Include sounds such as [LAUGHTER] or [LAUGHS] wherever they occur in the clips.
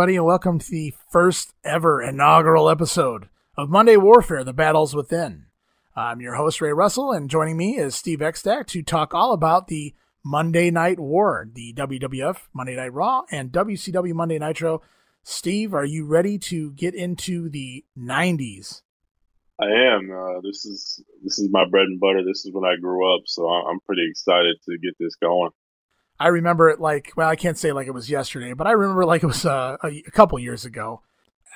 everybody, and welcome to the first ever inaugural episode of Monday Warfare The Battles Within. I'm your host, Ray Russell, and joining me is Steve Eckstack to talk all about the Monday Night War, the WWF Monday Night Raw, and WCW Monday Nitro. Steve, are you ready to get into the 90s? I am. Uh, this is this is my bread and butter. This is when I grew up, so I'm pretty excited to get this going. I remember it like well, I can't say like it was yesterday, but I remember like it was uh, a, a couple years ago.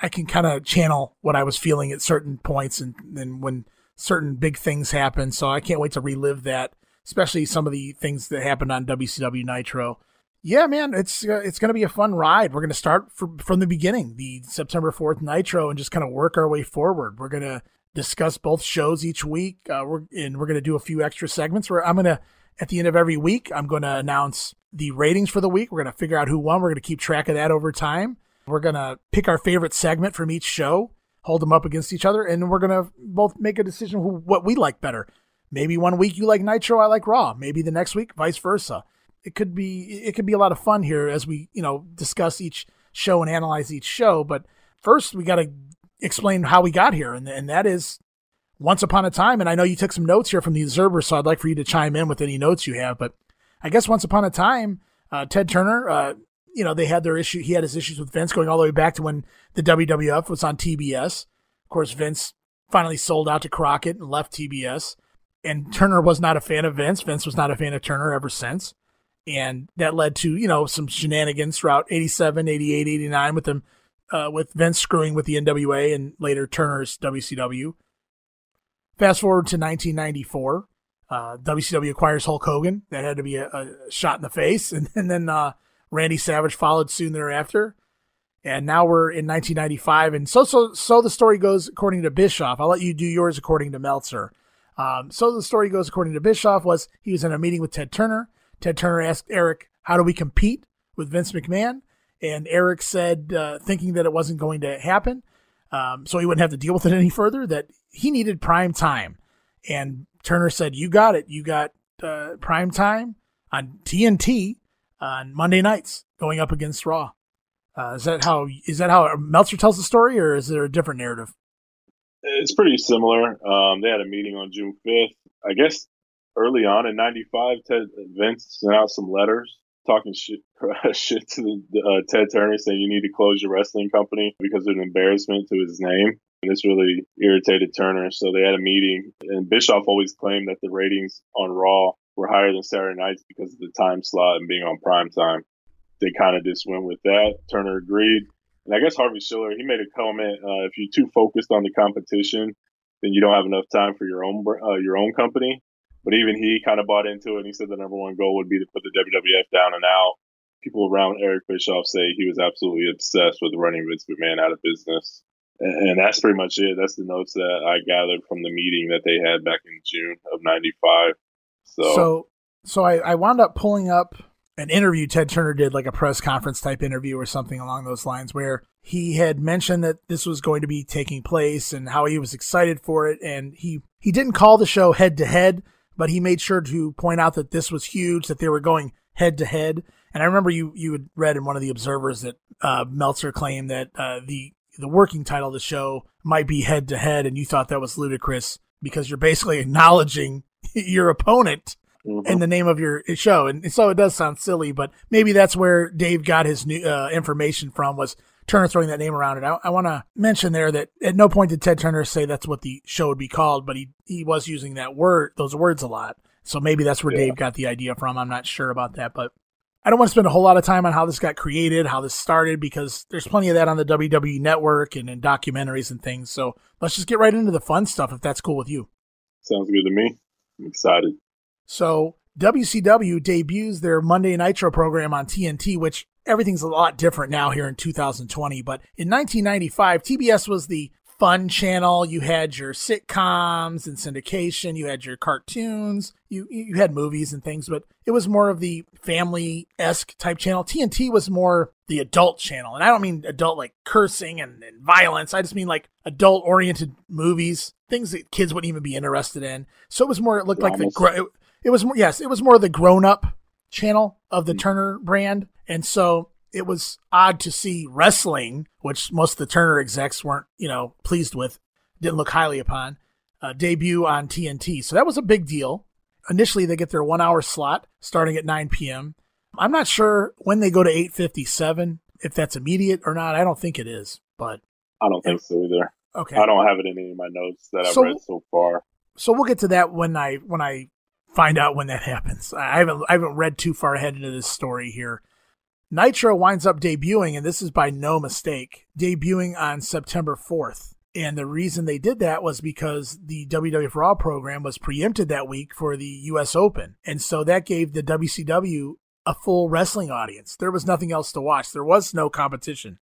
I can kind of channel what I was feeling at certain points, and then when certain big things happen. So I can't wait to relive that, especially some of the things that happened on WCW Nitro. Yeah, man, it's uh, it's going to be a fun ride. We're going to start from from the beginning, the September fourth Nitro, and just kind of work our way forward. We're going to discuss both shows each week, uh, we're, and we're going to do a few extra segments. Where I'm going to at the end of every week, I'm going to announce the ratings for the week. We're going to figure out who won. We're going to keep track of that over time. We're going to pick our favorite segment from each show, hold them up against each other, and we're going to both make a decision who, what we like better. Maybe one week you like Nitro, I like Raw. Maybe the next week, vice versa. It could be it could be a lot of fun here as we you know discuss each show and analyze each show. But first, we got to explain how we got here, and and that is once upon a time, and I know you took some notes here from the Observer, so I'd like for you to chime in with any notes you have. But I guess once upon a time, uh, Ted Turner, uh, you know, they had their issue. He had his issues with Vince going all the way back to when the WWF was on TBS. Of course, Vince finally sold out to Crockett and left TBS. And Turner was not a fan of Vince. Vince was not a fan of Turner ever since. And that led to, you know, some shenanigans throughout 87, 88, 89 with them, uh, with Vince screwing with the NWA and later Turner's WCW. Fast forward to 1994, uh, WCW acquires Hulk Hogan. That had to be a, a shot in the face, [LAUGHS] and, and then uh, Randy Savage followed soon thereafter. And now we're in 1995, and so so so the story goes according to Bischoff. I'll let you do yours according to Meltzer. Um, so the story goes according to Bischoff was he was in a meeting with Ted Turner. Ted Turner asked Eric, "How do we compete with Vince McMahon?" And Eric said, uh, thinking that it wasn't going to happen, um, so he wouldn't have to deal with it [LAUGHS] any further, that he needed prime time. And Turner said, "You got it. You got uh, prime time on TNT on Monday nights, going up against Raw." Uh, is that how is that how Meltzer tells the story, or is there a different narrative? It's pretty similar. Um, they had a meeting on June fifth. I guess early on in '95, Ted Vince sent out some letters talking shit, [LAUGHS] shit to the, uh, Ted Turner, saying you need to close your wrestling company because of an embarrassment to his name. And this really irritated Turner. So they had a meeting, and Bischoff always claimed that the ratings on Raw were higher than Saturday nights because of the time slot and being on prime time. They kind of just went with that. Turner agreed. And I guess Harvey Schiller, he made a comment: uh, if you're too focused on the competition, then you don't have enough time for your own uh, your own company. But even he kind of bought into it. And he said the number one goal would be to put the WWF down and out. People around Eric Bischoff say he was absolutely obsessed with running Vince McMahon out of business. And that's pretty much it. That's the notes that I gathered from the meeting that they had back in June of '95. So, so, so I, I wound up pulling up an interview Ted Turner did, like a press conference type interview or something along those lines, where he had mentioned that this was going to be taking place and how he was excited for it. And he he didn't call the show head to head, but he made sure to point out that this was huge, that they were going head to head. And I remember you you had read in one of the observers that uh, Meltzer claimed that uh, the the working title of the show might be head to head, and you thought that was ludicrous because you're basically acknowledging [LAUGHS] your opponent mm-hmm. in the name of your show, and so it does sound silly, but maybe that's where Dave got his new uh, information from was Turner throwing that name around And I, I want to mention there that at no point did Ted Turner say that's what the show would be called, but he he was using that word, those words a lot. So maybe that's where yeah. Dave got the idea from. I'm not sure about that, but I don't want to spend a whole lot of time on how this got created, how this started, because there's plenty of that on the WWE network and in documentaries and things. So let's just get right into the fun stuff if that's cool with you. Sounds good to me. I'm excited. So WCW debuts their Monday Nitro program on TNT, which everything's a lot different now here in 2020. But in 1995, TBS was the fun channel. You had your sitcoms and syndication. You had your cartoons. You you had movies and things, but it was more of the family esque type channel. TNT was more the adult channel, and I don't mean adult like cursing and, and violence. I just mean like adult oriented movies, things that kids wouldn't even be interested in. So it was more. It looked like the it, it was more. Yes, it was more the grown up channel of the mm-hmm. Turner brand, and so it was odd to see wrestling, which most of the Turner execs weren't, you know, pleased with, didn't look highly upon, uh, debut on TNT. So that was a big deal. Initially, they get their one hour slot starting at 9 p.m. I'm not sure when they go to 857, if that's immediate or not. I don't think it is, but. I don't think so either. Okay. I don't have it in any of my notes that I've so, read so far. So we'll get to that when I when I find out when that happens. I haven't I haven't read too far ahead into this story here. Nitro winds up debuting, and this is by no mistake, debuting on September 4th. And the reason they did that was because the WWF Raw program was preempted that week for the US Open. And so that gave the WCW a full wrestling audience. There was nothing else to watch. There was no competition.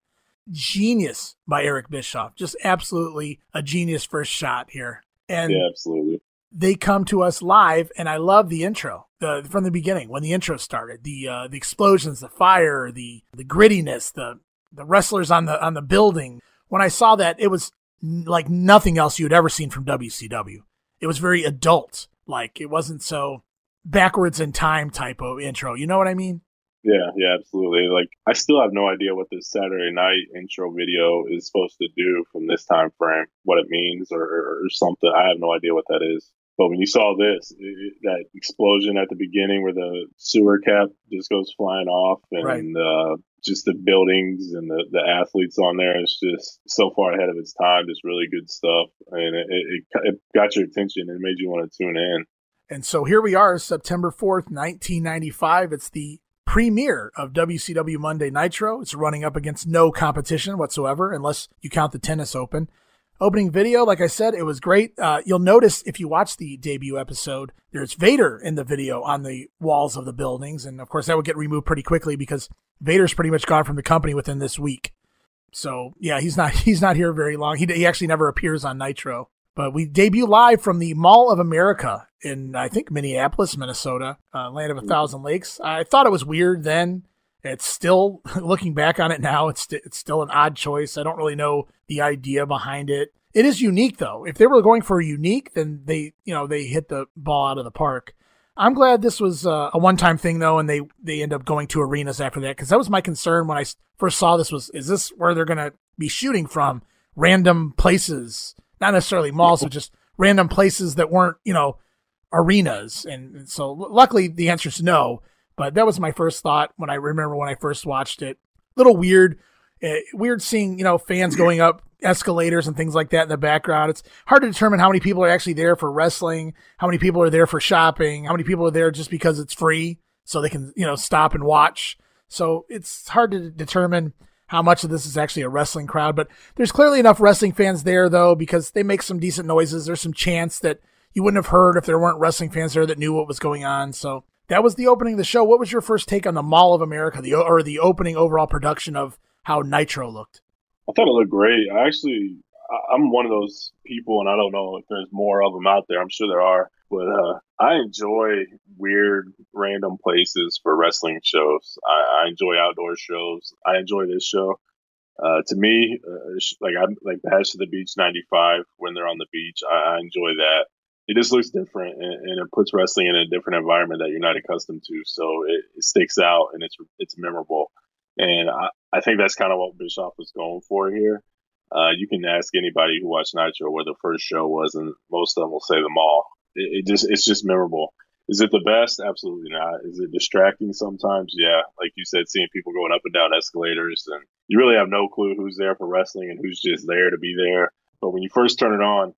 Genius by Eric Bischoff. Just absolutely a genius first shot here. And yeah, absolutely. They come to us live, and I love the intro the, from the beginning when the intro started. The uh, the explosions, the fire, the the grittiness, the the wrestlers on the on the building. When I saw that, it was like nothing else you had ever seen from WCW. It was very adult. Like it wasn't so backwards in time type of intro. You know what I mean? Yeah, yeah, absolutely. Like I still have no idea what this Saturday night intro video is supposed to do from this time frame, what it means or, or something. I have no idea what that is. But when you saw this, it, that explosion at the beginning where the sewer cap just goes flying off and right. uh, just the buildings and the, the athletes on there, it's just so far ahead of its time. Just really good stuff. And it, it, it got your attention and made you want to tune in. And so here we are, September 4th, 1995. It's the premiere of WCW Monday Nitro. It's running up against no competition whatsoever, unless you count the tennis open. Opening video, like I said, it was great. Uh, you'll notice if you watch the debut episode, there's Vader in the video on the walls of the buildings. And of course, that would get removed pretty quickly because Vader's pretty much gone from the company within this week. So yeah, he's not [LAUGHS] he's not here very long. He, he actually never appears on Nitro. But we debut live from the Mall of America in, I think, Minneapolis, Minnesota, uh, land of a thousand lakes. I thought it was weird then. It's still, [LAUGHS] looking back on it now, it's, it's still an odd choice. I don't really know the idea behind it. It is unique though. If they were going for unique, then they, you know, they hit the ball out of the park. I'm glad this was uh, a one-time thing though, and they they end up going to arenas after that because that was my concern when I first saw this. Was is this where they're to be shooting from random places? not necessarily malls, but just random places that weren't, you know, arenas. And so luckily the answer is no. But that was my first thought when I remember when I first watched it. A little weird. Uh, weird seeing, you know, fans going up escalators and things like that in the background. It's hard to determine how many people are actually there for wrestling, how many people are there for shopping, how many people are there just because it's free so they can, you know, stop and watch. So it's hard to determine how much of this is actually a wrestling crowd. But there's clearly enough wrestling fans there, though, because they make some decent noises. There's some chants that you wouldn't have heard if there weren't wrestling fans there that knew what was going on. So that was the opening of the show. What was your first take on the Mall of America, the or the opening overall production of how Nitro looked? I thought it looked great. I actually, I'm one of those people, and I don't know if there's more of them out there. I'm sure there are but uh, I enjoy weird, random places for wrestling shows. I, I enjoy outdoor shows. I enjoy this show. Uh, to me, uh, like I'm like Bash to the Beach '95 when they're on the beach. I, I enjoy that. It just looks different and, and, it puts wrestling in a different environment that you're not accustomed to. So it, it sticks out and it's it's memorable. And I, I think that's kind of what Bischoff was going for here. Uh, you can ask anybody who watched Nitro where the first show was, and most of them will say the mall. It, it just it's just memorable. Is it the best? Absolutely not. Is it distracting sometimes? Yeah. Like you said, seeing people going up and down escalators and you really have no clue who's there for wrestling and who's just there to be there. But when you first turn it on,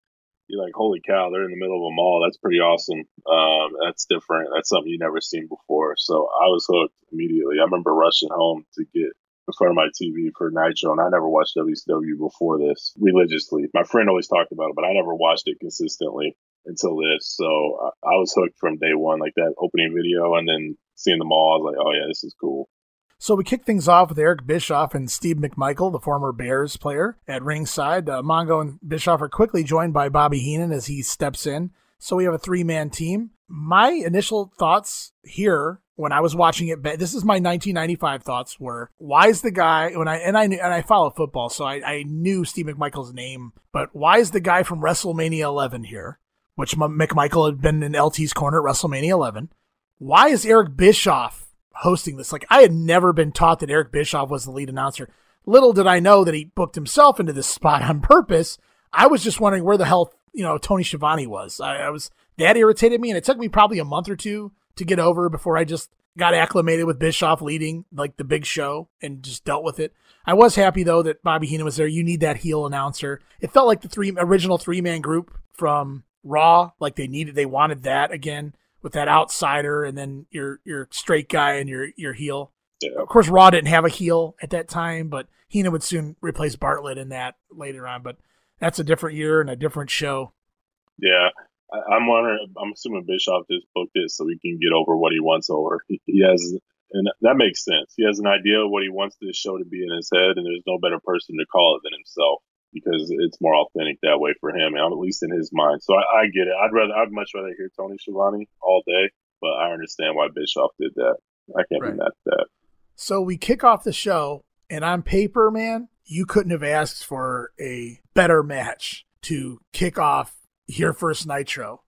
you're like, holy cow, they're in the middle of a mall. That's pretty awesome. Um, that's different. That's something you've never seen before. So I was hooked immediately. I remember rushing home to get in front of my TV for Nitro, and I never watched WCW before this religiously. My friend always talked about it, but I never watched it consistently until this. So I, I was hooked from day one, like that opening video, and then seeing them all, I was like, oh yeah, this is cool. So we kick things off with Eric Bischoff and Steve McMichael, the former Bears player, at ringside. Uh, Mongo and Bischoff are quickly joined by Bobby Heenan as he steps in. So we have a three man team. My initial thoughts here when I was watching it, this is my 1995 thoughts were, why is the guy, when I, and I, and I follow football, so I, I knew Steve McMichael's name, but why is the guy from WrestleMania 11 here? which McMichael had been in LT's corner at WrestleMania 11. Why is Eric Bischoff hosting this. Like I had never been taught that Eric Bischoff was the lead announcer. Little did I know that he booked himself into this spot on purpose. I was just wondering where the hell you know Tony Schiavone was. I, I was that irritated me, and it took me probably a month or two to get over before I just got acclimated with Bischoff leading like the big show and just dealt with it. I was happy though that Bobby Heenan was there. You need that heel announcer. It felt like the three original three man group from Raw, like they needed, they wanted that again with that outsider and then your your straight guy and your your heel. Yeah. Of course, Raw didn't have a heel at that time, but Heenan would soon replace Bartlett in that later on. But that's a different year and a different show. Yeah, I, am wondering. I'm assuming Bischoff just booked it so he can get over what he wants over. [LAUGHS] He has, and that makes sense. He has an idea of what he wants this show to be in his head, and there's no better person to call it than himself because it's more authentic that way for him, at least in his mind. So I, I get it. I'd rather, I'd much rather hear Tony Schiavone all day, but I understand why Bischoff did that. I can't right. be mad at that. So we kick off the show, and on paper, man, you couldn't have asked for a better match to kick off your first Nitro.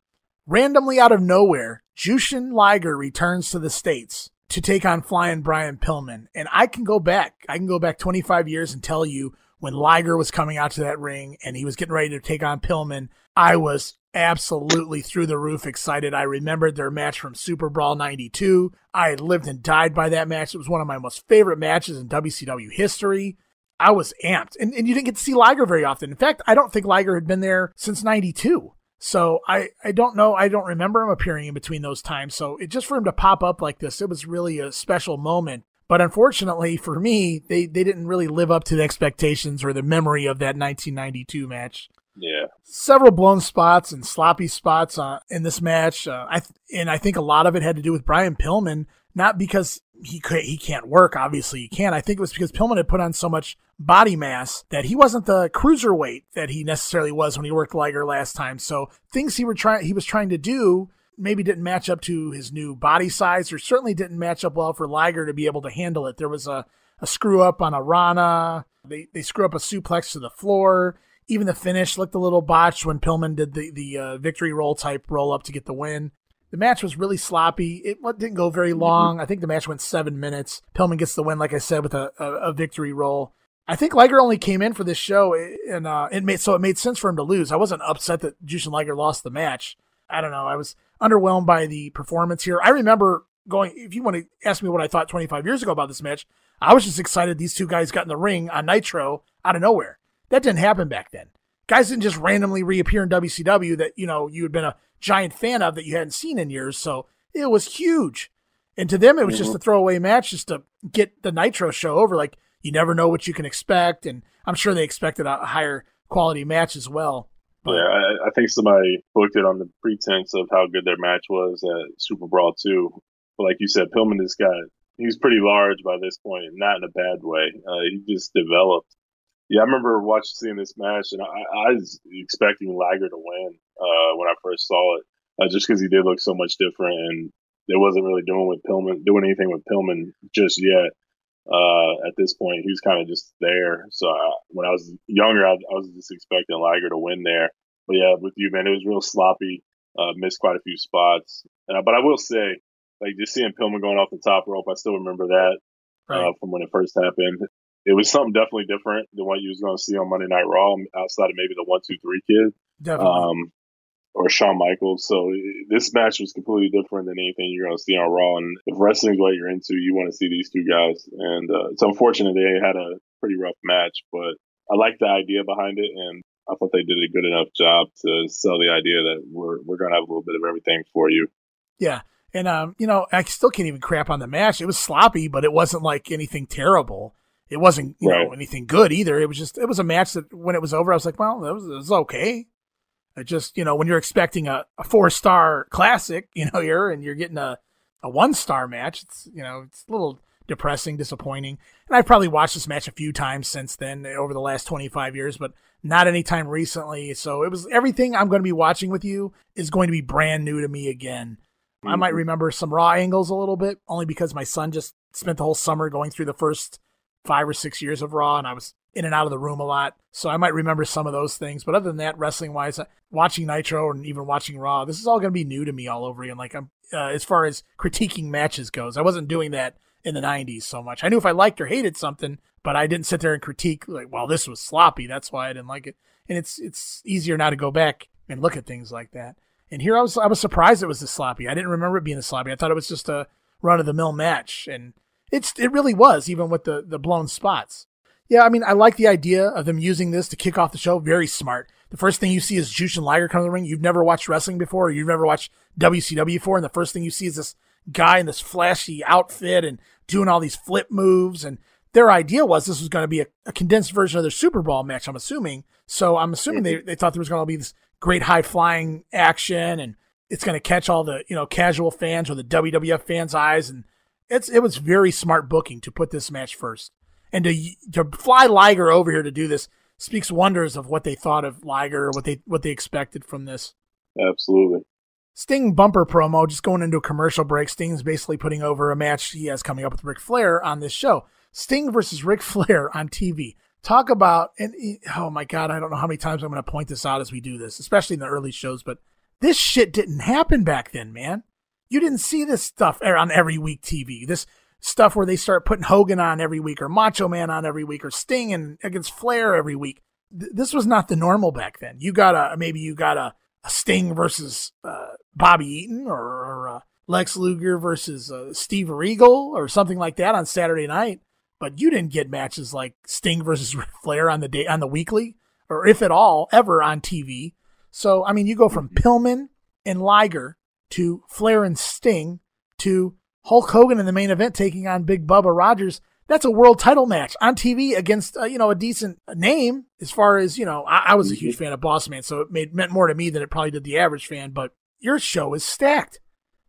Randomly out of nowhere, Jushin Liger returns to the States to take on Flying Brian Pillman. And I can go back. I can go back 25 years and tell you when Liger was coming out to that ring and he was getting ready to take on Pillman, I was absolutely through the roof excited. I remembered their match from Super Brawl 92. I had lived and died by that match. It was one of my most favorite matches in WCW history. I was amped. And, and you didn't get to see Liger very often. In fact, I don't think Liger had been there since 92. So I, I don't know. I don't remember him appearing in between those times. So it just for him to pop up like this, it was really a special moment. But unfortunately for me, they, they didn't really live up to the expectations or the memory of that 1992 match. Yeah. Several blown spots and sloppy spots uh, in this match. Uh, I and I think a lot of it had to do with Brian Pillman, not because he could, he can't work. Obviously, he can. I think it was because Pillman had put on so much body mass that he wasn't the cruiserweight that he necessarily was when he worked Liger last time. So things he were trying he was trying to do maybe didn't match up to his new body size, or certainly didn't match up well for Liger to be able to handle it. There was a, a screw up on a Rana. They they screw up a suplex to the floor. Even the finish looked a little botched when Pillman did the the uh, victory roll type roll up to get the win. The match was really sloppy. It didn't go very long. I think the match went seven minutes. Pillman gets the win, like I said, with a, a, a victory roll. I think Liger only came in for this show, and uh, it made so it made sense for him to lose. I wasn't upset that Jushin Liger lost the match. I don't know. I was underwhelmed by the performance here. I remember going. If you want to ask me what I thought 25 years ago about this match, I was just excited these two guys got in the ring on Nitro out of nowhere. That didn't happen back then. Guys didn't just randomly reappear in WCW that you know you had been a giant fan of that you hadn't seen in years. So it was huge. And to them, it was mm-hmm. just a throwaway match just to get the Nitro show over. Like you never know what you can expect, and I'm sure they expected a higher quality match as well. But, yeah, I, I, think somebody booked it on the pretense of how good their match was at Super Brawl 2. But like you said, Pillman, this guy, he's pretty large by this point, not in a bad way. Uh, he just developed. Yeah, I remember watching seeing this match, and I, I was expecting Liger to win uh, when I first saw it, uh, just because he did look so much different, and it wasn't really doing with Pillman, doing anything with Pillman just yet. Uh, at this point, he was kind of just there. So I, when I was younger, I, I, was just expecting Liger to win there. But yeah, with you, man, it was real sloppy. Uh, missed quite a few spots. Uh, but I will say, like just seeing Pillman going off the top rope, I still remember that uh, right. from when it first happened. It was something definitely different than what you was going to see on Monday Night Raw, outside of maybe the one, two, three kid. Definitely. Um, or Shawn Michaels. So this match was completely different than anything you're going to see on Raw. And if wrestling's what you're into, you want to see these two guys. And uh, it's unfortunate they had a pretty rough match, but I like the idea behind it, and I thought they did a good enough job to sell the idea that we're we're going to have a little bit of everything for you. Yeah. And um, you know, I still can't even crap on the match. It was sloppy, but it wasn't like anything terrible. It wasn't, you right. know, anything good either. It was just, it was a match that when it was over, I was like, well, that was, it was okay. Just, you know, when you're expecting a, a four star classic, [LAUGHS] you know, you're and you're getting a, a one star match, it's, you know, it's a little depressing, disappointing. And I've probably watched this match a few times since then over the last 25 years, but not any time recently. So it was everything I'm going to be watching with you is going to be brand new to me again. Mm-hmm. I might mm-hmm. remember some raw angles a little bit, only because my son just spent the whole summer going through the first five or six years of Raw, and I was in and out of the room a lot, so I might remember some of those things. But other than that, wrestling wise, watching Nitro and even watching Raw, this is all going to be new to me all over again. Like I'm uh, as far as critiquing matches goes, I wasn't doing that in the 90s so much. I knew if I liked or hated something, but I didn't sit there and critique like, well, this was sloppy. That's why I didn't like it. And it's it's easier now to go back and look at things like that. And here I was I was surprised it was this sloppy. I didn't remember it being this sloppy. I thought it was just a run of the mill match, and it's it really was even with the the blown spots. Yeah, I mean I like the idea of them using this to kick off the show. Very smart. The first thing you see is Jushin Liger come to the ring. You've never watched wrestling before, or you've never watched WCW before, and the first thing you see is this guy in this flashy outfit and doing all these flip moves. And their idea was this was going to be a, a condensed version of their Super Brawl match, I'm assuming. So I'm assuming they, they thought there was going to be this great high flying action and it's going to catch all the, you know, casual fans or the WWF fans' eyes. And it's, it was very smart booking to put this match first. And to, to fly Liger over here to do this speaks wonders of what they thought of Liger, what they, what they expected from this. Absolutely. Sting bumper promo, just going into a commercial break. Sting's basically putting over a match he has coming up with Ric Flair on this show. Sting versus Ric [LAUGHS] Flair on TV. Talk about, and oh my God, I don't know how many times I'm going to point this out as we do this, especially in the early shows, but this shit didn't happen back then, man. You didn't see this stuff on every week TV. This stuff where they start putting Hogan on every week or Macho Man on every week or Sting and against Flair every week. this was not the normal back then. You got a, maybe you got a, a Sting versus uh, Bobby Eaton or, or uh, Lex Luger versus uh, Steve Regal or something like that on Saturday night. But you didn't get matches like Sting versus Ric [LAUGHS] Flair on the day on the weekly, or if at all, ever on TV. So I mean, you go from Pillman and Liger to Flair and Sting to Hulk Hogan in the main event taking on Big Bubba Rogers that's a world title match on TV against uh, you know a decent name as far as you know. I, I was a huge mm-hmm. fan of Boss Man, so it made meant more to me than it probably did the average fan. But your show is stacked.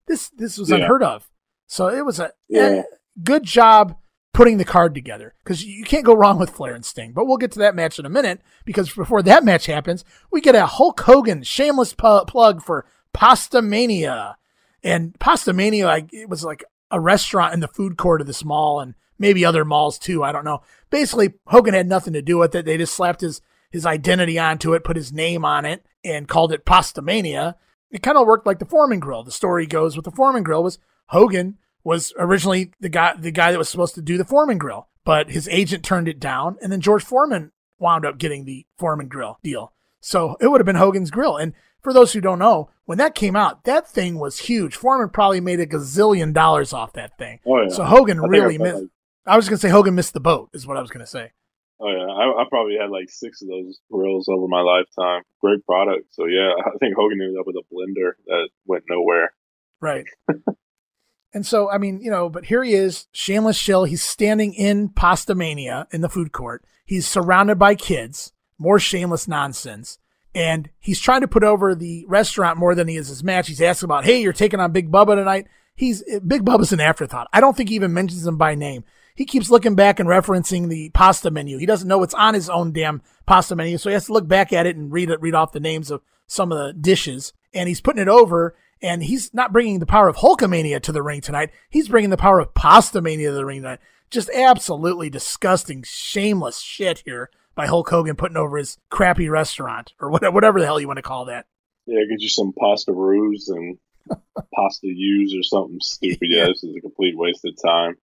This this was yeah. unheard of. So it was a, yeah. good job putting the card together because you can't go wrong with Flair and Sting. But we'll get to that match in a minute because before that match happens, we get a Hulk Hogan shameless pu- plug for Pasta Mania. And Pasta Mania, like, it was like a restaurant in the food court of this mall, and maybe other malls too. I don't know. Basically, Hogan had nothing to do with it. They just slapped his his identity onto it, put his name on it, and called it Pastamania. It kind of worked like the Foreman Grill. The story goes with the Foreman Grill was Hogan was originally the guy the guy that was supposed to do the Foreman Grill, but his agent turned it down, and then George Foreman wound up getting the Foreman Grill deal. So it would have been Hogan's Grill. And for those who don't know, when that came out, that thing was huge. Foreman probably made a gazillion dollars off that thing. Oh, yeah. So Hogan really missed. I was gonna say Hogan missed the boat. Is what I was gonna say. Oh yeah, I, I, probably had like six of those grills over my lifetime. Great product. So yeah, I think Hogan ended up with a blender that went nowhere. Right. [LAUGHS] and so I mean, you know, but here he is, shameless shill. He's standing in Pasta Mania in the food court. He's surrounded by kids. More shameless nonsense. And he's trying to put over the restaurant more than he is his match. He's asking about, hey, you're taking on Big Bubba tonight. He's Big Bubba's an afterthought. I don't think he even mentions him by name he keeps looking back and referencing the pasta menu. He doesn't know it's on his own damn pasta menu, so he has to look back at it and read it, read off the names of some of the dishes. And he's putting it over, and he's not bringing the power of Hulkamania to the ring tonight. He's bringing the power of Pasta Mania to the ring tonight. Just absolutely disgusting, shameless shit here by Hulk Hogan putting over his crappy restaurant or whatever the hell you want to call that. Yeah, get you some pasta roos and [LAUGHS] pasta use or something stupid. Yeah, this is a complete waste of time.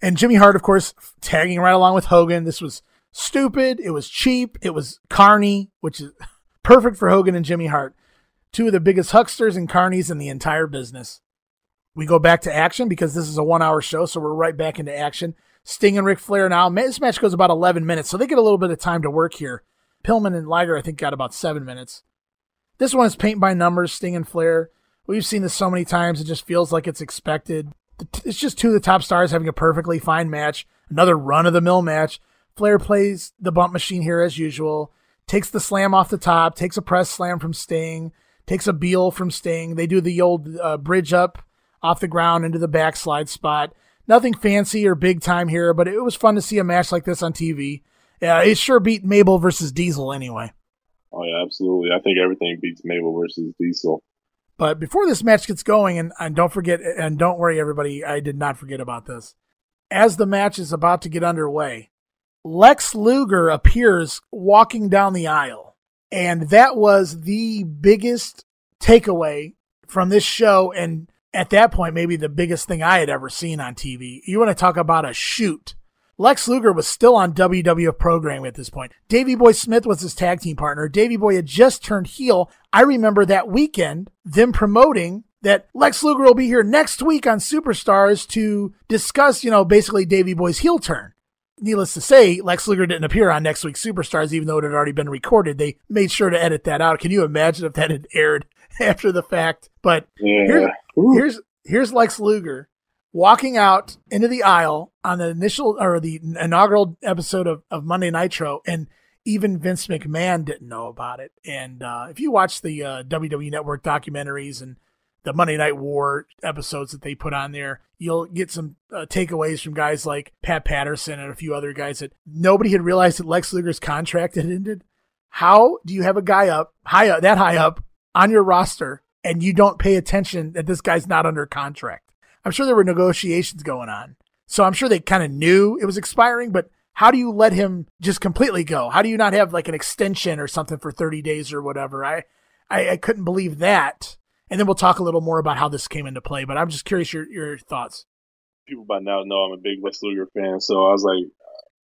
And Jimmy Hart, of course, tagging right along with Hogan. This was stupid. It was cheap. It was carny, which is [LAUGHS] perfect for Hogan and Jimmy Hart. Two of the biggest hucksters and carnies in the entire business. We go back to action because this is a one hour show, so we're right back into action. Sting and Ric Flair now. This match goes about 11 minutes, so they get a little bit of time to work here. Pillman and Liger, I think, got about seven minutes. This one is paint by numbers, Sting and Flair. We've seen this so many times, it just feels like it's expected it's just two of the top stars having a perfectly fine match. Another run of the mill match. Flair plays the bump machine here as usual. Takes the slam off the top. Takes a press slam from Sting. Takes a beel from Sting. They do the old uh, bridge up off the ground into the backslide spot. Nothing fancy or big time here, but it was fun to see a match like this on TV. Yeah, it sure beat Mabel versus Diesel anyway. Oh yeah, absolutely. I think everything beats Mabel versus Diesel. But before this match gets going, and, and don't forget, and don't worry, everybody, I did not forget about this. as the match is about to get underway, Lex Luger appears walking down the aisle. And that was the biggest takeaway from this show. And at that point, maybe the biggest thing I had ever seen on TV. You want to talk about a shoot. Lex Luger was still on WWF programming at this point. Davey Boy Smith was his tag team partner. Davey Boy had just turned heel. I remember that weekend them promoting that Lex Luger will be here next week on Superstars to discuss, you know, basically Davey Boy's heel turn. Needless to say, Lex Luger didn't appear on next week's Superstars, even though it had already been recorded. They made sure to edit that out. Can you imagine if that had aired [LAUGHS] after the fact? But Yeah. here, here's here's Lex Luger walking out into the aisle on the initial or the inaugural episode of, of Monday Nitro, and even Vince McMahon didn't know about it. And uh, if you watch the uh, WWE Network documentaries and the Monday Night War episodes that they put on there, you'll get some uh, takeaways from guys like Pat Patterson and a few other guys that nobody had realized that Lex Luger's contract had ended. How do you have a guy up high up, that high up on your roster and you don't pay attention that this guy's not under contract? I'm sure there were negotiations going on. So I'm sure they kind of knew it was expiring, but how do you let him just completely go? How do you not have like an extension or something for 30 days or whatever? I, I, I couldn't believe that. And then we'll talk a little more about how this came into play, but I'm just curious your, your thoughts. People by now know I'm a big Lex Luger fan, so I was like,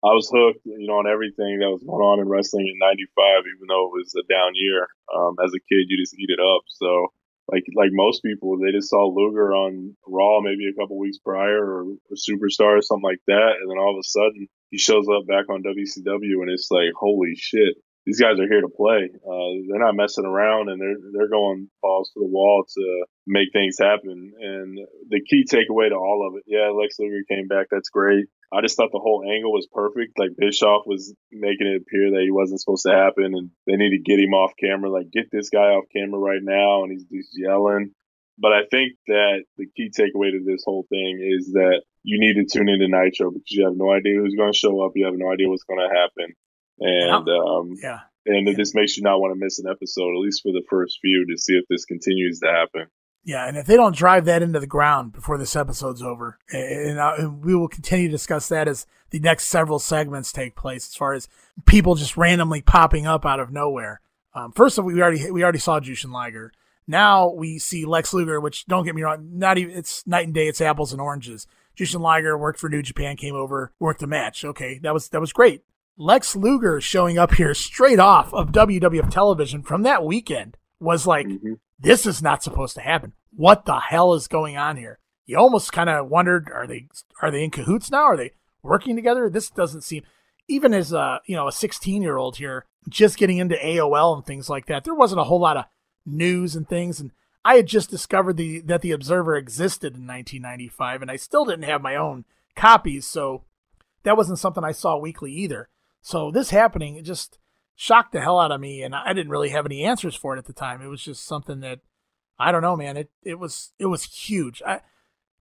I was hooked, you know, on everything that was going on in wrestling in '95, even though it was a down year. Um, as a kid, you just eat it up. So, like, like most people, they just saw Luger on Raw maybe a couple weeks prior or, or Superstar or something like that, and then all of a sudden he shows up back on WCW, and it's like, holy shit, these guys are here to play. Uh, they're not messing around, and they're they're going balls to the wall to make things happen. And the key takeaway to all of it, yeah, Lex Luger came back. That's great. I just thought the whole angle was perfect. Like Bischoff was making it appear that he wasn't supposed to happen, and they need to get him off camera. Like get this guy off camera right now, and he's just yelling. But I think that the key takeaway to this whole thing is that you need to tune into Nitro because you have no idea who's going to show up. You have no idea what's going to happen. And um, Yeah. and it just makes you not want to miss an episode, at least for the first few, to see if this continues to happen. Yeah, and if they don't drive that into the ground before this episode's over, and, uh, and we will continue to discuss that as the next several segments take place, as far as people just randomly popping up out of nowhere. Um, first of all, we already we already saw Jushin Liger. Now we see Lex Luger, which don't get me wrong, not even it's night and day. It's apples and oranges. Jushin Liger worked for New Japan, came over, worked the match. Okay, that was that was great. Lex Luger showing up here straight off of WWF television from that weekend was like, hmm this is not supposed to happen. What the hell is going on here? You almost kind of wondered, are they are they in cahoots now? Are they working together? This doesn't seem even as a you know a 16 year old here just getting into AOL and things like that. There wasn't a whole lot of news and things, and I had just discovered the that the Observer existed in 1995, and I still didn't have my own copies, so that wasn't something I saw weekly either. So this happening, it just shocked the hell out of me, and I didn't really have any answers for it at the time. It was just something that I don't know, man. It it was it was huge. I,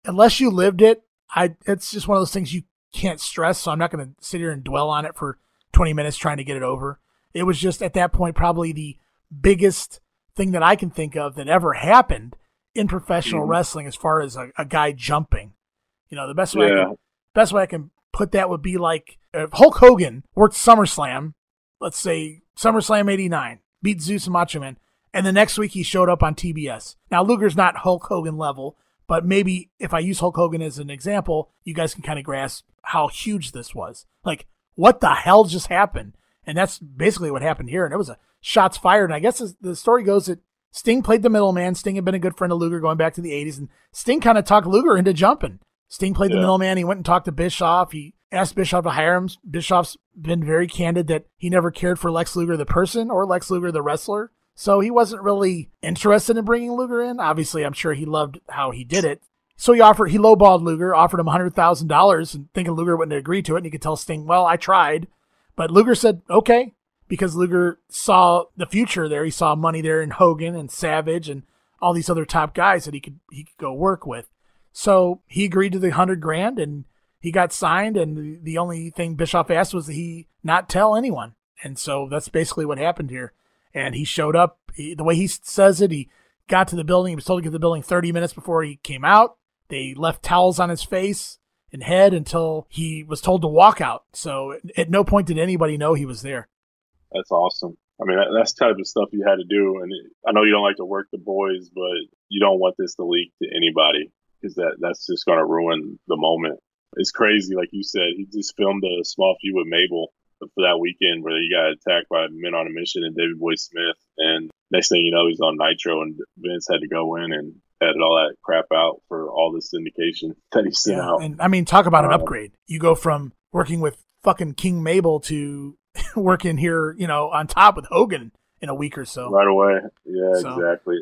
unless you lived it, I it's just one of those things you can't stress. So I'm not going to sit here and dwell on it for 20 minutes trying to get it over. It was just at that point probably the biggest thing that I can think of that ever happened in professional Mhm. wrestling as far as a, a guy jumping. You know, the best way I can, best way I can put that would be like if Hulk Hogan worked SummerSlam, let's say SummerSlam 89, beat Zeus and Macho Man, and the next week he showed up on TBS. Now Luger's not Hulk Hogan level, but maybe if I use Hulk Hogan as an example, you guys can kind of grasp how huge this was. Like, what the hell just happened? And that's basically what happened here. And it was a shots fired. And I guess the- the story goes that Sting played the middleman. Sting had been a good friend of Luger going back to the 80s, and Sting kind of talked Luger into jumping. Sting played the Yeah. middleman. He went and talked to Bischoff. He asked Bischoff to hire him. Bischoff's been very candid that he never cared for Lex Luger the person or Lex Luger the wrestler. So he wasn't really interested in bringing Luger in. Obviously, I'm sure he loved how he did it. So he offered, he lowballed Luger, offered him $100,000 and thinking Luger wouldn't agree to it. And you could tell Sting, well, I tried. But Luger said, okay, because Luger saw the future there. He saw money there in Hogan and Savage and all these other top guys that he could, he could go work with. So he agreed to the hundred grand and he got signed. And the, only thing Bischoff asked was that he not tell anyone. And so that's basically what happened here. And he showed up he, the way he says it. He got to the building. He was told to get to the building 30 minutes before he came out. They left towels on his face and head until he was told to walk out. So at no point did anybody know he was there. That's awesome. I mean, that's the type of stuff you had to do. And I know you don't like to work the boys, but you don't want this to leak to anybody because that, that's just going to ruin the moment. It's crazy. Like you said, he just filmed a small feud with Mabel for that weekend where he got attacked by men on a mission and Davey Boy Smith. And next thing you know, he's on Nitro and Vince had to go in and edit all that crap out for all this syndication that he sent yeah, out. And I mean, talk about um, an upgrade. You go from working with fucking King Mabel to [LAUGHS] working here, you know, on top with Hogan in a week or so. Right away. Yeah, so. exactly.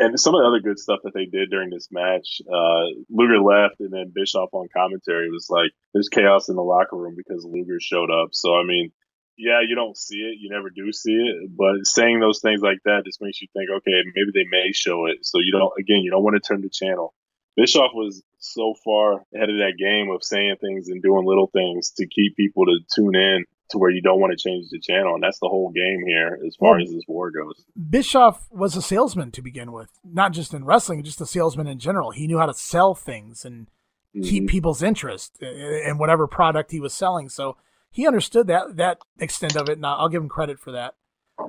And some of the other good stuff that they did during this match, uh, Luger left and then Bischoff on commentary was like, there's chaos in the locker room because Luger showed up. So, I mean, yeah, you don't see it. You never do see it. But saying those things like that just makes you think, okay, maybe they may show it. So you don't, again, you don't want to turn the channel. Bischoff was so far ahead of that game of saying things and doing little things to keep people to tune in to where you don't want to change the channel. And that's the whole game here as far well, as this war goes. Bischoff was a salesman to begin with, not just in wrestling, just a salesman in general. He knew how to sell things and mm-hmm. keep people's interest in whatever product he was selling. So he understood that that extent of it, and I'll give him credit for that.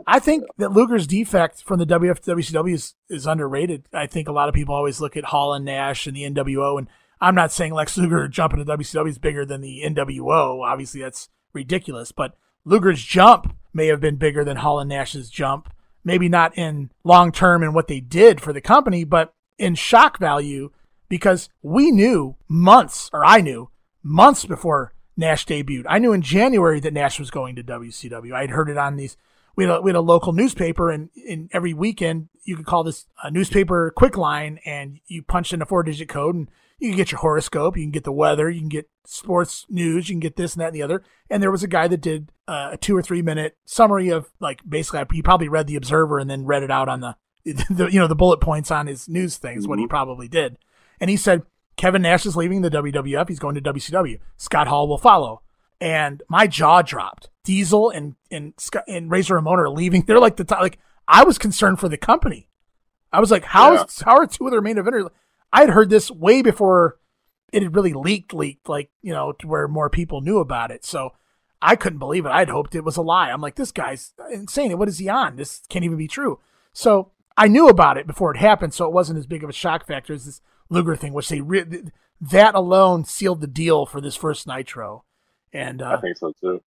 I think that Luger's defect from the WFWCW is, is underrated. I think a lot of people always look at Hall and Nash and the NWO, and I'm not saying Lex Luger jumping to WCW is bigger than the NWO. Obviously, that's ridiculous. But Luger's jump may have been bigger than Hall and Nash's jump. Maybe not in long term in what they did for the company, but in shock value because we knew months, or I knew months before Nash debuted. I knew in January that Nash was going to WCW. I'd heard it on these. We had a, we had a local newspaper, and in every weekend you could call this a newspaper quick line, and you punched in a four digit code, and you can get your horoscope, you can get the weather, you can get sports news, you can get this and that and the other. And there was a guy that did uh, a two or three minute summary of like basically he probably read the Observer and then read it out on the, [LAUGHS] the you know the bullet points on his news things. Mm-hmm. What he mm-hmm. probably did, and he said Kevin Nash is leaving the WWF. He's going to WCW. Scott Hall will follow. And my jaw dropped. Diesel and and Scott and Razor Ramon are leaving. [LAUGHS] They're like the top, like I was concerned for the company. I was like, how yeah. how are two of their main eventers? I had heard this way before it had really leaked, leaked, like, you know, to where more people knew about it. So I couldn't believe it. I'd hoped it was a lie. I'm like, this guy's insane. What is he on? This can't even be true. So I knew about it before it happened, so it wasn't as big of a shock factor as this Luger thing, which they re- that alone sealed the deal for this first Nitro. And uh, I think so too.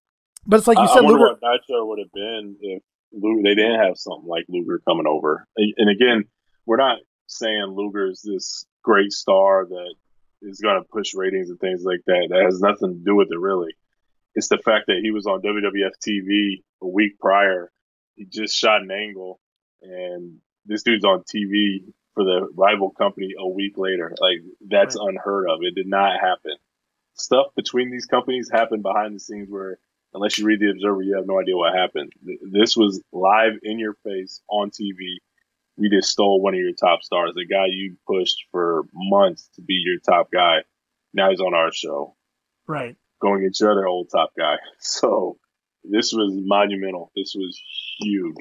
But it's like you I, said, I Luger. What Nitro would have been if Luger, they didn't have something like Luger coming over. And again, we're not saying Luger's this great star that is going to push ratings and things like that. That has nothing to do with it, really. It's the fact that he was on WWF TV a week prior. He just shot an angle, and this dude's on TV for the rival company a week later. Like, that's right. unheard of. It did not happen. Stuff between these companies happened behind the scenes where, unless you read the Observer, you have no idea what happened. This was live in your face on TV we just stole one of your top stars, the guy you pushed for months to be your top guy. Now he's on our show. Right. Going against your other old top guy. [LAUGHS] So this was monumental. This was huge.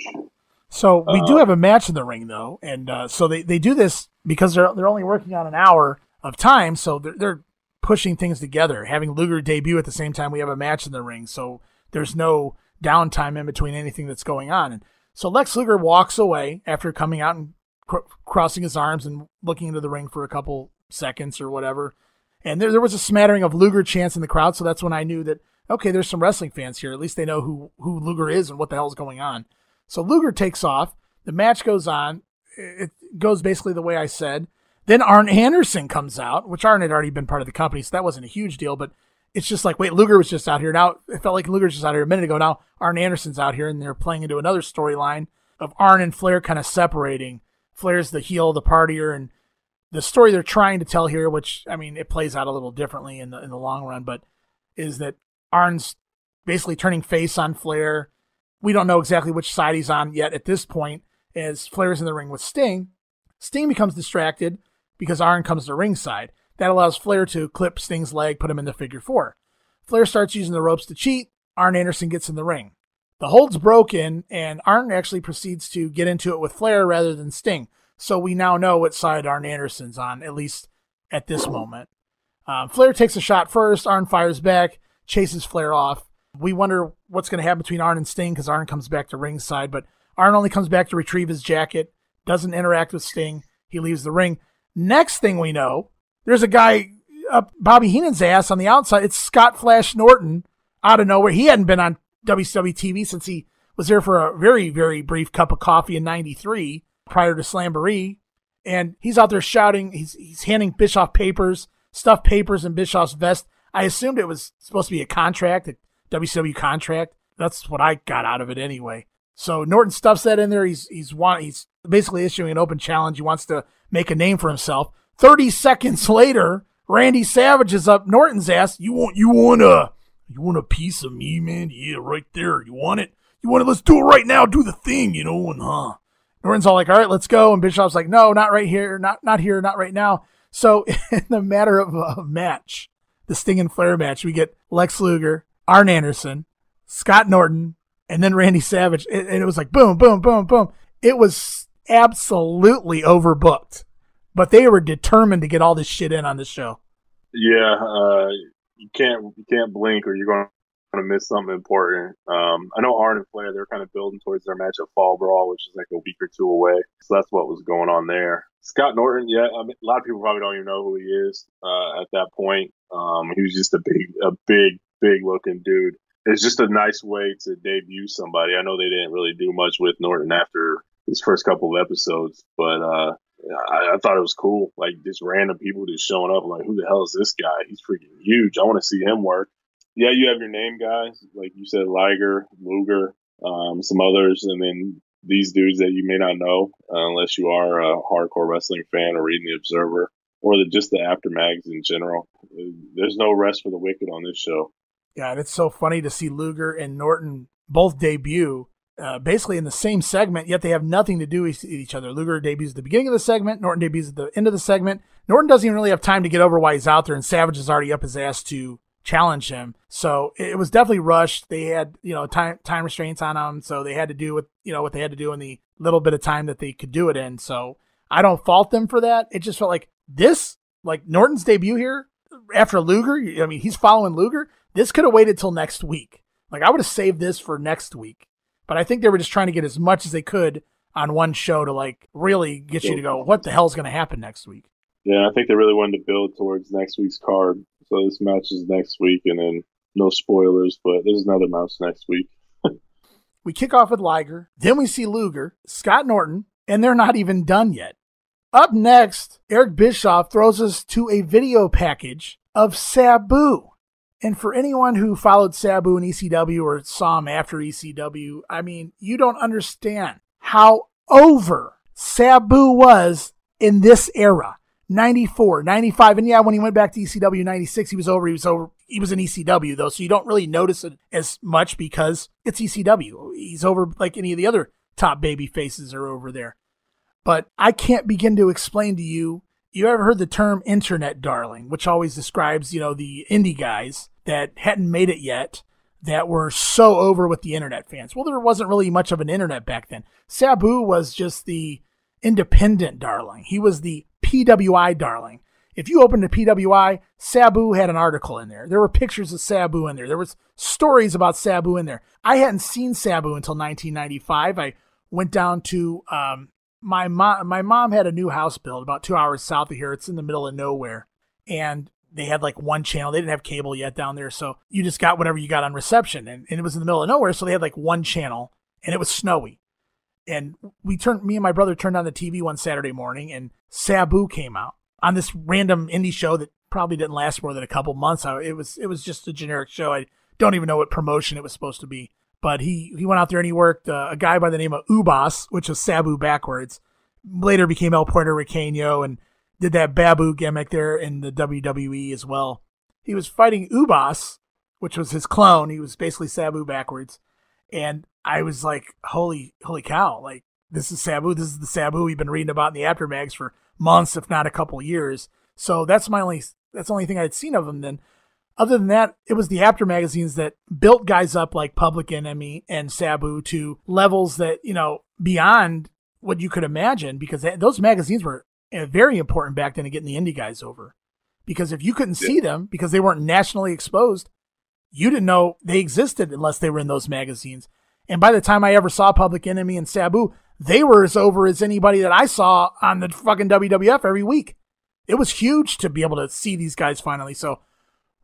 So we uh, do have a match in the ring though, and uh, so they, they do this because they're they're only working on an hour of time, so they're, they're pushing things together. Having Luger debut at the same time we have a match in the ring, so there's no downtime in between anything that's going on. And so Lex Luger walks away after coming out and cr- crossing his arms and looking into the ring for a couple seconds or whatever. And there, there was a smattering of Luger chants in the crowd, so that's when I knew that okay, there's some wrestling fans here. At least they know who who Luger is and what the hell's going on. So Luger takes off. The match goes on. It goes basically the way I said. Then Arn Anderson comes out, which Arn had already been part of the company, so that wasn't a huge deal. But it's just like, wait, Luger was just out here. Now it felt like Luger was just out here a minute ago. Now Arn Anderson's out here, and they're playing into another storyline of Arn and Flair kind of separating. Flair's the heel, the partier, and the story they're trying to tell here, which I mean, it plays out a little differently in the in the long run, but is that Arn's basically turning face on Flair. We don't know exactly which side he's on yet at this point, as Flair's in the ring with Sting. Sting becomes distracted because Arn comes to ringside. That allows Flair to clip Sting's leg, put him in the figure four. Flair starts using the ropes to cheat. Arn Anderson gets in the ring. The hold's broken, and Arn actually proceeds to get into it with Flair rather than Sting. So we now know what side Arn Anderson's on, at least at this moment. Um, Flair takes a shot first. Arn fires back, chases Flair off. We wonder what's going to happen between Arn and Sting because Arn comes back to ringside, but Arn only comes back to retrieve his jacket, doesn't interact with Sting. He leaves the ring. Next thing we know, there's a guy up Bobby Heenan's ass on the outside. It's Scott Flash Norton out of nowhere. He hadn't been on WCW TV since he was there for a very, very brief cup of coffee in 93 prior to Slamboree. And he's out there shouting. He's, he's handing Bischoff papers, stuffed papers in Bischoff's vest. I assumed it was supposed to be a contract, a WCW contract. That's what I got out of it anyway. So Norton stuffs that in there. He's he's want he's basically issuing an open challenge. He wants to make a name for himself. Thirty seconds later, Randy Savage is up Norton's ass. You want you want a you want a piece of me, man? Yeah, right there. You want it? You want it? Let's do it right now. Do the thing, you know. And huh? Norton's all like, all right, let's go. And Bischoff's like, no, not right here, not not here, not right now. So [LAUGHS] in the matter of a match, the Sting and Flair match, we get Lex Luger, Arn Anderson, Scott Norton, and then Randy Savage. And it was like boom, boom, boom, boom. It was absolutely overbooked, but they were determined to get all this shit in on this show. Yeah, uh, you can't you can't blink or you're going to miss something important. Um, I know Arn and Flair they're kind of building towards their match at Fall Brawl, which is like a week or two away. So that's what was going on there. Scott Norton, yeah, I mean, a lot of people probably don't even know who he is uh, at that point. Um, he was just a big, a big, big looking dude. It's just a nice way to debut somebody. I know they didn't really do much with Norton after his first couple of episodes, but uh, I, I, thought it was cool. Like just random people just showing up. Like, who the hell is this guy? He's freaking huge. I want to see him work. Yeah, you have your name guys, like you said, Liger, Luger, um, some others, and then these dudes that you may not know uh, unless you are a hardcore wrestling fan or reading the Observer or the, just the Apter mags in general. There's no rest for the wicked on this show. Yeah, and it's so funny to see Luger and Norton both debut uh, basically in the same segment, yet they have nothing to do with each other. Luger debuts at the beginning of the segment, Norton debuts at the end of the segment. Norton doesn't even really have time to get over why he's out there, and Savage is already up his ass to challenge him. So it was definitely rushed. They had, you know, time time restraints on them, so they had to do what you know what they had to do in the little bit of time that they could do it in. So I don't fault them for that. It just felt like this, like Norton's debut here after Luger. I mean, he's following Luger. This could have waited till next week. Like I would have saved this for next week. But I think they were just trying to get as much as they could on one show to like really get you to go, what the hell's going to happen next week? Yeah, I think they really wanted to build towards next week's card. So this match is next week, and then no spoilers, but there's another match next week. [LAUGHS] we kick off with Liger, then we see Luger, Scott Norton, and they're not even done yet. Up next, Eric Bischoff throws us to a video package of Sabu. And for anyone who followed Sabu in ECW or saw him after ECW, I mean, you don't understand how over Sabu was in this era. 94, 95. And yeah, when he went back to ECW 96, he was over. He was over. He was in ECW though. So you don't really notice it as much because it's ECW. He's over like any of the other top baby faces are over there. But I can't begin to explain to you. You ever heard the term internet darling, which always describes, you know, the indie guys that hadn't made it yet that were so over with the internet fans. Well, there wasn't really much of an internet back then. Sabu was just the independent darling. He was the PWI darling. If you opened a PWI, Sabu had an article in there. There were pictures of Sabu in there. There was stories about Sabu in there. I hadn't seen Sabu until 1995. I went down to um, my mom. My mom had a new house built about two hours south of here. It's in the middle of nowhere, and they had like one channel. They didn't have cable yet down there, so you just got whatever you got on reception, and, and it was in the middle of nowhere, so they had like one channel, and it was snowy. And we turned, me and my brother turned on the TV one Saturday morning, and Sabu came out on this random indie show that probably didn't last more than a couple months. It was it was just a generic show. I don't even know what promotion it was supposed to be. But he he went out there and he worked uh, a guy by the name of Ubas, which is Sabu backwards. Later became El Puerto Riqueño and did that Babu gimmick there in the WWE as well. He was fighting Ubas, which was his clone. He was basically Sabu backwards. And I was like, holy, holy cow. Like, this is Sabu. This is the Sabu we've been reading about in the Apter mags for months, if not a couple years. So that's my only, that's the only thing I'd seen of him then. Other than that, it was the Apter magazines that built guys up like Public Enemy and Sabu to levels that, you know, beyond what you could imagine because those magazines were very important back then to getting the indie guys over. because if you couldn't see them because they weren't nationally exposed, you didn't know they existed unless they were in those magazines. And by the time I ever saw Public Enemy and Sabu, they were as over as anybody that I saw on the fucking WWF every week. It was huge to be able to see these guys finally. So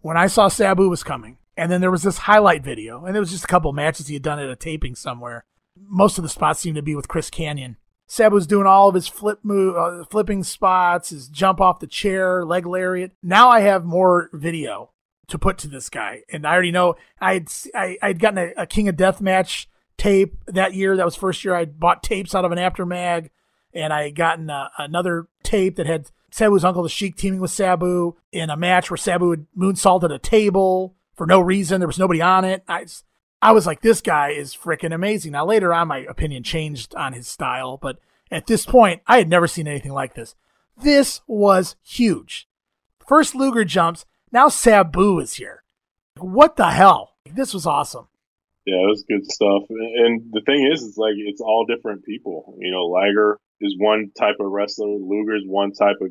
when I saw Sabu was coming, and then there was this highlight video, and it was just a couple matches he had done at a taping somewhere. Most of the spots seemed to be with Chris Kanyon. Sabu was doing all of his flip move, uh, flipping spots, his jump off the chair, leg lariat. Now I have more video to put to this guy, and I already know I'd I, I'd gotten a, a King of Death match tape that year. That was first year I bought tapes out of an Apter mag, and I had gotten a, another tape that had Sabu's uncle, the Sheik, teaming with Sabu in a match where Sabu had moonsaulted a table for no reason. There was nobody on it. I, I was like, this guy is freaking amazing. Now, later on, my opinion changed on his style, but at this point, I had never seen anything like this. This was huge. First Luger jumps. Now Sabu is here. What the hell? This was awesome. Yeah, it was good stuff. And the thing is, it's like it's all different people. You know, Liger is one type of wrestler. Luger's one type of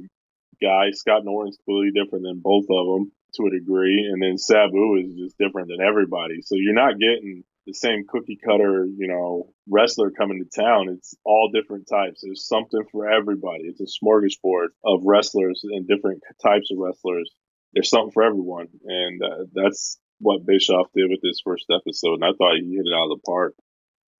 guy. Scott Norton's completely different than both of them to a degree, and then Sabu is just different than everybody. So you're not getting the same cookie cutter, you know, wrestler coming to town. It's all different types. There's something for everybody. It's a smorgasbord of wrestlers and different types of wrestlers. There's something for everyone, and uh, that's what Bischoff did with this first episode. And I thought he hit it out of the park.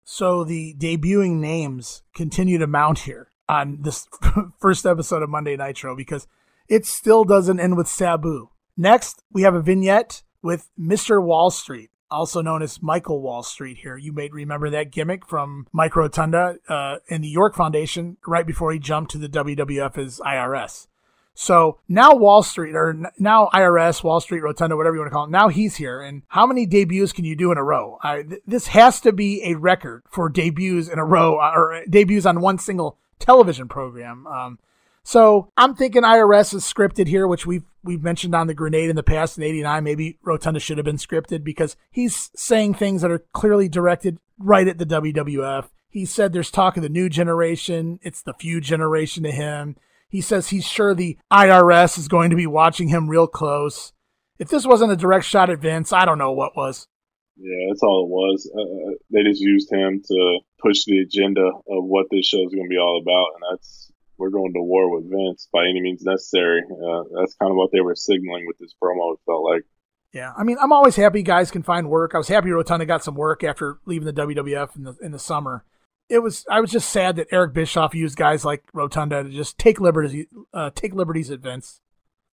So the debuting names continue to mount here on this [LAUGHS] first episode of Monday Nitro because it still doesn't end with Sabu. Next, we have a vignette with Mr. Wall Street, also known as Michael Wall Street here. You may remember that gimmick from Mike Rotunda uh, in the York Foundation right before he jumped to the WWF as IRS. So now Wall Street, or now IRS, Wall Street, Rotunda, whatever you want to call it, now he's here. And how many debuts can you do in a row? I, th- this has to be a record for debuts in a row, or debuts on one single television program. Um, so I'm thinking IRS is scripted here, which we've we've mentioned on the grenade in the past in '89. Maybe Rotunda should have been scripted because he's saying things that are clearly directed right at the WWF. He said there's talk of the new generation. It's the feud generation to him. He says he's sure the IRS is going to be watching him real close. If this wasn't a direct shot at Vince, I don't know what was. Yeah, that's all it was. Uh, uh they just used him to push the agenda of what this show is going to be all about, and that's we're going to war with Vince by any means necessary. Uh, that's kind of what they were signaling with this promo. It felt like. Yeah, I mean, I'm always happy guys can find work. I was happy Rotunda got some work after leaving the WWF in the in the summer it was I was just sad that Eric Bischoff used guys like Rotunda to just take liberties uh, take liberties at Vince.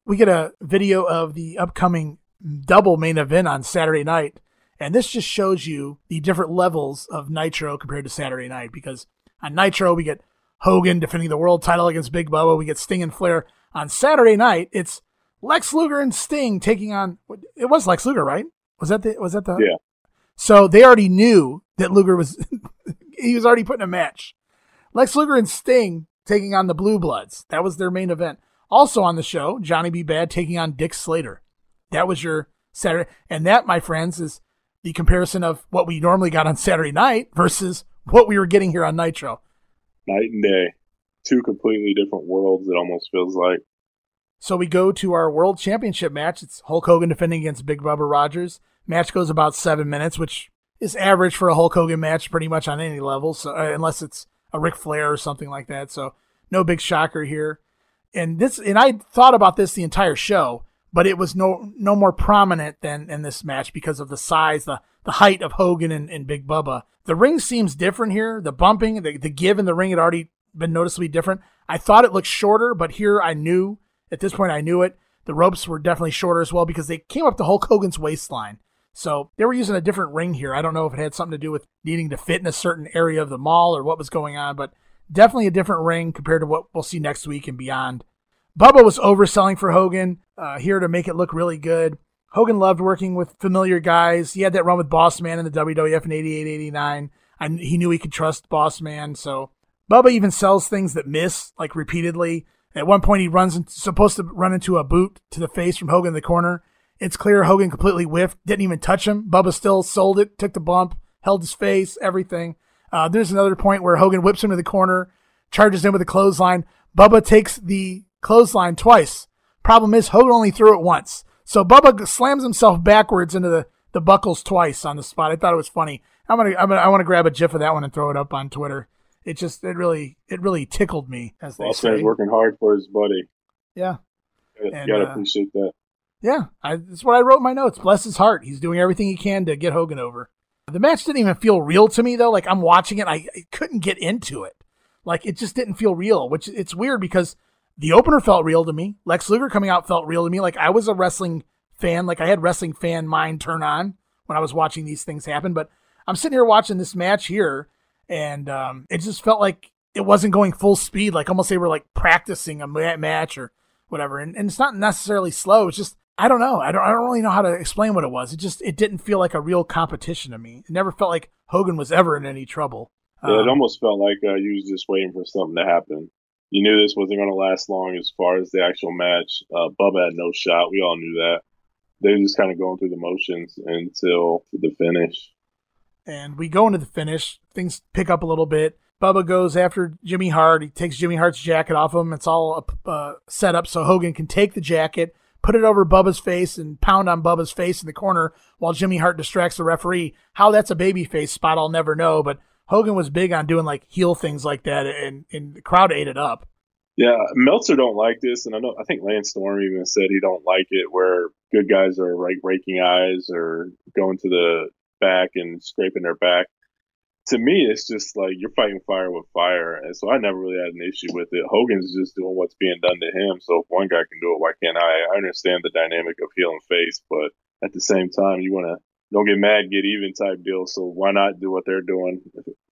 We get a video of the upcoming double main event on Saturday night, and this just shows you the different levels of Nitro compared to Saturday night. Because on Nitro we get Hogan defending the world title against Big Bubba, we get Sting and Flair. On Saturday night, it's Lex Luger and Sting taking on. It was Lex Luger, right? Was that the? Was that the? Yeah. So they already knew that Luger was [LAUGHS] he was already putting a match. Lex Luger and Sting taking on the Blue Bloods. That was their main event. Also on the show, Johnny B. Bad taking on Dick Slater. That was your Saturday. And that, my friends, is the comparison of what we normally got on Saturday night versus what we were getting here on Nitro. Night and day. Two completely different worlds, it almost feels like. So we go to our World Championship match. It's Hulk Hogan defending against Big Bubba Rogers. Match goes about seven minutes, which is average for a Hulk Hogan match pretty much on any level, so, uh, unless it's a Ric Flair or something like that. So no big shocker here. And this, and I thought about this the entire show, but it was no no more prominent than in this match because of the size, the the height of Hogan and, and Big Bubba. The ring seems different here. The bumping, the, the give in the ring had already been noticeably different. I thought it looked shorter, but here I knew at this point I knew it. The ropes were definitely shorter as well because they came up to Hulk Hogan's waistline. So they were using a different ring here. I don't know if it had something to do with needing to fit in a certain area of the mall or what was going on, but definitely a different ring compared to what we'll see next week and beyond. Bubba was overselling for Hogan uh, here to make it look really good. Hogan loved working with familiar guys. He had that run with Boss Man in the WWF in 88 89. And he knew he could trust Boss Man. So Bubba even sells things that miss, like repeatedly. At one point, he runs supposed to run into a boot to the face from Hogan in the corner. It's clear Hogan completely whiffed, didn't even touch him. Bubba still sold it, took the bump, held his face, everything. Uh, there's another point where Hogan whips him to the corner, charges in with a clothesline. Bubba takes the clothesline twice, Problem is, Hogan only threw it once. So Bubba slams himself backwards into the, the buckles twice on the spot. I thought it was funny. I'm gonna, I'm gonna I want to grab a gif of that one and throw it up on Twitter. It just it really it really tickled me as they say. working hard for his buddy. Yeah, You And, gotta uh, appreciate that. yeah. I, that's what I wrote in my notes. Bless his heart. He's doing everything he can to get Hogan over. The match didn't even feel real to me though. Like I'm watching it, I, I couldn't get into it. Like it just didn't feel real, which it's weird because the opener felt real to me. Lex Luger coming out felt real to me. Like I was a wrestling fan. Like I had wrestling fan mind turn on when I was watching these things happen. But I'm sitting here watching this match here, and um, it just felt like it wasn't going full speed. Like almost they were like practicing a match or whatever. And, and it's not necessarily slow. It's just I don't know. I don't I don't really know how to explain what it was. It just it didn't feel like a real competition to me. It never felt like Hogan was ever in any trouble. Yeah, it Um, almost felt like uh, you was just waiting for something to happen. You knew this wasn't going to last long as far as the actual match. Uh, Bubba had no shot. We all knew that. They were just kind of going through the motions until the finish. and we go into the finish. Things pick up a little bit. Bubba goes after Jimmy Hart. He takes Jimmy Hart's jacket off him. It's all uh, set up so Hogan can take the jacket, put it over Bubba's face, and pound on Bubba's face in the corner while Jimmy Hart distracts the referee. How that's a baby face spot, I'll never know. But Hogan was big on doing like heel things like that, and, and the crowd ate it up. Yeah, Meltzer don't like this, and I know I think Lance Storm even said he don't like it where good guys are like raking eyes or going to the back and scraping their back. To me, it's just like you're fighting fire with fire, and so I never really had an issue with it. Hogan's just doing what's being done to him, so if one guy can do it, why can't I? I understand the dynamic of heel and face, but at the same time, you want to don't get mad, get even type deal. So why not do what they're doing?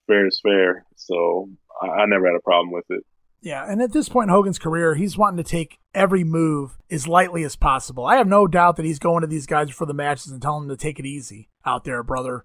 Fair is fair. So I, I never had a problem with it. Yeah, and at this point in Hogan's career, he's wanting to take every move as lightly as possible. I have no doubt that he's going to these guys before the matches and telling them to take it easy out there, brother.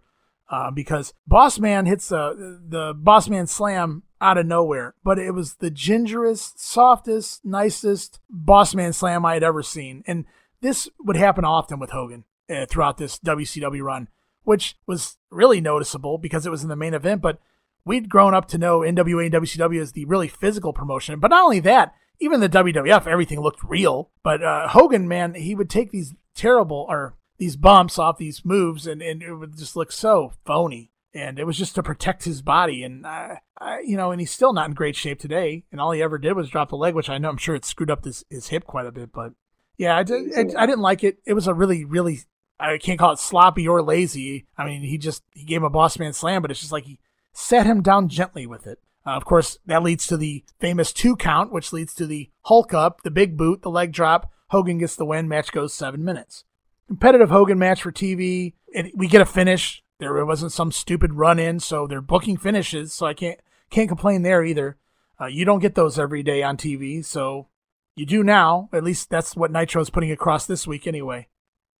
Uh, because Boss Man hits the the Boss Man slam out of nowhere, but it was the gingerest, softest, nicest Boss Man slam I had ever seen, and this would happen often with Hogan uh, throughout this WCW run, which was really noticeable because it was in the main event, but we'd grown up to know NWA and WCW as the really physical promotion. But not only that, even the WWF, everything looked real. But uh, Hogan, man, he would take these terrible or these bumps off these moves, and, and it would just look so phony. And it was just to protect his body, and I, you know, and he's still not in great shape today. And all he ever did was drop the leg, which I know I'm sure it screwed up his, his hip quite a bit. But yeah, I, did, I, I didn't like it. It was a really, really I can't call it sloppy or lazy. I mean, he just he gave him a boss man slam, but it's just like he set him down gently with it. Uh, of course, that leads to the famous two count, which leads to the Hulk up, the big boot, the leg drop. Hogan gets the win. Match goes seven minutes. Competitive Hogan match for TV. And we get a finish. There wasn't some stupid run in, so they're booking finishes. So I can't can't complain there either. Uh, you don't get those every day on TV, so you do now. At least that's what Nitro is putting across this week, anyway.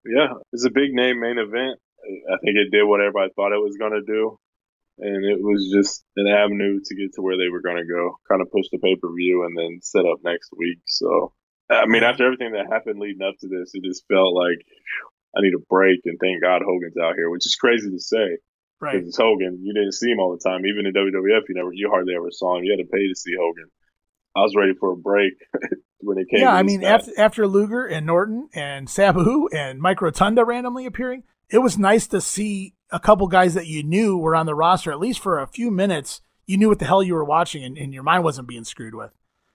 Yeah, it's a big name main event. I think it did what everybody thought it was going to do. And it was just an avenue to get to where they were going to go, kind of push the pay per view and then set up next week. So, I mean, after everything that happened leading up to this, it just felt like I need a break. And thank God Hogan's out here, which is crazy to say Right. because it's Hogan. You didn't see him all the time. Even in WWF, you never, you hardly ever saw him. You had to pay to see Hogan. I was ready for a break [LAUGHS] when it came. Yeah, I mean, after, after Luger and Norton and Sabu and Mike Rotunda randomly appearing, it was nice to see a couple guys that you knew were on the roster, at least for a few minutes. You knew what the hell you were watching and, and your mind wasn't being screwed with.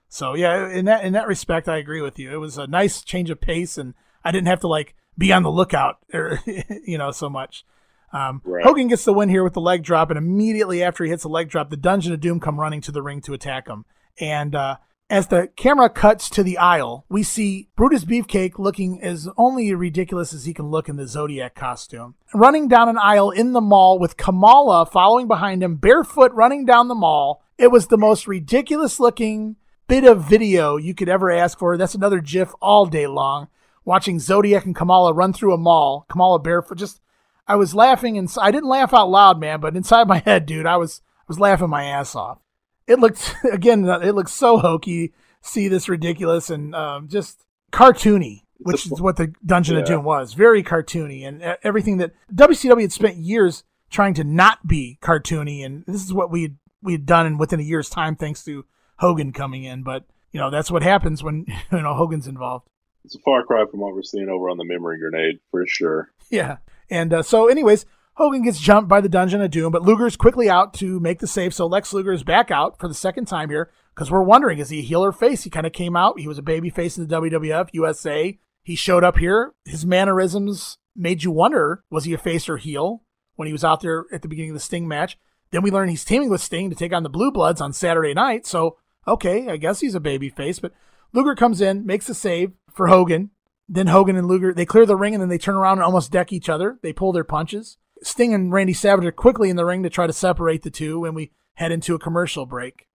So yeah, in that in that respect, I agree with you. It was a nice change of pace, and I didn't have to like be on the lookout, [LAUGHS] or, you know, so much. Um, Right. Hogan gets the win here with the leg drop, and immediately after he hits the leg drop, the Dungeon of Doom come running to the ring to attack him. And uh, as the camera cuts to the aisle, we see Brutus Beefcake looking as only ridiculous as he can look in the Zodiac costume, running down an aisle in the mall with Kamala following behind him, barefoot running down the mall. It was the most ridiculous looking bit of video you could ever ask for. That's another GIF all day long. Watching Zodiac and Kamala run through a mall, Kamala barefoot, just I was laughing and I didn't laugh out loud, man, but inside my head, dude, I was I was laughing my ass off. It looked [LAUGHS] again, it looked so hokey. See this ridiculous and um, just cartoony, which is what the Dungeon of Doom was. Very cartoony and e- everything that WCW had spent years trying to not be cartoony, and this is what we we had done in within a year's time, thanks to Hogan coming in. But you know that's what happens when [LAUGHS] you know Hogan's involved. it's a far cry from what we're seeing over on the memory grenade for sure. Yeah. And uh, so, anyways, Hogan gets jumped by the Dungeon of Doom, but Luger's quickly out to make the save. So Lex Luger is back out for the second time here because we're wondering is he a heel or face? He kind of came out. He was a baby face in the WWF USA. He showed up here. His mannerisms made you wonder was he a face or heel when he was out there at the beginning of the Sting match. Then we learn he's teaming with Sting to take on the Blue Bloods on Saturday night. So, okay, I guess he's a baby face. But Luger comes in, makes a save for Hogan. Then Hogan and Luger, they clear the ring and then they turn around and almost deck each other. They pull their punches. Sting and Randy Savage are quickly in the ring to try to separate the two, and we head into a commercial break.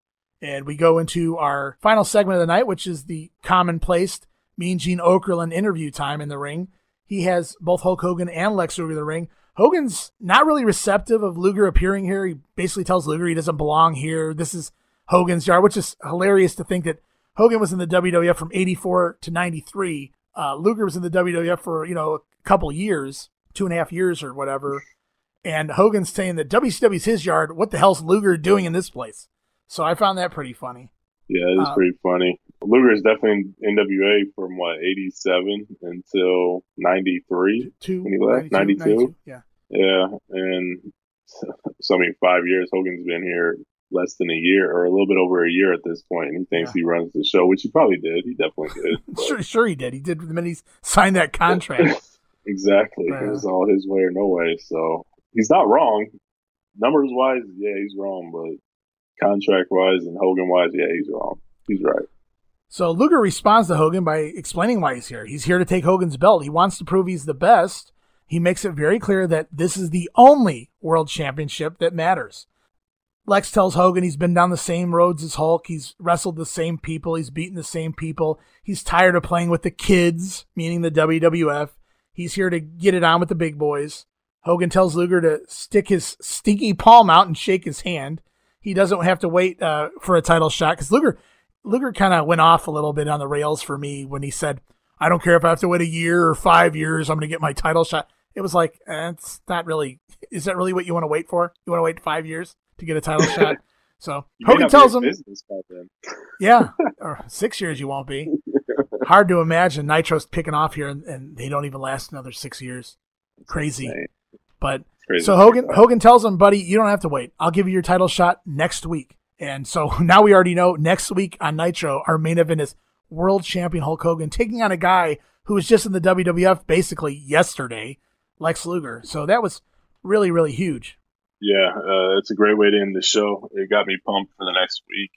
And we go into our final segment of the night, which is the commonplace Mean Gene Okerlund interview time in the ring. He has both Hulk Hogan and Lex Luger in the ring. Hogan's not really receptive of Luger appearing here. He basically tells Luger he doesn't belong here. This is Hogan's yard, which is hilarious to think that Hogan was in the WWF from 84 to 93. Uh, Luger was in the WWF for, you know, a couple years, two and a half years or whatever. And Hogan's saying that WCW's his yard. What the hell's Luger doing in this place? So I found that pretty funny. Yeah, it is uh, pretty funny. Luger is definitely in NWA from what, 87 until 93 two, when he left? 92, 92? Yeah. Yeah. And [LAUGHS] so, I mean, five years, Hogan's been here less than a year or a little bit over a year at this point, and he thinks yeah. he runs the show, which he probably did. He definitely did. [LAUGHS] sure, sure he did. He did the minute he signed that contract. [LAUGHS] exactly. It was all his way or no way. So he's not wrong. Numbers wise, yeah, he's wrong, but contract wise and Hogan wise, yeah, he's wrong. He's right. So Luger responds to Hogan by explaining why he's here. He's here to take Hogan's belt. He wants to prove he's the best. He makes it very clear that this is the only world championship that matters. Lex tells Hogan he's been down the same roads as Hulk. He's wrestled the same people. He's beaten the same people. He's tired of playing with the kids, meaning the WWF. He's here to get it on with the big boys. Hogan tells Luger to stick his stinky palm out and shake his hand. He doesn't have to wait uh, for a title shot because Luger Luger kind of went off a little bit on the rails for me when he said, I don't care if I have to wait a year or five years, I'm going to get my title shot. It was like, eh, it's not really, is that really what you want to wait for? You want to wait five years to get a title shot? [LAUGHS] So You Hogan tells him, in business by then. [LAUGHS] yeah, or six years you won't be. Hard to imagine Nitro's picking off here and, and they don't even last another six years. Crazy. But so Hogan. Hogan tells him, buddy, you don't have to wait. I'll give you your title shot next week. And so [LAUGHS] now we already know next week on Nitro, our main event is world champion Hulk Hogan taking on a guy who was just in the WWF basically yesterday, Lex Luger. So that was really, really huge. Yeah, uh, it's a great way to end the show. It got me pumped for the next week.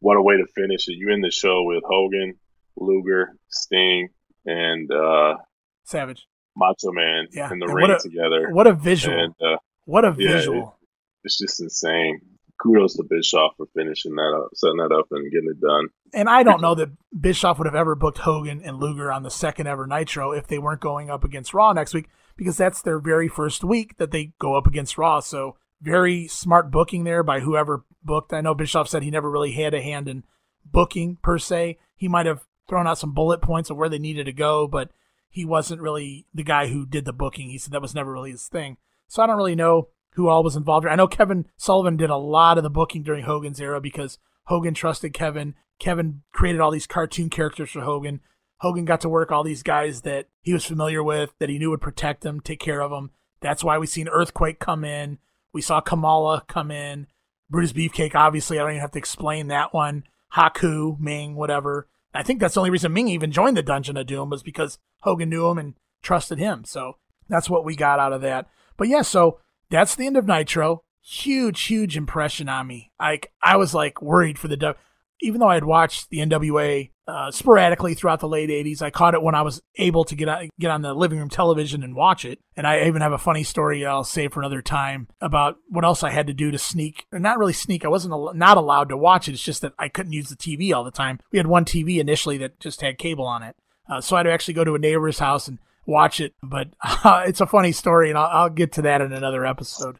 What a way to finish it. You end the show with Hogan, Luger, Sting, and uh, Savage. Macho Man Yeah, in the and ring what a- together. What a visual. And uh, what a yeah, visual. it's just insane. Kudos to Bischoff for finishing that up, setting that up, and getting it done. And I don't know that Bischoff would have ever booked Hogan and Luger on the second ever Nitro if they weren't going up against Raw next week because that's their very first week that they go up against Raw. So very smart booking there by whoever booked. I know Bischoff said he never really had a hand in booking per se. He might have thrown out some bullet points of where they needed to go, but he wasn't really the guy who did the booking. He said that was never really his thing. So I don't really know who all was involved. I know Kevin Sullivan did a lot of the booking during Hogan's era because Hogan trusted Kevin. Kevin created all these cartoon characters for Hogan. Hogan got to work all these guys that he was familiar with, that he knew would protect him, take care of him. That's why we seen Earthquake come in. We saw Kamala come in. Brutus Beefcake, obviously, I don't even have to explain that one. Haku, Ming, whatever. I think that's the only reason Ming even joined the Dungeon of Doom was because Hogan knew him and trusted him. So that's what we got out of that. But yeah, so that's the end of Nitro. Huge, huge impression on me. Like I was like worried for the. Even though I had watched the NWA uh, sporadically throughout the late '80s, I caught it when I was able to get on, get on the living room television and watch it. And I even have a funny story I'll save for another time about what else I had to do to sneak. Or not really sneak. I wasn't al- not allowed to watch it. It's just that I couldn't use the TV all the time. We had one TV initially that just had cable on it, uh, so I had to actually go to a neighbor's house and watch it. But [LAUGHS] uh, it's a funny story, and I'll, I'll get to that in another episode.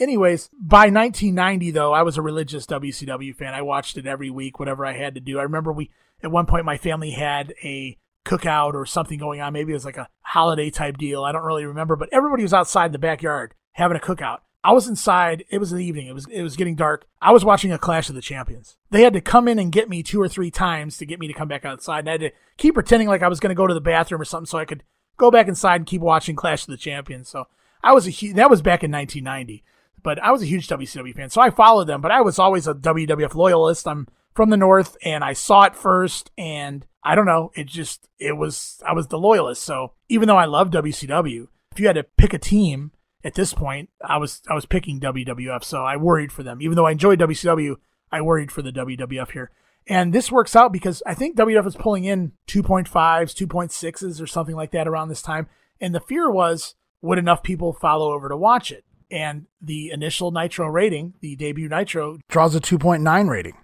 Anyways, by 1990 though, I was a religious WCW fan. I watched it every week, whatever I had to do. I remember we at one point my family had a cookout or something going on. Maybe it was like a holiday type deal. I don't really remember, but everybody was outside in the backyard having a cookout I was inside. It was in the evening. It was it was getting dark. I was watching a Clash of the Champions. They had to come in and get me two or three times to get me to come back outside. And I had to keep pretending like I was going to go to the bathroom or something so I could go back inside and keep watching Clash of the Champions. So I was a huge, that was back in 1990, but I was a huge WCW fan. So I followed them, but I was always a WWF loyalist. I'm from the North and I saw it first and I don't know. It just, it was, I was the loyalist. So even though I love WCW, if you had to pick a team at this point, I was, I was picking WWF. So I worried for them. Even though I enjoyed WCW, I worried for the WWF here. And this works out because I think WWF is pulling in 2.5s, 2.6s, or something like that around this time. And the fear was, would enough people follow over to watch it? And the initial Nitro rating, the debut Nitro, draws a 2.9 rating.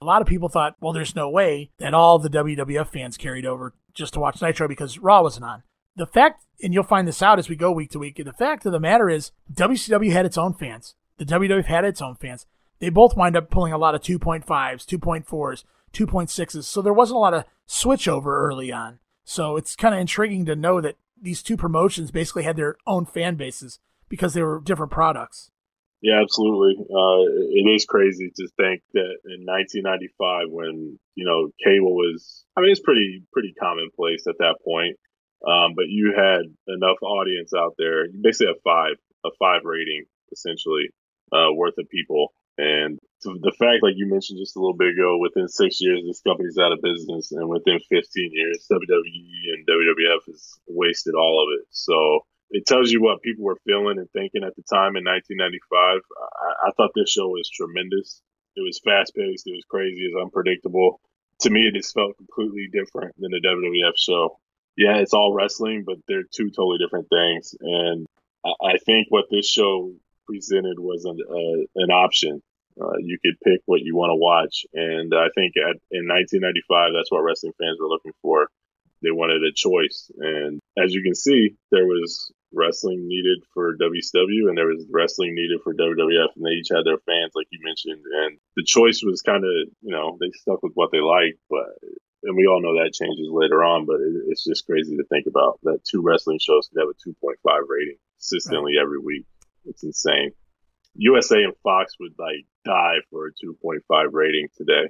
A lot of people thought, well, there's no way that all the WWF fans carried over just to watch Nitro because Raw wasn't on. The fact, and you'll find this out as we go week to week, the fact of the matter is WCW had its own fans. The WWF had its own fans. They both wind up pulling a lot of 2.5s, 2.4s, 2.6s. So there wasn't a lot of switchover early on. So it's kind of intriguing to know that these two promotions basically had their own fan bases because they were different products. Yeah, absolutely. Uh, it is crazy to think that in 1995, when you know cable was, I mean, it's pretty pretty commonplace at that point. Um, but you had enough audience out there. You basically have five a five rating essentially uh, worth of people and the fact, like you mentioned just a little bit ago, within six years, this company's out of business, and within 15 years, WWE and WWF has wasted all of it. So it tells you what people were feeling and thinking at the time in 1995. I, I thought this show was tremendous. It was fast paced. It was crazy. It was unpredictable. To me, it just felt completely different than the WWF show. Yeah, it's all wrestling, but they're two totally different things. And I, I think what this show presented was an, uh, an option. Uh, you could pick what you want to watch. And I think at, in 1995, that's what wrestling fans were looking for. They wanted a choice. And as you can see, there was wrestling needed for WCW and there was wrestling needed for WWF. And they each had their fans, like you mentioned. And the choice was kind of, you know, they stuck with what they liked. But and we all know that changes later on, but it, it's just crazy to think about that two wrestling shows could have a 2.5 rating consistently right. every week. It's insane. USA and Fox would like die for a 2.5 rating today.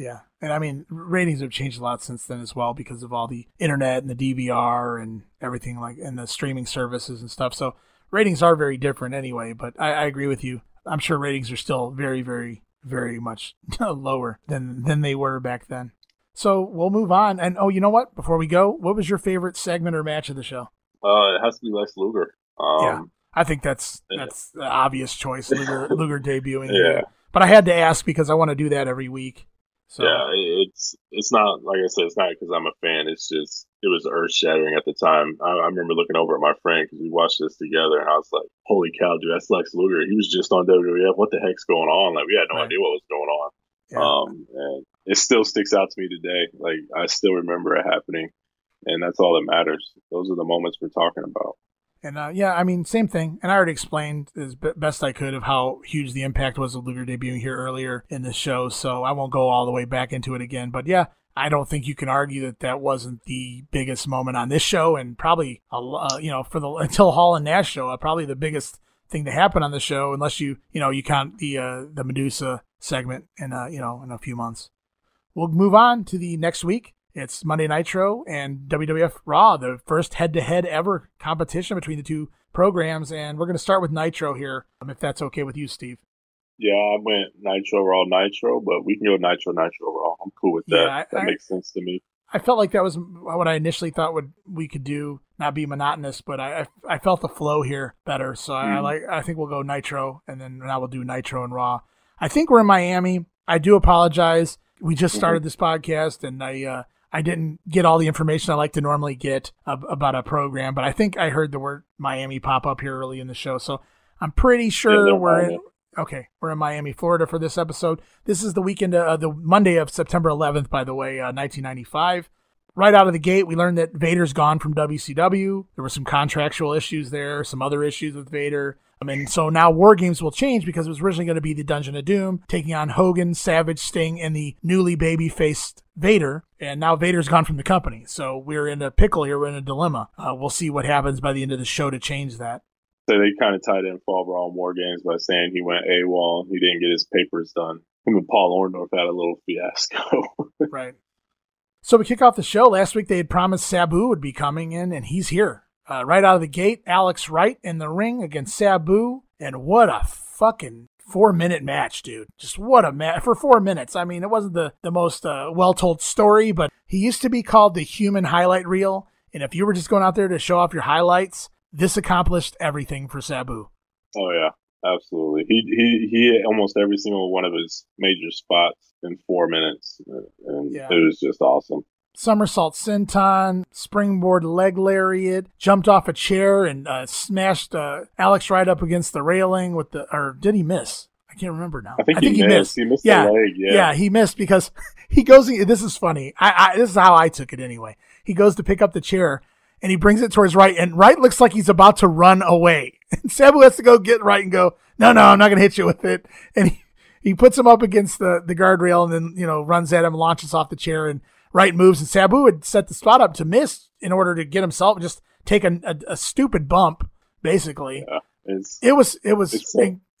Yeah. And I mean, ratings have changed a lot since then as well because of all the internet and the DVR and everything like, and the streaming services and stuff. So ratings are very different anyway, but I, I agree with you. I'm sure ratings are still very, very, very much [LAUGHS] lower than, than they were back then. So we'll move on. And oh, you know what? Before we go, what was your favorite segment or match of the show? Uh, it has to be Lex Luger. Um, yeah. I think that's that's the obvious choice. Luger, [LAUGHS] Luger debuting. Yeah. But I had to ask because I want to do that every week. So. Yeah, it's it's not like I said. It's not because I'm a fan. It's just it was earth shattering at the time. I, I, remember looking over at my friend because we watched this together, and I was like, "Holy cow, dude! That's Lex Luger. He was just on WWF. What the heck's going on? Like we had no right. idea what was going on." Yeah. Um, and it still sticks out to me today. Like I still remember it happening, and that's all that matters. Those are the moments we're talking about. And uh, yeah, I mean, same thing. And I already explained as best I could of how huge the impact was of Luger debuting here earlier in the show. So I won't go all the way back into it again. But yeah, I don't think you can argue that that wasn't the biggest moment on this show, and probably uh, you know for the [LAUGHS] until Hall and Nash show, uh, probably the biggest thing to happen on the show, unless you you know you count the uh, the Medusa segment in uh, you know in a few months. We'll move on to the next week. It's Monday Nitro and WWF Raw, the first head to head ever competition between the two programs. And we're going to start with Nitro here, um, if that's okay with you, Steve. Yeah, I went Nitro Raw Nitro, but we can go Nitro Nitro Raw. I'm cool with that. Yeah, that I, makes sense to me. I felt like that was what I initially thought would we could do, not be monotonous, but I I, felt the flow here better. So mm. I, I mm-hmm. like I think we'll go Nitro, and then now we'll do Nitro and Raw. I think we're in Miami. I do apologize. We just mm-hmm. started this podcast, and I uh, I didn't get all the information I like to normally get about a program, but I think I heard the word Miami pop up here early in the show. So I'm pretty sure yeah, we're in, okay. We're in Miami, Florida for this episode. This is the weekend, uh, the Monday of September 11th, by the way, uh, 1995. Right out of the gate, we learned that Vader's gone from WCW. There were some contractual issues there, some other issues with Vader. I mean, so now War Games will change because it was originally going to be the Dungeon of Doom, taking on Hogan, Savage, Sting, and the newly baby-faced Vader. And now Vader's gone from the company. So we're in a pickle here. We're in a dilemma. Uh, we'll see what happens by the end of the show to change that. So they kind of tied in Fall Brawl War Games by saying he went AWOL. And he didn't get his papers done. Him and Paul Orndorff had a little fiasco. [LAUGHS] right. So we kick off the show. Last week they had promised Sabu would be coming in, and he's here. Uh, right out of the gate, Alex Wright in the ring against Sabu. And what a fucking four minute match, dude. Just what a match for four minutes. I mean, it wasn't the, the most uh, well told story, but he used to be called the human highlight reel. And if you were just going out there to show off your highlights, this accomplished everything for Sabu. Oh, yeah. Absolutely. He he he hit almost every single one of his major spots in four minutes, and yeah. it was just awesome. Somersault senton, springboard leg lariat, jumped off a chair and uh, smashed uh, Alex Wright up against the railing with the. Or did he miss? I can't remember now. I think, I think he, he, missed. He missed yeah. the leg. Yeah. yeah, he missed because [LAUGHS] he goes. This is funny. I, I this is how I took it anyway. He goes to pick up the chair and he brings it towards Wright, and Wright looks like he's about to run away. [LAUGHS] And Sabu has to go get Wright and go, no, no, I'm not going to hit you with it. And he, he puts him up against the, the guardrail and then, you know, runs at him, launches off the chair, and Wright moves. And Sabu had set the spot up to miss in order to get himself just take a, a, a stupid bump, basically. Yeah, it was, it was,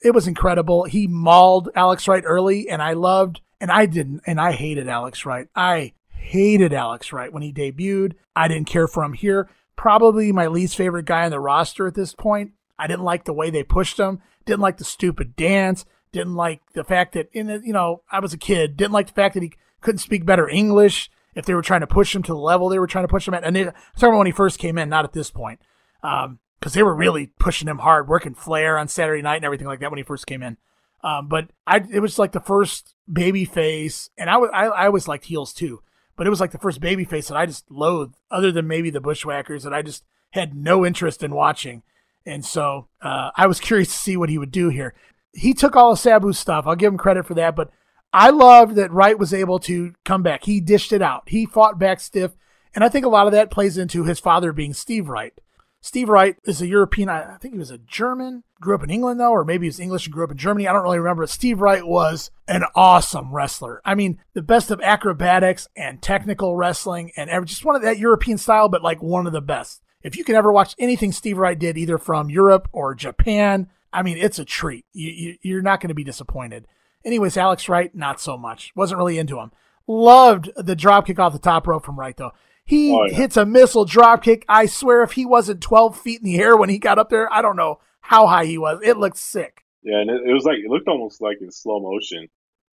it was incredible. He mauled Alex Wright early, and I loved, and I didn't, and I hated Alex Wright. I hated Alex Wright when he debuted. I didn't care for him here. Probably my least favorite guy on the roster at this point. I didn't like the way they pushed him. Didn't like the stupid dance. Didn't like the fact that in the, you know I was a kid. Didn't like the fact that he couldn't speak better English. If they were trying to push him to the level they were trying to push him at, and they, I'm talking about when he first came in, not at this point, because um, they were really pushing him hard, working Flair on Saturday night and everything like that when he first came in. Um, but I, it was like the first baby face, and I was I, I always liked heels too but it was like the first baby face that I just loathed, other than maybe the Bushwhackers that I just had no interest in watching. And so uh, I was [LAUGHS] curious to see what he would do here. He took all of Sabu's stuff. I'll give him credit for that. But I loved that Wright was able to come back. He dished it out. He fought back stiff. And I think a lot of that plays into his father being Steve Wright. Steve Wright is a European. I think he was a German, grew up in England though, or maybe he was English and grew up in Germany. I don't really remember. Steve Wright was an awesome wrestler. I mean, the best of acrobatics and technical wrestling and just one of that European style, but like one of the best. If you can ever watch anything Steve Wright did, either from Europe or Japan, I mean, it's a treat. You, you, are not going to be disappointed. Anyways, Alex Wright, not so much. Wasn't really into him. Loved the drop kick off the top rope from Wright though. He oh, yeah. hits a missile drop kick. I swear, if he wasn't 12 feet in the air when he got up there, I don't know how high he was. It looked sick. Yeah, and it, it was like it looked almost like in slow motion.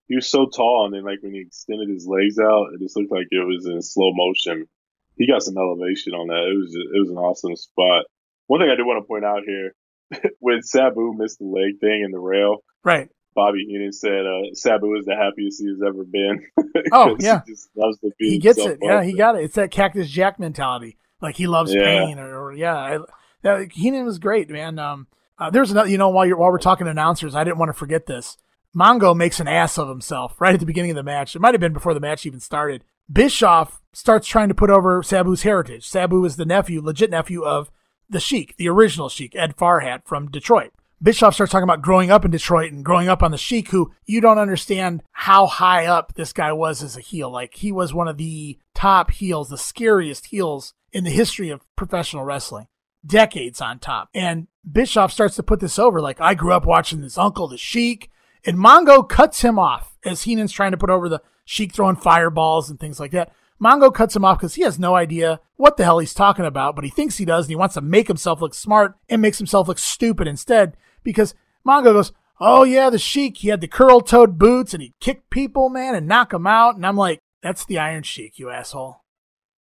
He was so tall, and then like when he extended his legs out, it just looked like it was in slow motion. He got some elevation on that. It was just, it was an awesome spot. One thing I do want to point out here, [LAUGHS] when Sabu missed the leg thing in the rail, right? Bobby Heenan said uh, Sabu is the happiest he has ever been. [LAUGHS] oh yeah, he, he gets it. Yeah, he got it. It's that Cactus Jack mentality. Like he loves yeah. pain, or, or yeah. I, that, Heenan was great, man. Um, uh, there's another. You know, while you're while we're talking announcers, I didn't want to forget this. Mongo makes an ass of himself right at the beginning of the match. It might have been before the match even started. Bischoff starts trying to put over Sabu's heritage. Sabu is the nephew, legit nephew of the Sheik, the original Sheik, Ed Farhat from Detroit. Bischoff starts talking about growing up in Detroit and growing up on the Sheik, who you don't understand how high up this guy was as a heel. Like he was one of the top heels, the scariest heels in the history of professional wrestling, decades on top. And Bischoff starts to put this over, like I grew up watching this uncle, the Sheik, and Mongo cuts him off as Heenan's trying to put over the Sheik throwing fireballs and things like that. Mongo cuts him off because he has no idea what the hell he's talking about, but he thinks he does, and he wants to make himself look smart and makes himself look stupid instead because Mongo goes, Oh yeah, the Sheik, he had the curl toed boots and he kicked people, man, and knock them out. And I'm like, that's the Iron Sheik, you asshole.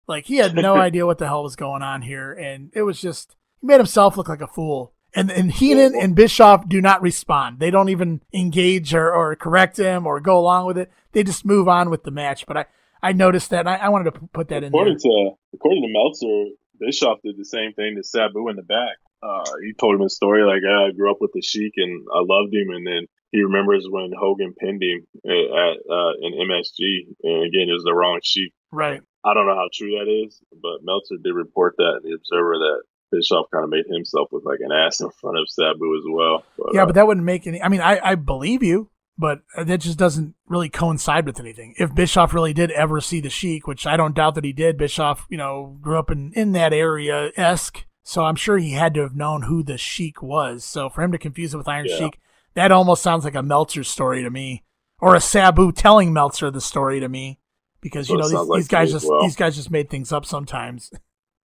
Like he had no [LAUGHS] idea what the hell was going on here. And it was just, he made himself look like a fool. And, and Heenan and Bischoff do not respond. They don't even engage or, or correct him or go along with it. They just move on with the match. But I, I noticed that. I, I wanted to put that according in there. To, according to Meltzer, Bischoff did the same thing to Sabu in the back uh, he told him a story like, yeah, I grew up with the Sheik and I loved him. And then he remembers when Hogan pinned him at, uh, in MSG. And again, it was the wrong Sheik. Right. I don't know how true that is, but Meltzer did report that in the Observer that Bischoff kind of made himself look like an ass in front of Sabu as well. But, yeah, uh, but that wouldn't make any. I mean, I, I believe you, but that just doesn't really coincide with anything. If Bischoff really did ever see the Sheik, which I don't doubt that he did, Bischoff, you know, grew up in, in that area esque So I'm sure he had to have known who the Sheik was. So for him to confuse it with Iron yeah. Sheik, that almost sounds like a Meltzer story to me, or a Sabu telling Meltzer the story to me, because you know these, like these guys just well. these guys just made things up sometimes. [LAUGHS]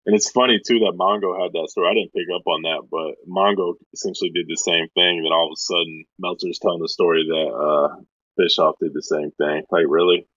And it's funny too that Mongo had that story. I didn't pick up on that, but Mongo essentially did the same thing. That all of a sudden, Meltzer's telling the story that uh, Bischoff did the same thing. Like, really?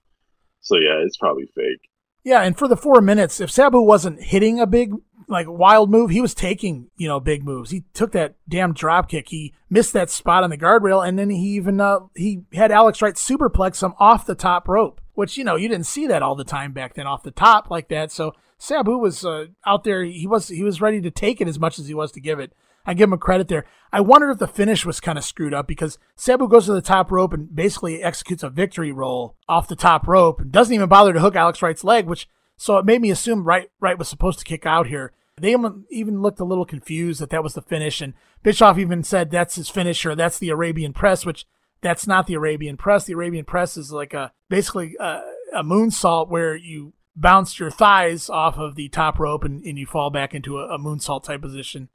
So yeah, it's probably fake. Yeah, and for the four minutes, if Sabu wasn't hitting a big like wild move, he was taking you know big moves. He took that damn drop kick. He missed that spot on the guardrail, and then he even uh, he had Alex Wright superplex him off the top rope, which you know you didn't see that all the time back then off the top like that. So Sabu was uh, out there. He was he was ready to take it as much as he was to give it. I give him a credit there. I wondered if the finish was kind of screwed up because Sabu goes to the top rope and basically executes a victory roll off the top rope and doesn't even bother to hook Alex Wright's leg, which so it made me assume Wright Wright was supposed to kick out here. They even looked a little confused that that was the finish, and Bischoff even said that's his finisher. That's the Arabian Press, which that's not the Arabian Press. The Arabian Press is like a basically a, a moonsault where you bounce your thighs off of the top rope and, and you fall back into a, a moonsault type position.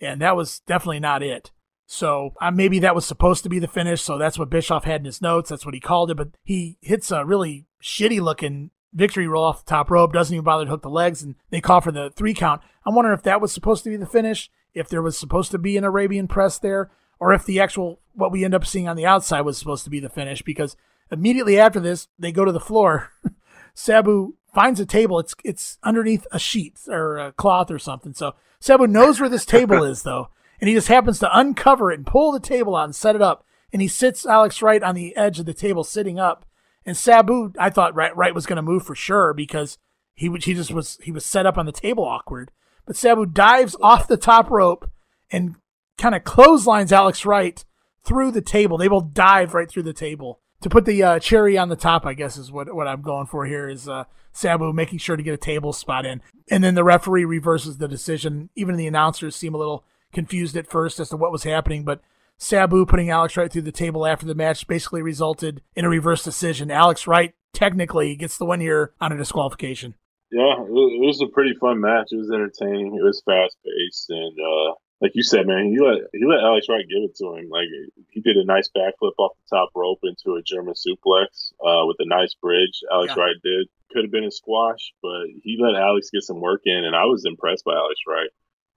And that was definitely not it. So uh, maybe that was supposed to be the finish. So that's what Bischoff had in his notes. That's what he called it. But he hits a really shitty looking victory roll off the top rope, doesn't even bother to hook the legs, and they call for the three count. I'm wondering if that was supposed to be the finish, if there was supposed to be an Arabian press there, or if the actual, what we end up seeing on the outside was supposed to be the finish, because immediately after this, they go to the floor. [LAUGHS] Sabu finds a table. It's it's underneath a sheet or a cloth or something. So Sabu knows where this table is though, and he just happens to uncover it and pull the table out and set it up. And he sits Alex Wright on the edge of the table, sitting up. And Sabu, I thought Wright, Wright was going to move for sure because he he just was he was set up on the table awkward. But Sabu dives off the top rope and kind of clotheslines Alex Wright through the table. They both dive right through the table to put the uh, cherry on the top, I guess is what what I'm going for here is uh, Sabu making sure to get a table spot in, and then the referee reverses the decision. Even the announcers seem a little confused at first as to what was happening, but Sabu putting Alex Wright through the table after the match basically resulted in a reverse decision. Alex Wright technically gets the win here on a disqualification. Yeah, it was a pretty fun match. It was entertaining. It was fast paced, and uh, like you said, man, he let he let Alex Wright give it to him. Like he did a nice backflip off the top rope into a German suplex uh, with a nice bridge. Alex yeah. Wright did. Could have been a squash, but he let Alex get some work in, and I was impressed by Alex Wright.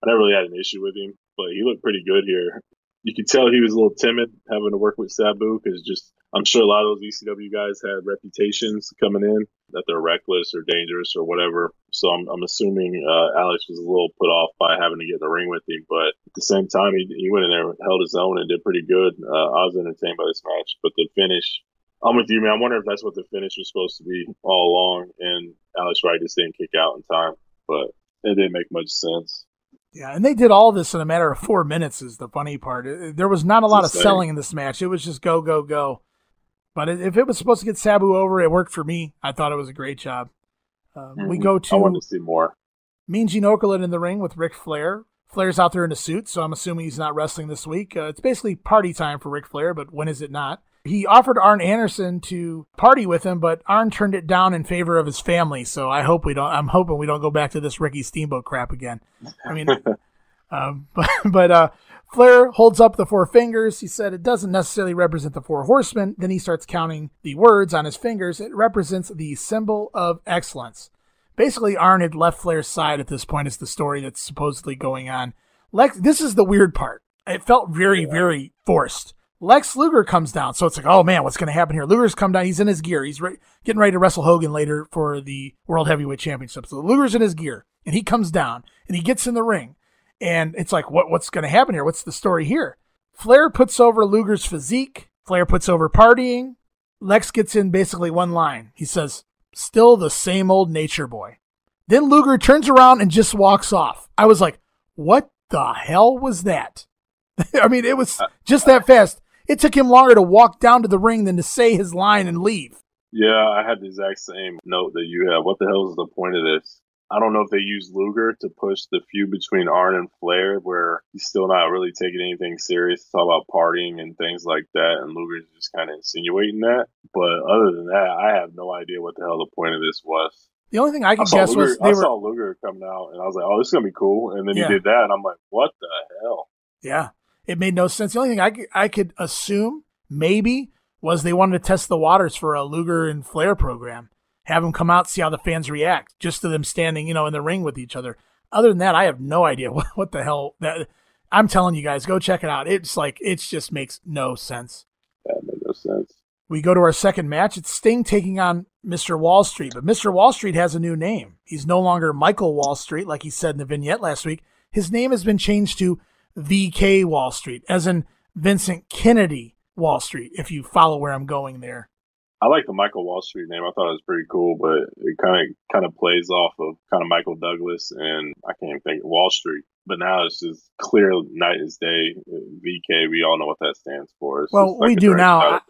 I never really had an issue with him, but he looked pretty good here you could tell he was a little timid having to work with Sabu because just I'm sure a lot of those ECW guys had reputations coming in that they're reckless or dangerous or whatever. So I'm, I'm assuming uh, Alex was a little put off by having to get in the ring with him, but at the same time he, he went in there, held his own, and did pretty good. Uh, I was entertained by this match, but the finish. I'm with you, man. I wonder if that's what the finish was supposed to be all along, and Alex Wright just didn't kick out in time, but it didn't make much sense. Yeah, and they did all this in a matter of four minutes. Is the funny part. There was not a lot of selling in this match. It was just go, go, go. But if it was supposed to get Sabu over, it worked for me. I thought it was a great job. Um, mm-hmm. We go to. I want to see more. Mean Gene Okerlund in the ring with Ric Flair. Flair's out there in a suit, so I'm assuming he's not wrestling this week. Uh, it's basically party time for Ric Flair, but when is it not? He offered Arn Anderson to party with him, but Arn turned it down in favor of his family. So I hope we don't. I'm hoping we don't go back to this Ricky Steamboat crap again. I mean, [LAUGHS] um, [LAUGHS] but but uh, Flair holds up the four fingers. He said it doesn't necessarily represent the four horsemen. Then he starts counting the words on his fingers. It represents the symbol of excellence. Basically, Arn had left Flair's side at this point. Is the story that's supposedly going on. Lex, this is the weird part. It felt very, very forced. Lex Luger comes down. So it's like, oh man, what's going to happen here? Luger's come down. He's in his gear. He's re- getting ready to wrestle Hogan later for the World Heavyweight Championship. So Luger's in his gear and he comes down and he gets in the ring. And it's like, what, what's going to happen here? What's the story here? Flair puts over Luger's physique. Flair puts over partying. Lex gets in basically one line. He says, still the same old nature boy. Then Luger turns around and just walks off. I was like, what the hell was that? [LAUGHS] I mean, it was uh, just that fast. It took him longer to walk down to the ring than to say his line and leave. Yeah, I had the exact same note that you have. What the hell is the point of this? I don't know if they used Luger to push the feud between Arn and Flair, where he's still not really taking anything serious. Talk about partying and things like that, and Luger's just kind of insinuating that. But other than that, I have no idea what the hell the point of this was. The only thing I could I guess Luger, was they I were saw Luger coming out, and I was like, "Oh, this is gonna be cool." And then Yeah. he did that, and I'm like, "What the hell?" Yeah, it made no sense. The only thing I could, I could assume maybe was they wanted to test the waters for a Luger and Flair program, have them come out, see how the fans react, just to them standing, you know, in the ring with each other. Other than that, I have no idea [LAUGHS] what, what the hell that. I'm telling you guys, go check it out. It's like it just makes no sense. That made no sense. We go to our second match. It's Sting taking on Mr. Wall Street, but Mr. Wall Street has a new name. He's no longer Michael Wall Street, like he said in the vignette last week. His name has been changed to VK Wall Street, as in Vincent Kennedy Wall Street, if you follow where I'm going there. I like the Michael Wall Street name. I thought it was pretty cool, but it kind of kind of plays off of kind of Michael Douglas and I can't even think Wall Street. But now it's just clear night as day. VK, we all know what that stands for. It's Well, like we do now.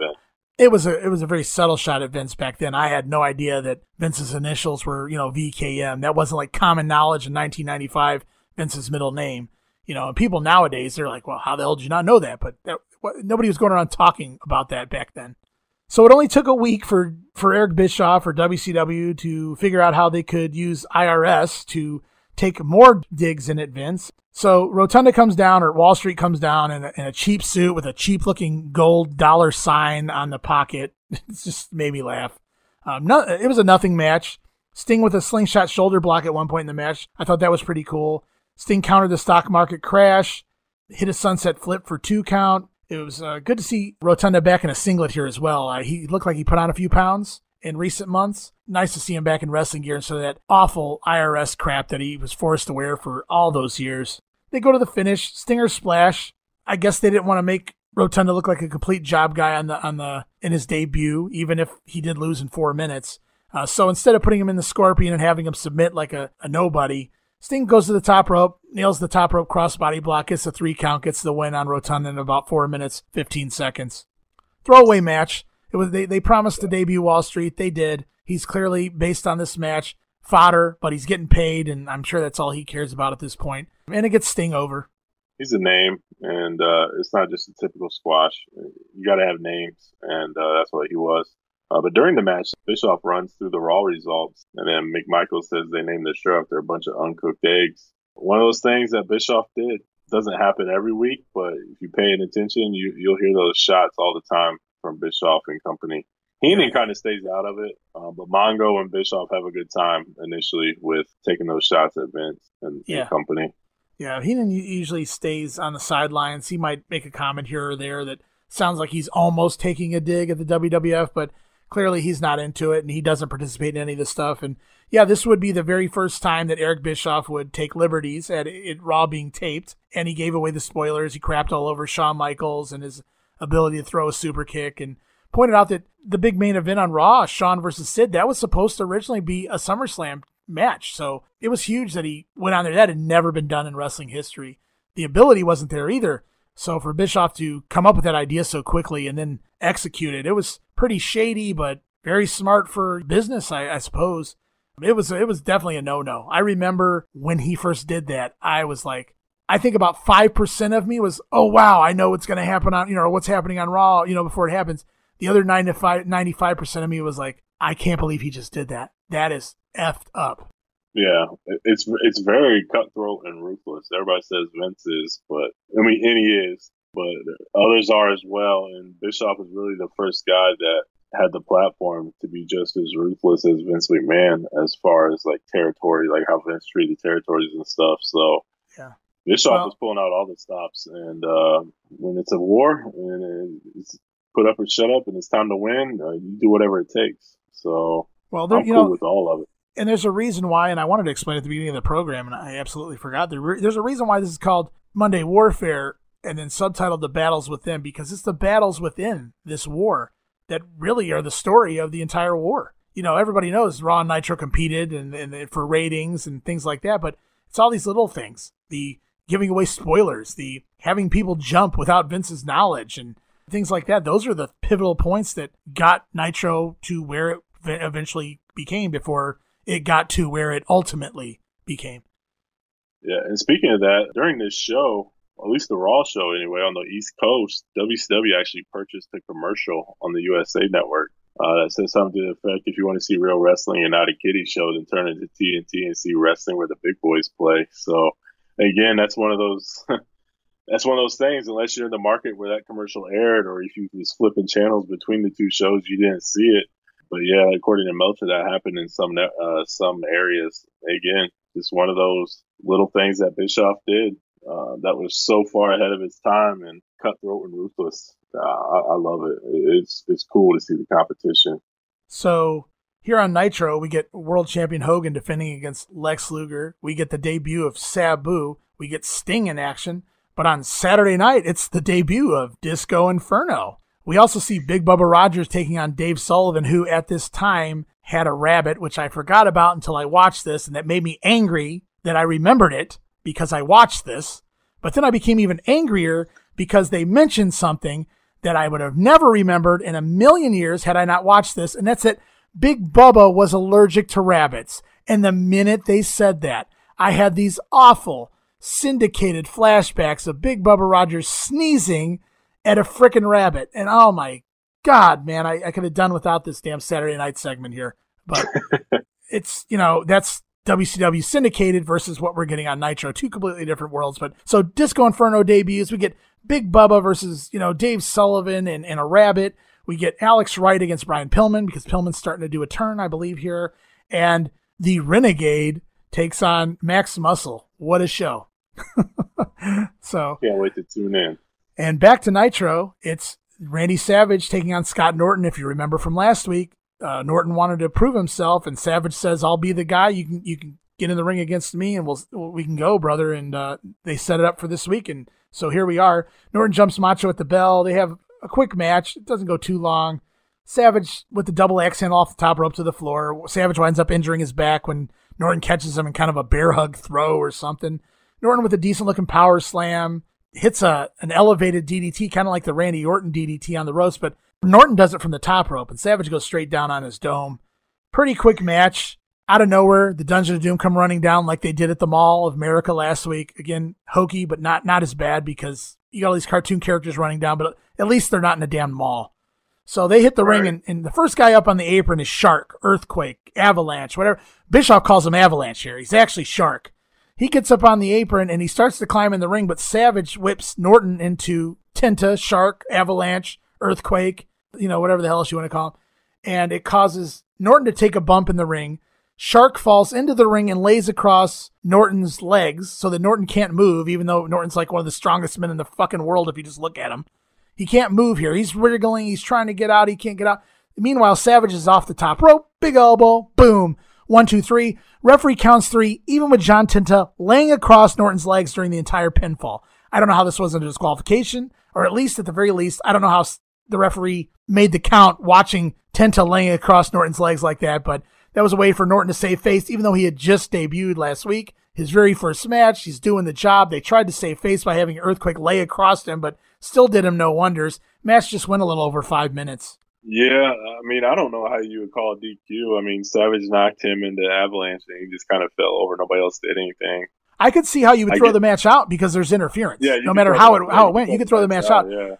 It was a it was a very subtle shot at Vince back then. I had no idea that Vince's initials were you know VKM. That wasn't like common knowledge in 1995. Vince's middle name. You know, people nowadays they're like, well, how the hell did you not know that? But that, nobody was going around talking about that back then. So it only took a week for for Eric Bischoff or WCW to figure out how they could use IRS to take more digs in at Vince. So Rotunda comes down, or Wall Street comes down in a, in a cheap suit with a cheap looking gold dollar sign on the pocket. [LAUGHS] It just made me laugh. Um, no, it was a nothing match. Sting with a slingshot shoulder block at one point in the match. I thought that was pretty cool. Sting countered the stock market crash, hit a sunset flip for two count. It was uh, good to see Rotunda back in a singlet here as well. Uh, he looked like he put on a few pounds in recent months. Nice to see him back in wrestling gear instead of that awful IRS crap that he was forced to wear for all those years. They go to the finish, Stinger splash. I guess they didn't want to make Rotunda look like a complete job guy on the on the in his debut, even if he did lose in four minutes. Uh, so instead of putting him in the scorpion and having him submit like a, a nobody, Sting goes to the top rope, nails the top rope crossbody block, gets the three count, gets the win on Rotunda in about four minutes, 15 seconds. Throwaway match. It was they, they promised to debut Wall Street. They did. He's clearly based on this match fodder, but he's getting paid, and I'm sure that's all he cares about at this point. And it gets Sting over. He's a name, and uh, it's not just a typical squash. You got to have names, and uh, that's what he was. Uh, but during the match, Bischoff runs through the Raw results, and then McMichael says they named the show after a bunch of uncooked eggs. One of those things that Bischoff did doesn't happen every week, but if you pay attention, you, you'll hear those shots all the time from Bischoff and company. Heenan kind of stays out of it, uh, but Mongo and Bischoff have a good time initially with taking those shots at Vince and, Yeah. and company. Yeah, Heenan usually stays on the sidelines. He might make a comment here or there that sounds like he's almost taking a dig at the WWF, but clearly he's not into it and he doesn't participate in any of this stuff. And yeah, this would be the very first time that Eric Bischoff would take liberties at it Raw being taped, and he gave away the spoilers. He crapped all over Shawn Michaels and his ability to throw a super kick and pointed out that the big main event on Raw, Shawn versus Sid, that was supposed to originally be a SummerSlam match. So it was huge that he went on there. That had never been done in wrestling history. The ability wasn't there either. So for Bischoff to come up with that idea so quickly and then execute it, it was pretty shady, but very smart for business, I, I suppose. It was it was definitely a no no. I remember when he first did that, I was like, I think about five percent of me was, oh wow, I know what's going to happen on you know what's happening on Raw, you know before it happens. The other 95 percent of me was like, I can't believe he just did that. That is effed up. Yeah, it's it's very cutthroat and ruthless. Everybody says Vince is, but I mean, and he is, but others are as well. And Bischoff is really the first guy that had the platform to be just as ruthless as Vince McMahon as far as like territory, like how Vince treated territories and stuff. So Yeah. Bischoff Well- was pulling out all the stops, and uh, when it's a war and it's put up or shut up, and it's time to win, uh, you do whatever it takes. So Well, there, I'm you cool know, with all of it. and there's a reason why, and I wanted to explain at the beginning of the program, and I absolutely forgot. There, there's a reason why this is called Monday Warfare, and then subtitled "The Battles Within," because it's the battles within this war that really are the story of the entire war. You know, everybody knows Raw and Nitro competed and, and for ratings and things like that, but it's all these little things: the giving away spoilers, the having people jump without Vince's knowledge, and things like that. Those are the pivotal points that got Nitro to where it eventually became before it got to where it ultimately became. Yeah, and speaking of that, during this show, at least the Raw show anyway, on the East Coast, WCW actually purchased a commercial on the USA Network Uh, that says something to the effect if you want to see real wrestling and not a kiddie show, then turn into TNT and see wrestling where the big boys play. So again, that's one of those. [LAUGHS] that's one of those things. Unless you're in the market where that commercial aired, or if you was flipping channels between the two shows, you didn't see it. But yeah, according to Meltzer, that happened in some uh, some areas. Again, just one of those little things that Bischoff did uh, that was so far ahead of its time and cutthroat and ruthless. Uh, I, I, love it. It's it's cool to see the competition. So here on Nitro, we get world champion Hogan defending against Lex Luger. We get the debut of Sabu. We get Sting in action. But on Saturday night, it's the debut of Disco Inferno. We also see Big Bubba Rogers taking on Dave Sullivan, who at this time had a rabbit, which I forgot about until I watched this, and that made me angry that I remembered it because I watched this. But then I became even angrier because they mentioned something that I would have never remembered in a million years had I not watched this, and that's that Big Bubba was allergic to rabbits. And the minute they said that, I had these awful syndicated flashbacks of Big Bubba Rogers sneezing at a frickin' rabbit. And oh my God, man, I, I could have done without this damn Saturday night segment here. But [LAUGHS] it's, you know, that's WCW syndicated versus what we're getting on Nitro. Two completely different worlds. But so Disco Inferno debuts. We get Big Bubba versus, you know, Dave Sullivan and, and a rabbit. We get Alex Wright against Brian Pillman because Pillman's starting to do a turn, I believe, here. And the Renegade takes on Max Muscle. What a show. [LAUGHS] so can't wait to tune in. And back to Nitro, it's Randy Savage taking on Scott Norton. If you remember from last week, uh, Norton wanted to prove himself, and Savage says, "I'll be the guy. You can you can get in the ring against me, and we'll we can go, brother." And uh, they set it up for this week, and so here we are. Norton jumps Macho at the bell. They have a quick match. It doesn't go too long. Savage with the double axe handle off the top rope to the floor. Savage winds up injuring his back when Norton catches him in kind of a bear hug throw or something. Norton with a decent looking power slam hits a an elevated DDT, kind of like the Randy Orton DDT on the ropes, but Norton does it from the top rope, and Savage goes straight down on his dome. Pretty quick match. Out of nowhere, the Dungeon of Doom come running down like they did at the Mall of America last week. Again, hokey, but not not as bad because you got all these cartoon characters running down, but at least they're not in a damn mall. So they hit the right. ring, and, and, the first guy up on the apron is Shark, Earthquake, Avalanche, whatever. Bischoff calls him Avalanche here. He's actually Shark. He gets up on the apron and he starts to climb in the ring, but Savage whips Norton into Tenta, Shark, Avalanche, Earthquake, you know, whatever the hell else you want to call him. And it causes Norton to take a bump in the ring. Shark falls into the ring and lays across Norton's legs so that Norton can't move, even though Norton's like one of the strongest men in the fucking world if you just look at him. He can't move here. He's wriggling. He's trying to get out. He can't get out. Meanwhile, Savage is off the top rope. Big elbow. Boom. One, two, three. Referee counts three, even with John Tenta laying across Norton's legs during the entire pinfall. I don't know how this wasn't a disqualification, or at least at the very least, I don't know how the referee made the count watching Tenta laying across Norton's legs like that, but that was a way for Norton to save face, even though he had just debuted last week. His very first match, he's doing the job. They tried to save face by having Earthquake lay across him, but still did him no wonders. Match just went a little over five minutes. Yeah, I mean, I don't know how you would call DQ. I mean, Savage knocked him into Avalanche and he just kind of fell over. Nobody else did anything. I could see how you would throw get, the match out because there's interference. Yeah, no matter how it how it went, you could throw the match out. out. Yeah.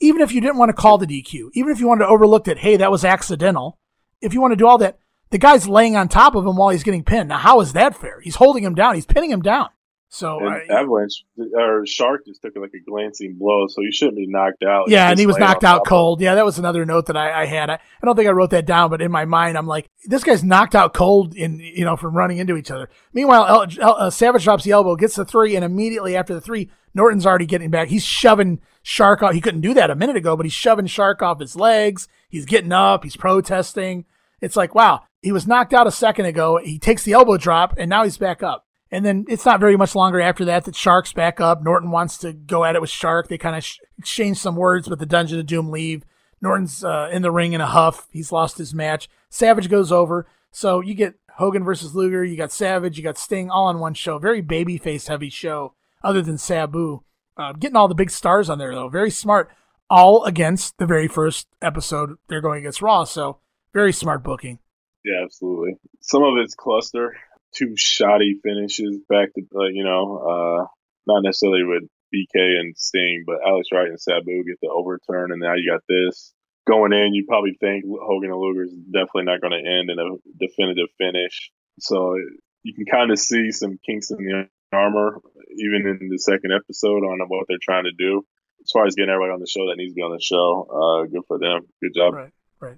Even if you didn't want to call the DQ, even if you wanted to overlook that, hey, that was accidental. If you want to do all that, the guy's laying on top of him while he's getting pinned. Now, how is that fair? He's holding him down. He's pinning him down. So I, Avalanche or Shark just took like a glancing blow, so he shouldn't be knocked out. Yeah, and he was knocked out cold. Yeah, that was another note that I, I had. I, I, don't think I wrote that down, but in my mind, I'm like, this guy's knocked out cold in you know from running into each other. Meanwhile, El, El, uh, Savage drops the elbow, gets the three, and immediately after the three, Norton's already getting back. He's shoving Shark off. He couldn't do that a minute ago, but he's shoving Shark off his legs. He's getting up. He's protesting. It's like, wow, he was knocked out a second ago. He takes the elbow drop, and now he's back up. And then it's not very much longer after that that Shark's back up. Norton wants to go at it with Shark. They kind of sh- exchange some words, but the Dungeon of Doom leave. Norton's uh, in the ring in a huff. He's lost his match. Savage goes over. So you get Hogan versus Luger. You got Savage. You got Sting all in one show. Very babyface heavy show, other than Sabu. Uh, getting all the big stars on there though. Very smart. All against the very first episode they're going against Raw. So very smart booking. Yeah, absolutely. Some of it's cluster two shoddy finishes back to uh, you know uh, not necessarily with VK and Sting, but Alex Wright and Sabu get the overturn, and now you got this. going in, you probably think Hogan and Luger is definitely not going to end in a definitive finish. So you can kind of see some kinks in the armor, even in the second episode, on what they're trying to do. As far as getting everybody on the show that needs to be on the show, uh, good for them. Good job. Right, right.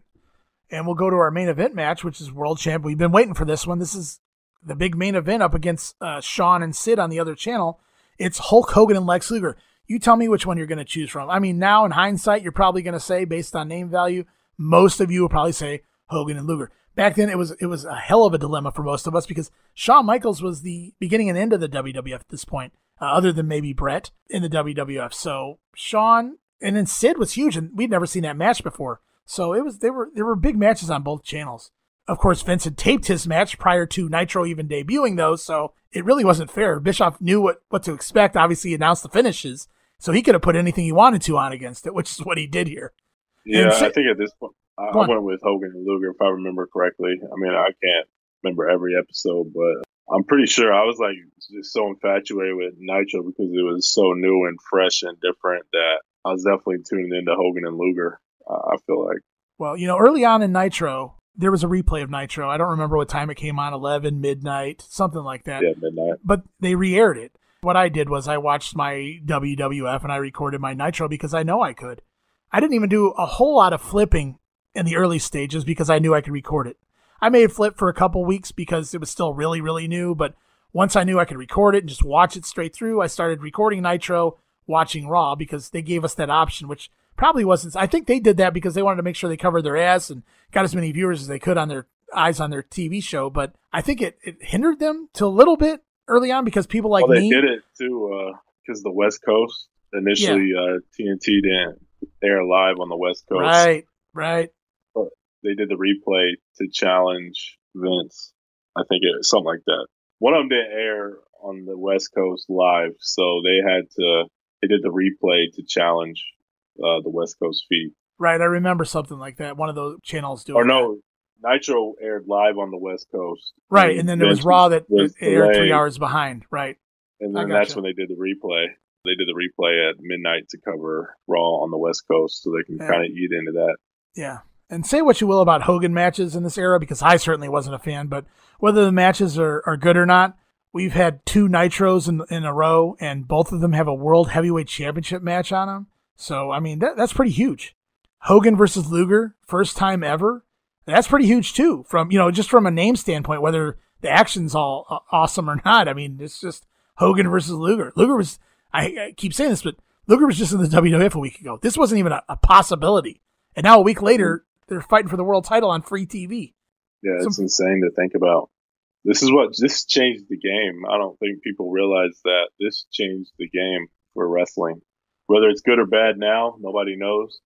And we'll go to our main event match, which is World Champ. We've been waiting for this one. This is the big main event up against uh, Shawn and Sid on the other channel. It's Hulk Hogan and Lex Luger. You tell me which one you're going to choose from. I mean, now in hindsight, you're probably going to say, based on name value, most of you will probably say Hogan and Luger. Back then, it was it was a hell of a dilemma for most of us because Shawn Michaels was the beginning and end of the WWF at this point, uh, other than maybe Bret in the WWF. So Shawn and then Sid was huge, and we'd never seen that match before. So it was they were there were big matches on both channels. Of course, Vince had taped his match prior to Nitro even debuting those, so it really wasn't fair. Bischoff knew what, what to expect. Obviously, he announced the finishes, so he could have put anything he wanted to on against it, which is what he did here. Yeah, I think at this point, I, I went with Hogan and Luger, if I remember correctly. I mean, I can't remember every episode, but I'm pretty sure I was like just so infatuated with Nitro because it was so new and fresh and different that I was definitely tuning into Hogan and Luger. Uh, I feel like. Well, you know, early on in Nitro, there was a replay of Nitro. I don't remember what time it came on 11, midnight, something like that. Yeah, midnight. But they re aired it. What I did was I watched my WWF and I recorded my Nitro because I know I could. I didn't even do a whole lot of flipping in the early stages because I knew I could record it. I made flip for a couple weeks because it was still really, really new. But once I knew I could record it and just watch it straight through, I started recording Nitro, watching Raw because they gave us that option, which probably wasn't. I think they did that because they wanted to make sure they covered their ass and got as many viewers as they could on their eyes on their TV show. But I think it, it hindered them to a little bit early on because people like well, they me. did it too because uh, the West Coast initially yeah. uh, TNT didn't air live on the West Coast. Right, right. They did the replay to challenge Vince. I think it was something like that. One of them didn't air on the West Coast live, so they had to. They did the replay to challenge uh, the West Coast feed. Right, I remember something like that. One of those channels doing. Or no, that. Nitro aired live on the West Coast. Right, and, and then there was Raw that aired three hours behind. Right, and then that's when they did the replay. They did the replay at midnight to cover Raw on the West Coast, so they can yeah. kind of eat into that. Yeah, and say what you will about Hogan matches in this era, because I certainly wasn't a fan. But whether the matches are, are good or not, we've had two Nitros in in a row, and both of them have a World Heavyweight Championship match on them. So I mean that that's pretty huge. Hogan versus Luger, first time ever. That's pretty huge too. From you know just from a name standpoint, whether the action's all awesome or not. I mean, it's just Hogan versus Luger. Luger was I, I keep saying this, but Luger was just in the WWF a week ago. This wasn't even a, a possibility, and now a week later they're fighting for the world title on free TV. Yeah, it's Some, insane to think about. This is what this changed the game. I don't think people realize that this changed the game for wrestling. Whether it's good or bad now, nobody knows.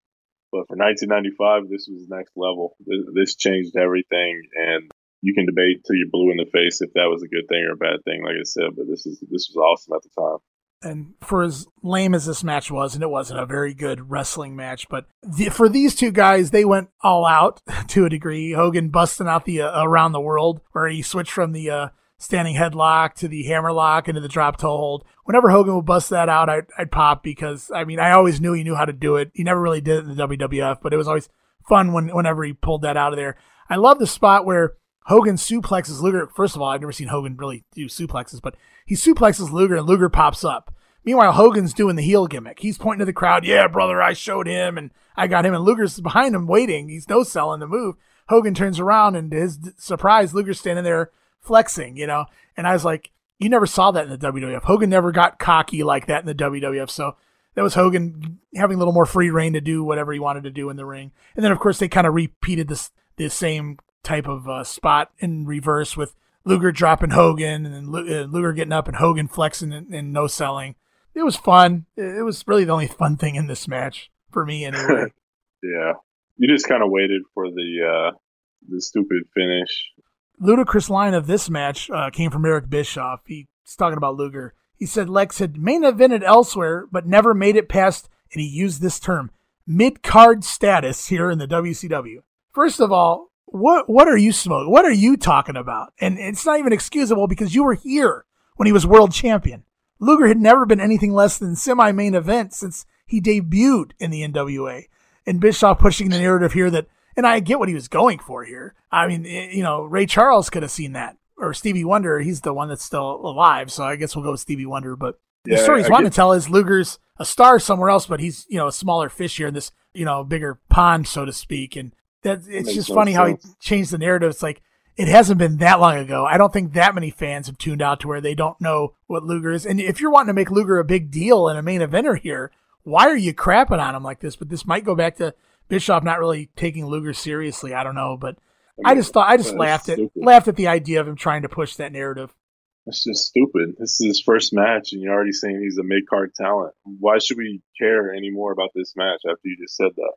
But for 1995, this was next level. This changed everything, and you can debate till you're blue in the face if that was a good thing or a bad thing. Like I said, but this is this was awesome at the time. And for as lame as this match was, and it wasn't a very good wrestling match, but the, for these two guys, they went all out [LAUGHS] to a degree. Hogan busting out the uh, around the world, where he switched from the uh, standing headlock to the hammerlock into the drop toe hold. Whenever Hogan would bust that out, I'd, I'd pop because I mean I always knew he knew how to do it. He never really did it in the WWF, but it was always fun when whenever he pulled that out of there. I love the spot where Hogan suplexes Luger. First of all, I've never seen Hogan really do suplexes, but he suplexes Luger and Luger pops up. Meanwhile, Hogan's doing the heel gimmick. He's pointing to the crowd, yeah, brother, I showed him and I got him. And Luger's behind him waiting. He's no selling the move. Hogan turns around and to his surprise, Luger's standing there flexing, you know? And I was like, you never saw that in the WWF. Hogan never got cocky like that in the WWF. So that was Hogan having a little more free reign to do whatever he wanted to do in the ring. And then, of course, they kind of repeated this, this same type of uh, spot in reverse with Luger dropping Hogan and then uh, Luger getting up and Hogan flexing and, and no selling. It was fun. It was really the only fun thing in this match for me, [LAUGHS] anyway. yeah, you just kind of waited for the uh, the stupid finish ludicrous line of this match uh, came from Eric Bischoff. He's talking about Luger. He said Lex had main evented elsewhere, but never made it past, and he used this term, mid card status here in the WCW. First of all, what what are you smoking? What are you talking about? And it's not even excusable because you were here when he was world champion. Luger had never been anything less than semi main event since he debuted in the NWA. and Bischoff pushing the narrative here that, and I get what he was going for here. I mean, eh, you know, Ray Charles could have seen that, or Stevie Wonder. He's the one that's still alive, so I guess we'll go with Stevie Wonder. But the story he's wanting to tell is Luger's a star somewhere else, but he's you know a smaller fish here in this you know bigger pond, so to speak. And that it's just funny sense. how he changed the narrative. It's like it hasn't been that long ago. I don't think that many fans have tuned out to where they don't know what Luger is. And if you're wanting to make Luger a big deal and a main eventer here, why are you crapping on him like this? But this might go back to Bischoff not really taking Luger seriously. I don't know, but I, mean, I just thought I just laughed at laughed at the idea of him trying to push that narrative. That's just stupid. This is his first match, and you're already saying he's a mid card talent. Why should we care anymore about this match after you just said that?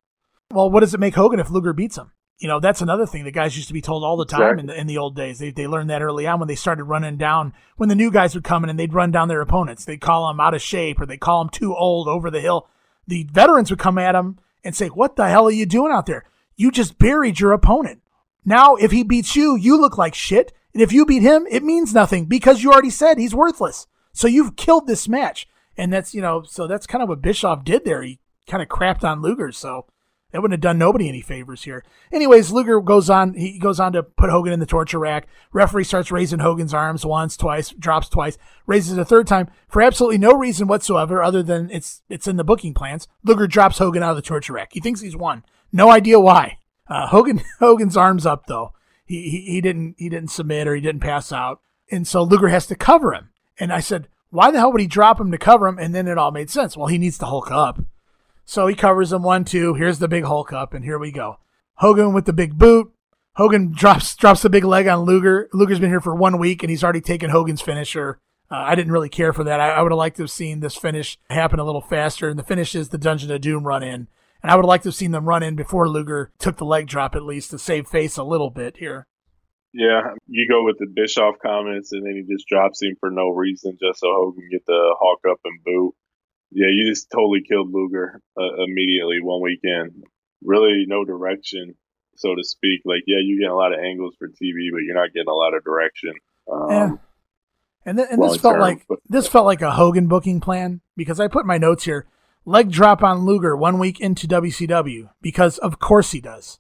Well, what does it make Hogan if Luger beats him? You know, that's another thing that guys used to be told all the time exactly. in, the, in the old days. They, they learned that early on when they started running down, when the new guys would come in and they'd run down their opponents. They'd call them out of shape or they call them too old over the hill. The veterans would come at them and say, What the hell are you doing out there? You just buried your opponent. Now, if he beats you, you look like shit. And if you beat him, it means nothing because you already said he's worthless. So you've killed this match. And that's, you know, so that's kind of what Bischoff did there. He kind of crapped on Luger. So that wouldn't have done nobody any favors here. Anyways, Luger goes on, he goes on to put Hogan in the torture rack. Referee starts raising Hogan's arms once, twice, drops twice, raises a third time for absolutely no reason whatsoever other than it's, it's in the booking plans. Luger drops Hogan out of the torture rack. He thinks he's won. No idea why. Uh, Hogan, [LAUGHS] Hogan's arms up though. He, he, he didn't, he didn't submit or he didn't pass out. And so Luger has to cover him. And I said, why the hell would he drop him to cover him? And then it all made sense. Well, he needs to Hulk up. So he covers him one, two. Here's the big Hulk up, and here we go. Hogan with the big boot. Hogan [LAUGHS] drops drops the big leg on Luger. Luger's been here for one week, and he's already taken Hogan's finisher. Uh, I didn't really care for that. I, I would have liked to have seen this finish happen a little faster. And the finish is the Dungeon of Doom run in. And I would have liked to have seen them run in before Luger took the leg drop at least to save face a little bit here. Yeah, you go with the Bischoff comments, and then he just drops him for no reason, just so Hogan get the Hulk up and boot. Yeah, you just totally killed Luger uh, immediately one weekend. Really, no direction, so to speak. Like, yeah, you get a lot of angles for TV, but you're not getting a lot of direction. Um, yeah. And, th- and this felt term, like this felt like a Hogan booking plan because I put my notes here. Leg drop on Luger one week into WCW because of course he does.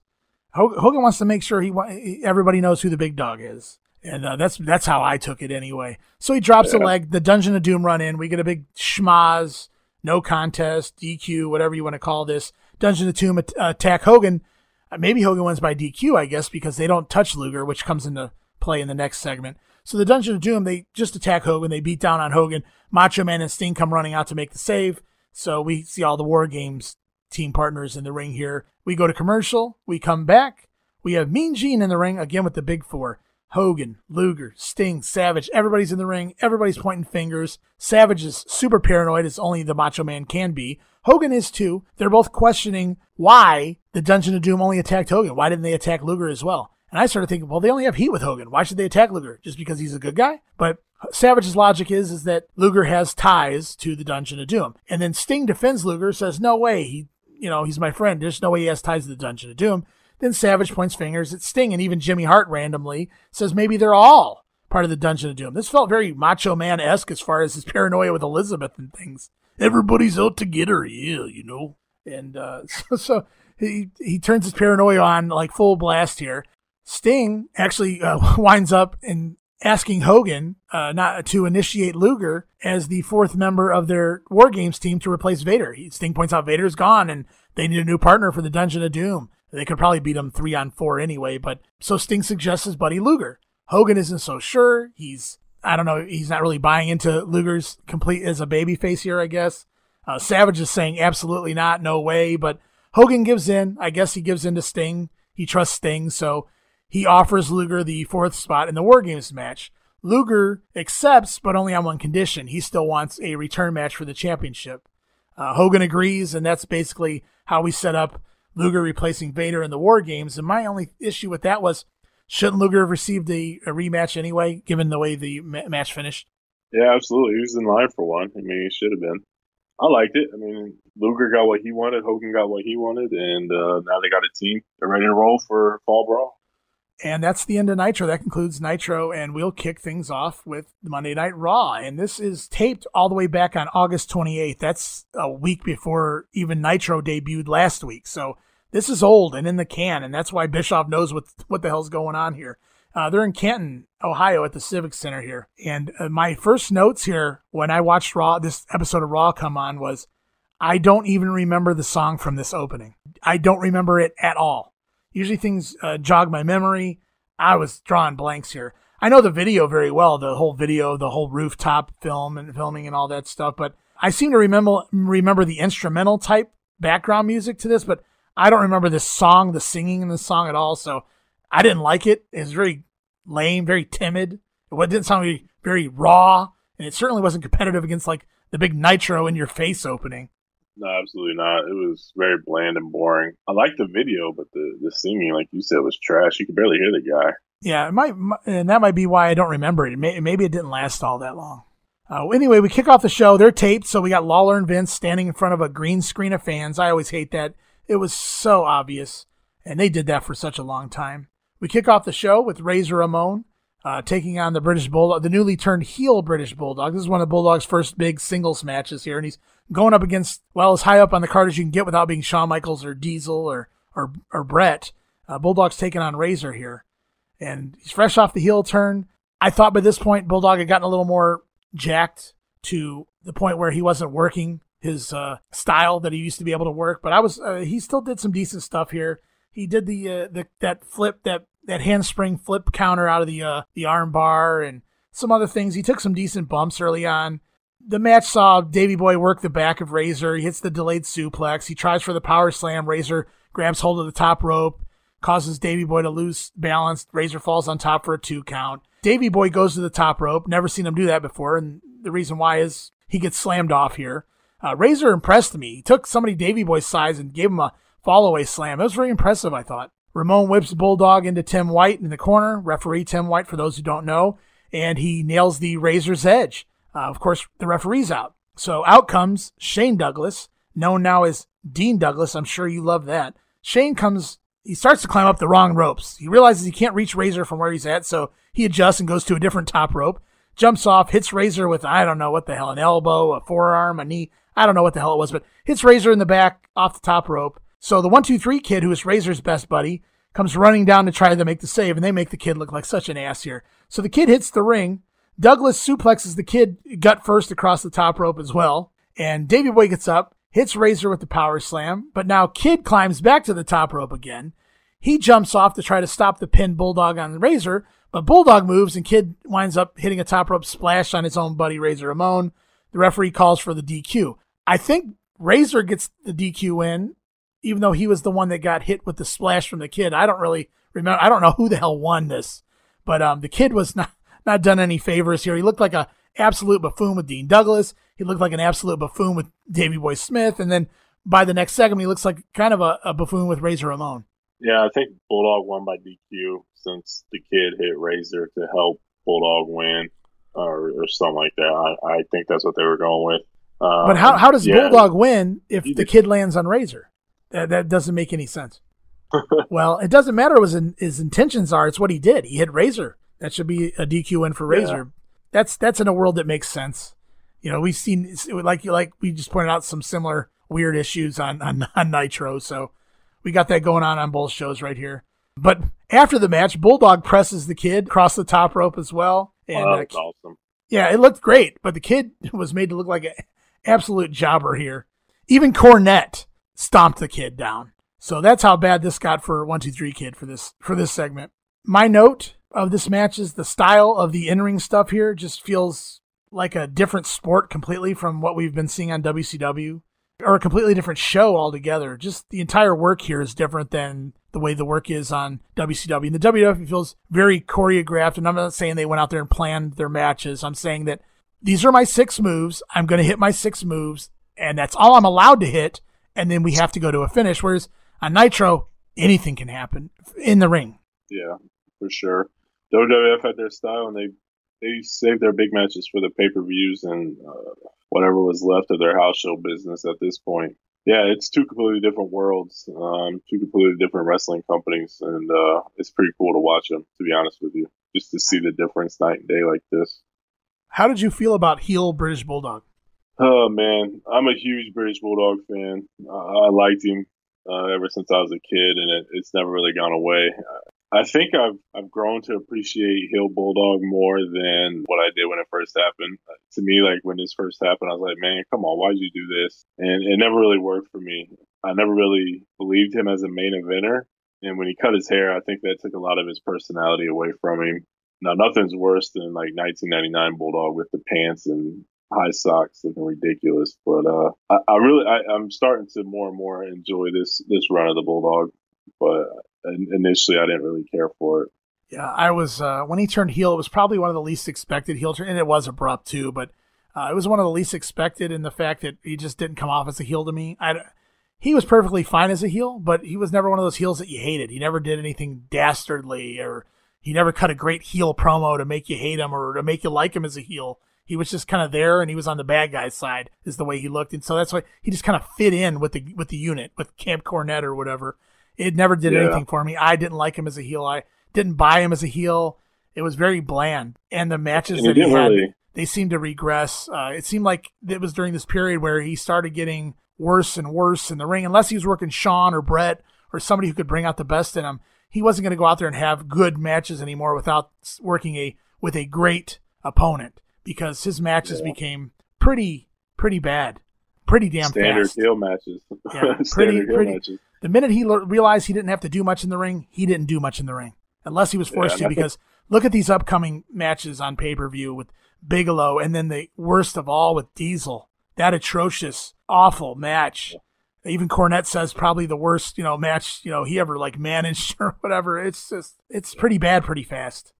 Hogan wants to make sure he everybody knows who the big dog is, and uh, that's that's how I took it anyway. So he drops yeah. a leg. The Dungeon of Doom run in. We get a big schmozz, no contest, DQ, whatever you want to call this. Dungeon of Doom attack Hogan. Uh, maybe Hogan wins by DQ, I guess, because they don't touch Luger, which comes into play in the next segment. So the Dungeon of Doom, they just attack Hogan. They beat down on Hogan. Macho Man and Sting come running out to make the save. So we see all the War Games team partners in the ring here. We go to commercial. We come back. We have Mean Gene in the ring again with the big four. Hogan, Luger, Sting, Savage, everybody's in the ring. Everybody's pointing fingers. Savage is super paranoid as only the Macho Man can be. Hogan is too. They're both questioning why the Dungeon of Doom only attacked Hogan. Why didn't they attack Luger as well? And I started thinking, well, they only have heat with Hogan. Why should they attack Luger? Just because he's a good guy? But Savage's logic is is that Luger has ties to the Dungeon of Doom. And then Sting defends Luger, says, no way. He you know, he's my friend. There's no way he has ties to the Dungeon of Doom. Then Savage points fingers at Sting, and even Jimmy Hart randomly says maybe they're all part of the Dungeon of Doom. This felt very Macho Man esque as far as his paranoia with Elizabeth and things. Everybody's out to get her, yeah, you know. And uh, [LAUGHS] so, so he he turns his paranoia on like full blast here. Sting actually uh, [LAUGHS] winds up and asking Hogan uh, not to initiate Luger as the fourth member of their War Games team to replace Vader. He, Sting points out Vader's gone and they need a new partner for the Dungeon of Doom. They could probably beat him three on four anyway, but so Sting suggests his buddy Luger. Hogan isn't so sure. He's I don't know. He's not really buying into Luger's complete as a baby face here. I guess uh, Savage is saying absolutely not, no way. But Hogan gives in. I guess he gives in to Sting. He trusts Sting, so he offers Luger the fourth spot in the War Games match. Luger accepts, but only on one condition. He still wants a return match for the championship. Uh, Hogan agrees, and that's basically how we set up Luger replacing Vader in the War Games. And my only issue with that was, shouldn't Luger have received a, a rematch anyway, given the way the ma- match finished? Yeah, absolutely. He was in line for one. I mean, he should have been. I liked it. I mean, Luger got what he wanted, Hogan got what he wanted, and uh, now they got a team. They're ready to roll for Fall Brawl. And that's the end of Nitro. That concludes Nitro, and we'll kick things off with Monday Night Raw. And this is taped all the way back on August 28th. That's a week before even Nitro debuted last week. So this is old and in the can, and that's why Bischoff knows what what the hell's going on here. Uh, they're in Canton, Ohio, at the Civic Center here. And uh, my first notes here when I watched Raw, this episode of Raw come on, was I don't even remember the song from this opening. I don't remember it at all. Usually things uh, jog my memory. I was drawing blanks here. I know the video very well, the whole video, the whole rooftop film and filming and all that stuff, but I seem to remember remember the instrumental type background music to this, but I don't remember the song, the singing in the song at all. So I didn't like it. It was very lame, very timid. It didn't sound very, very raw, and it certainly wasn't competitive against like the big nitro in your face opening. No, absolutely not. It was very bland and boring. I liked the video, but the, the singing, like you said, was trash. You could barely hear the guy. Yeah, it might, and that might be why I don't remember it. Maybe it didn't last all that long. Uh, anyway, we kick off the show. They're taped, so we got Lawler and Vince standing in front of a green screen of fans. I always hate that. It was so obvious, and they did that for such a long time. We kick off the show with Razor Ramon uh, taking on the British Bulldog, the newly turned heel British Bulldog. This is one of Bulldog's first big singles matches here, and he's going up against well as high up on the card as you can get without being Shawn Michaels or Diesel or or or Bret. Uh, Bulldog's taking on Razor here, and he's fresh off the heel turn. I thought by this point Bulldog had gotten a little more jacked to the point where he wasn't working his uh, style that he used to be able to work, but I was uh, he still did some decent stuff here. He did the uh, the that flip that that handspring flip counter out of the uh, the armbar and some other things. He took some decent bumps early on. The match saw Davey Boy work the back of Razor. He hits the delayed suplex. He tries for the power slam. Razor grabs hold of the top rope, causes Davey Boy to lose balance. Razor falls on top for a two count. Davey Boy goes to the top rope. Never seen him do that before, and the reason why is he gets slammed off here. Uh, Razor impressed me. He took somebody Davey Boy's size and gave him a fallaway slam. It was very impressive, I thought. Ramon whips Bulldog into Tim White in the corner, referee Tim White, for those who don't know, and he nails the razor's edge. Uh, of course, the referee's out. So out comes Shane Douglas, known now as Dean Douglas. I'm sure you love that. Shane comes, he starts to climb up the wrong ropes. He realizes he can't reach Razor from where he's at, so he adjusts and goes to a different top rope, jumps off, hits Razor with, I don't know what the hell, an elbow, a forearm, a knee. I don't know what the hell it was, but hits Razor in the back off the top rope. So the one, two, three kid, who is Razor's best buddy, comes running down to try to make the save, and they make the kid look like such an ass here. So the kid hits the ring. Douglas suplexes the kid gut first across the top rope as well. And Davey Boy gets up, hits Razor with the power slam, but now Kid climbs back to the top rope again. He jumps off to try to stop the pin Bulldog on Razor, but Bulldog moves and Kid winds up hitting a top rope splash on his own buddy Razor Ramon. The referee calls for the DQ. I think Razor gets the DQ win even though he was the one that got hit with the splash from the kid. I don't really remember. I don't know who the hell won this, but um, the kid was [LAUGHS] not not done any favors here. He looked like a absolute buffoon with Dean Douglas. He looked like an absolute buffoon with Davey Boy Smith, and then by the next segment, he looks like kind of a, a buffoon with Razor alone. Yeah, I think Bulldog won by DQ since the kid hit Razor to help Bulldog win, or, or something like that. I, I think that's what they were going with. Um, but how how does yeah, Bulldog win if the kid lands on Razor? That, that doesn't make any sense. [LAUGHS] well, it doesn't matter what his, his intentions are. It's what he did. He hit Razor. That should be a DQ win for Razor. Yeah. That's that's in a world that makes sense. You know, we've seen like like we just pointed out some similar weird issues on on, [LAUGHS] on Nitro. So we got that going on on both shows right here. But after the match, Bulldog presses the kid across the top rope as well. And, oh, that's uh, awesome. Yeah, it looked great, but the kid [LAUGHS] was made to look like an absolute jobber here. Even Cornette stomped the kid down. So that's how bad this got for one two three kid for this for this segment. My note of this match is the style of the in-ring stuff here just feels like a different sport completely from what we've been seeing on WCW or a completely different show altogether. Just the entire work here is different than the way the work is on WCW. And the WWF feels very choreographed. And I'm not saying they went out there and planned their matches. I'm saying that these are my six moves. I'm going to hit my six moves, and that's all I'm allowed to hit and then we have to go to a finish. Whereas on Nitro, anything can happen in the ring. Yeah, for sure. WWF had their style, and they they saved their big matches for the pay per views and uh, whatever was left of their house show business at this point. Yeah, it's two completely different worlds, um, two completely different wrestling companies, and uh, it's pretty cool to watch them. To be honest with you, just to see the difference night and day like this. How did you feel about heel British Bulldog? Oh man, I'm a huge British Bulldog fan. Uh, I liked him uh, ever since I was a kid, and it, it's never really gone away. I think I've I've grown to appreciate heel Bulldog more than what I did when it first happened. Uh, to me, like when this first happened, I was like, man, come on, why'd you do this? And it never really worked for me. I never really believed him as a main eventer. And when he cut his hair, I think that took a lot of his personality away from him. Now, nothing's worse than like 1999 Bulldog with the pants and high socks looking ridiculous. But uh, I, I really, I, I'm starting to more and more enjoy this this run of the Bulldog. But initially, I didn't really care for it. Yeah, I was uh, when he turned heel. It was probably one of the least expected heel turn, and it was abrupt too. But uh, it was one of the least expected in the fact that he just didn't come off as a heel to me. I, he was perfectly fine as a heel, but he was never one of those heels that you hated. He never did anything dastardly, or he never cut a great heel promo to make you hate him or to make you like him as a heel. He was just kind of there, and he was on the bad guy's side, is the way he looked, and so that's why he just kind of fit in with the with the unit with Camp Cornette or whatever. It never did yeah. anything for me. I didn't like him as a heel. I didn't buy him as a heel. It was very bland, and the matches and that he had, really... they seemed to regress. Uh, it seemed like it was during this period where he started getting worse and worse in the ring, unless he was working Shawn or Bret or somebody who could bring out the best in him. He wasn't going to go out there and have good matches anymore without working a with a great opponent because his matches yeah. became pretty pretty bad, pretty damn standard fast. heel matches. [LAUGHS] Yeah, pretty pretty. Matches. The minute he realized he didn't have to do much in the ring, he didn't do much in the ring unless he was forced yeah, to. Because look at these upcoming matches on pay per view with Bigelow, and then the worst of all with Diesel. That atrocious, awful match. Even Cornette says probably the worst, you know, match you know he ever like managed [LAUGHS] or whatever. It's just it's pretty bad, pretty fast.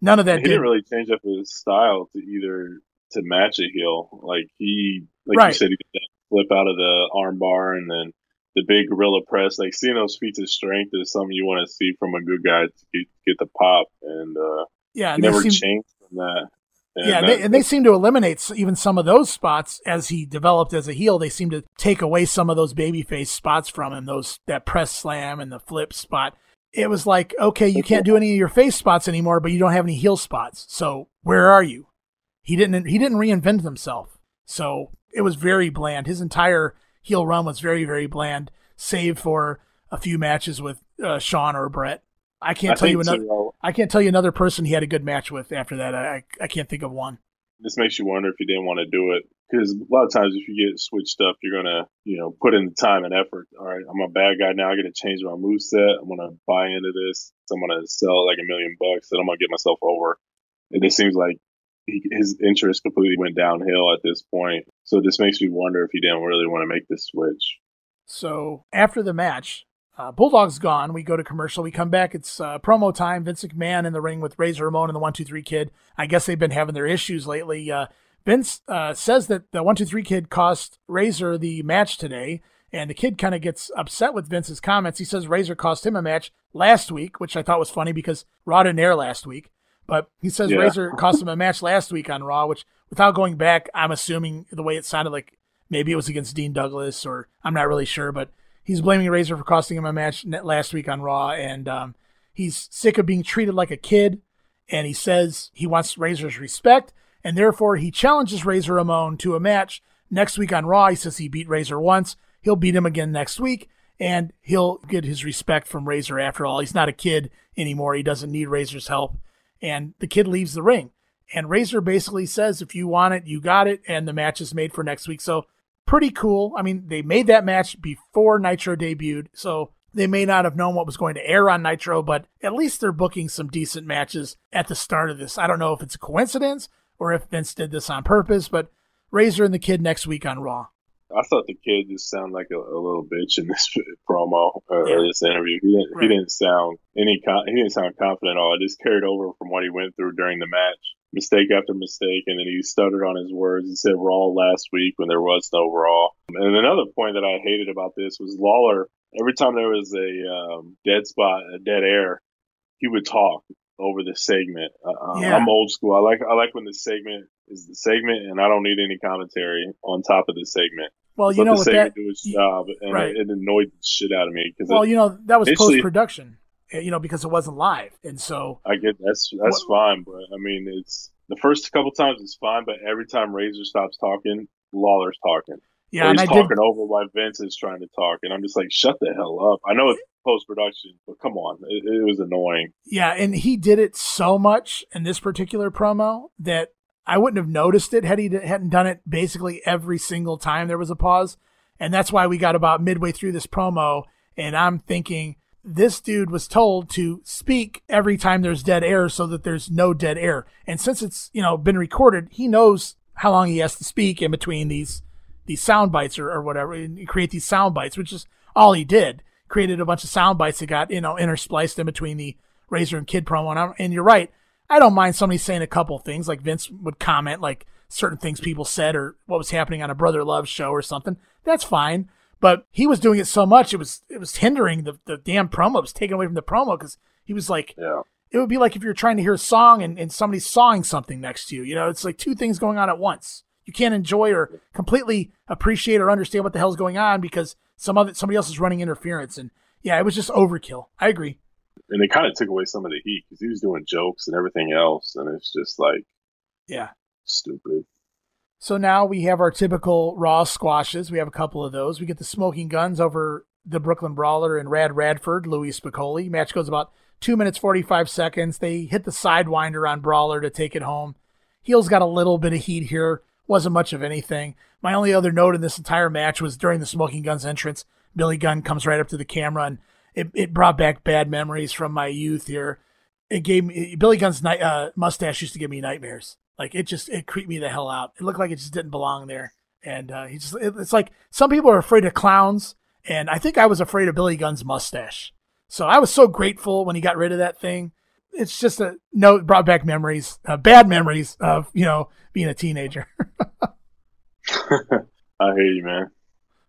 None of that. He did. didn't really change up his style to either to match a heel. Like he, like right. you said, he did flip out of the armbar and then the big gorilla press. Like seeing those feats of strength is something you want to see from a good guy to get, get the pop. And uh, yeah, he never seem, changed from that. And yeah, that, they, and they seem to eliminate even some of those spots as he developed as a heel. They seem to take away some of those babyface spots from him. Those that press slam and the flip spot. It was like, okay, you can't do any of your face spots anymore, but you don't have any heel spots. So where are you? He didn't. He didn't reinvent himself. So it was very bland. His entire heel run was very, very bland, save for a few matches with uh, Shawn or Bret. I can't I tell you another. So. I can't tell you another person he had a good match with after that. I I can't think of one. This makes you wonder if he didn't want to do it because a lot of times if you get switched up, you're gonna you know put in the time and effort. All right, I'm a bad guy now. I got to change my move set. I'm gonna buy into this. I'm gonna sell like a million bucks, and I'm gonna get myself over. And it seems like he, his interest completely went downhill at this point. So this makes me wonder if he didn't really want to make this switch. So after the match, uh, Bulldog's gone. We go to commercial. We come back. It's uh, promo time. Vince McMahon in the ring with Razor Ramon and the One Two Three Kid. I guess they've been having their issues lately. Uh, Vince uh, says that the One Two Three Kid cost Razor the match today, and the kid kind of gets upset with Vince's comments. He says Razor cost him a match last week, which I thought was funny because Raw didn't air last week. But he says yeah. Razor cost him a match last week on Raw, which without going back, I'm assuming the way it sounded like maybe it was against Dean Douglas or I'm not really sure, but he's blaming Razor for costing him a match last week on Raw, and um, he's sick of being treated like a kid, and he says he wants Razor's respect, and therefore he challenges Razor Ramon to a match next week on Raw. He says he beat Razor once, he'll beat him again next week, and he'll get his respect from Razor after all. He's not a kid anymore. He doesn't need Razor's help and the kid leaves the ring. And Razor basically says, if you want it, you got it, and the match is made for next week. So pretty cool. I mean, they made that match before Nitro debuted, so they may not have known what was going to air on Nitro, but at least they're booking some decent matches at the start of this. I don't know if it's a coincidence or if Vince did this on purpose, but Razor and the kid next week on Raw. I thought the kid just sounded like a, a little bitch in this [LAUGHS] promo or, yeah. or this interview. He didn't. Right. He didn't sound any. He didn't sound confident at all. It just carried over from what he went through during the match. Mistake after mistake, and then he stuttered on his words. He said Raw last week when there was no Raw. And another point that I hated about this was Lawler. Every time there was a um, dead spot, a dead air, he would talk over the segment. Uh, yeah. I'm old school. I like I like when the segment is the segment, and I don't need any commentary on top of the segment. Well, you know what that do his job, and right. it, it, annoyed the shit out of me because well, it, you know that was post production, you know, because it wasn't live, and so I get that's that's what, fine, but I mean, it's the first couple times it's fine, but every time Razor stops talking, Lawler's talking. Yeah, and he's I talking did... over while Vince is trying to talk, and I'm just like, shut the hell up. I know it's post production, but come on, it, it was annoying. Yeah, and he did it so much in this particular promo that I wouldn't have noticed it had he hadn't done it basically every single time there was a pause. And that's why we got about midway through this promo, and I'm thinking this dude was told to speak every time there's dead air so that there's no dead air. And since it's, you know, been recorded, he knows how long he has to speak in between these these sound bites or, or whatever and create these sound bites, which is all he did. Created a bunch of sound bites that got, you know, interspliced in between the Razor and Kid promo. And, and you're right. I don't mind somebody saying a couple things, like Vince would comment, like certain things people said or what was happening on a Brother Love show or something. That's fine. But he was doing it so much, it was it was hindering the, the damn promo. It was taken away from the promo because he was like, yeah. it would be like if you're trying to hear a song and, and somebody's sawing something next to you. You know, it's like two things going on at once you can't enjoy or completely appreciate or understand what the hell's going on because some other somebody else is running interference. And yeah, it was just overkill. I agree. And it kind of took away some of the heat because he was doing jokes and everything else, and it's just like, yeah, stupid. So now we have our typical Raw squashes. We have a couple of those. We get the Smoking Gunns over the Brooklyn Brawler and Rad Radford, Louie Spicolli. Match goes about two minutes forty five seconds. They hit the sidewinder on Brawler to take it home. Heels got a little bit of heat here wasn't much of anything. My only other note in this entire match was during the Smoking Gunns entrance. Billy Gunn comes right up to the camera and it, it brought back bad memories from my youth here. It gave me Billy Gunn's night, uh, mustache used to give me nightmares. Like it just it creeped me the hell out. It looked like it just didn't belong there. And uh, he just it, it's like some people are afraid of clowns, and I think I was afraid of Billy Gunn's mustache. So I was so grateful when he got rid of that thing it's just a no brought back memories, uh, bad memories of you know being a teenager. [LAUGHS] [LAUGHS] I hear you, man.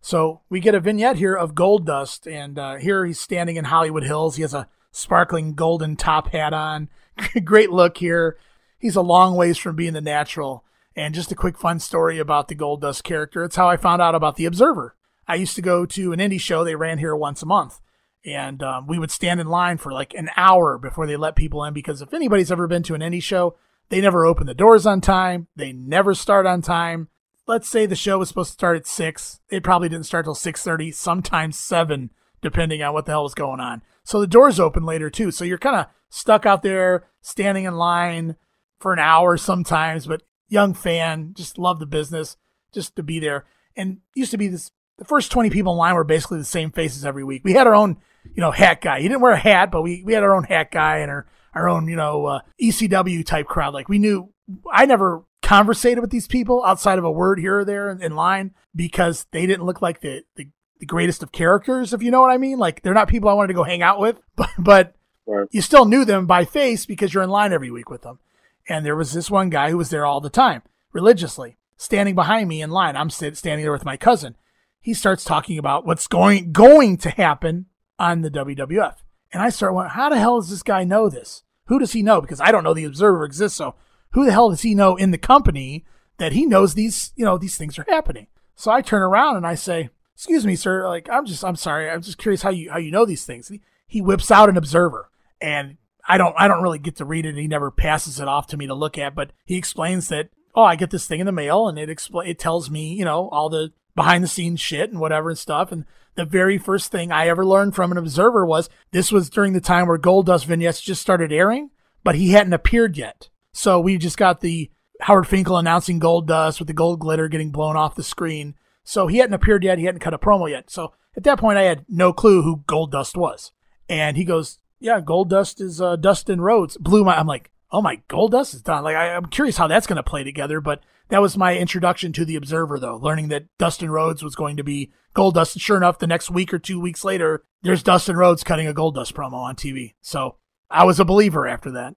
So we get a vignette here of Goldust, and uh, here he's standing in Hollywood Hills. He has a sparkling golden top hat on. [LAUGHS] Great look here. He's a long ways from being the natural. And just a quick fun story about the Goldust character. It's how I found out about the Observer. I used to go to an indie show. They ran here once a month and um, we would stand in line for like an hour before they let people in because if anybody's ever been to an indie show they never open the doors on time they never start on time let's say the show was supposed to start at 6 it probably didn't start till 6.30 sometimes 7 depending on what the hell was going on so the doors open later too so you're kind of stuck out there standing in line for an hour sometimes but young fan just love the business just to be there and used to be this the first 20 people in line were basically the same faces every week. We had our own, you know, hat guy. He didn't wear a hat, but we, we had our own hat guy and our, our own, you know, uh, ECW type crowd. Like we knew, I never conversated with these people outside of a word here or there in, in line because they didn't look like the, the, the, greatest of characters, if you know what I mean. Like they're not people I wanted to go hang out with, [LAUGHS] but, but right. you still knew them by face because you're in line every week with them. And there was this one guy who was there all the time, religiously, standing behind me in line. I'm standing there with my cousin he starts talking about what's going going to happen on the WWF. And I start wondering, how the hell does this guy know this? Who does he know? Because I don't know the Observer exists. So who the hell does he know in the company that he knows these, you know, these things are happening? So I turn around and I say, "Excuse me, sir. Like, I'm just, I'm sorry. I'm just curious how you how you know these things." He, he whips out an Observer, and I don't, I don't really get to read it. He never passes it off to me to look at, but he explains that, oh, I get this thing in the mail, and it expl- it tells me, you know, all the behind the scenes shit and whatever and stuff. And the very first thing I ever learned from an observer was this was during the time where Goldust vignettes just started airing, but he hadn't appeared yet. So we just got the Howard Finkel announcing Goldust with the gold glitter getting blown off the screen. So he hadn't appeared yet. He hadn't cut a promo yet. So at that point, I had no clue who Goldust was. And he goes, "Yeah, Goldust is uh, Dustin Rhodes." Blew my. I'm like, "Oh my, Goldust is done." Like I, I'm curious how that's going to play together. But that was my introduction to the Observer, though, learning that Dustin Rhodes was going to be Goldust. And sure enough, the next week or two weeks later, there's Dustin Rhodes cutting a Goldust promo on TV. So I was a believer after that.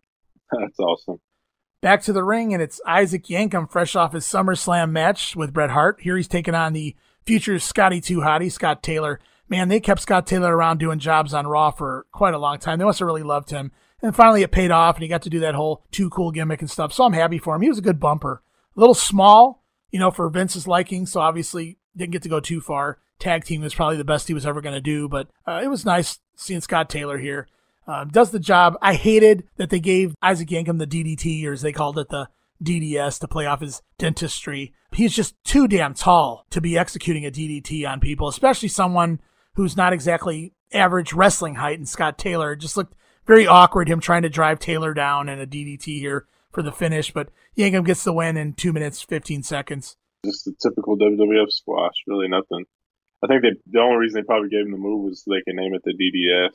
That's awesome. Back to the ring, and it's Isaac Yankem fresh off his SummerSlam match with Bret Hart. Here he's taking on the future Scotty Too Hottie, Scott Taylor. Man, they kept Scott Taylor around doing jobs on Raw for quite a long time. They must have really loved him. And finally, it paid off, and he got to do that whole too cool gimmick and stuff. So I'm happy for him. He was a good bumper a little small, you know, for Vince's liking. So obviously didn't get to go too far. Tag team was probably the best he was ever going to do, but uh, it was nice seeing Scott Taylor here. Uh, does the job. I hated that they gave Isaac Yankem the DDT, or as they called it, the DDS to play off his dentistry. He's just too damn tall to be executing a DDT on people, especially someone who's not exactly average wrestling height. And Scott Taylor it just looked very awkward, him trying to drive Taylor down in a DDT here for the finish. But Yankem gets the win in two minutes, 15 seconds. Just a typical WWF squash, really nothing. I think they, the only reason they probably gave him the move was so they can name it the DDS.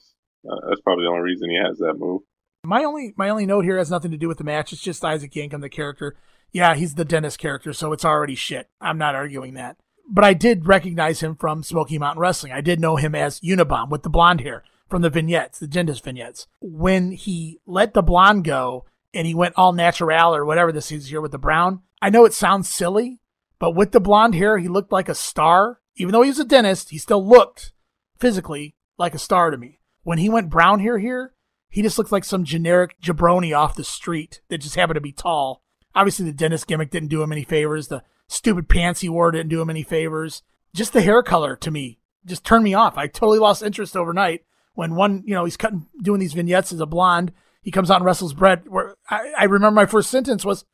Uh, that's probably the only reason he has that move. My only my only note here has nothing to do with the match. It's just Isaac Yankem, the character. Yeah, he's the dentist character, so it's already shit. I'm not arguing that. But I did recognize him from Smoky Mountain Wrestling. I did know him as Unabomb with the blonde hair from the vignettes, the dentist vignettes. When he let the blonde go and he went all natural or whatever this is here with the brown, I know it sounds silly, but with the blonde hair, he looked like a star. Even though he was a dentist, he still looked physically like a star to me. When he went brown hair here, he just looked like some generic jabroni off the street that just happened to be tall. Obviously, the dentist gimmick didn't do him any favors. The stupid pants he wore didn't do him any favors. Just the hair color to me just turned me off. I totally lost interest overnight when one, you know, he's cutting, doing these vignettes as a blonde. He comes out and wrestles Bret. Where I, I remember my first sentence was,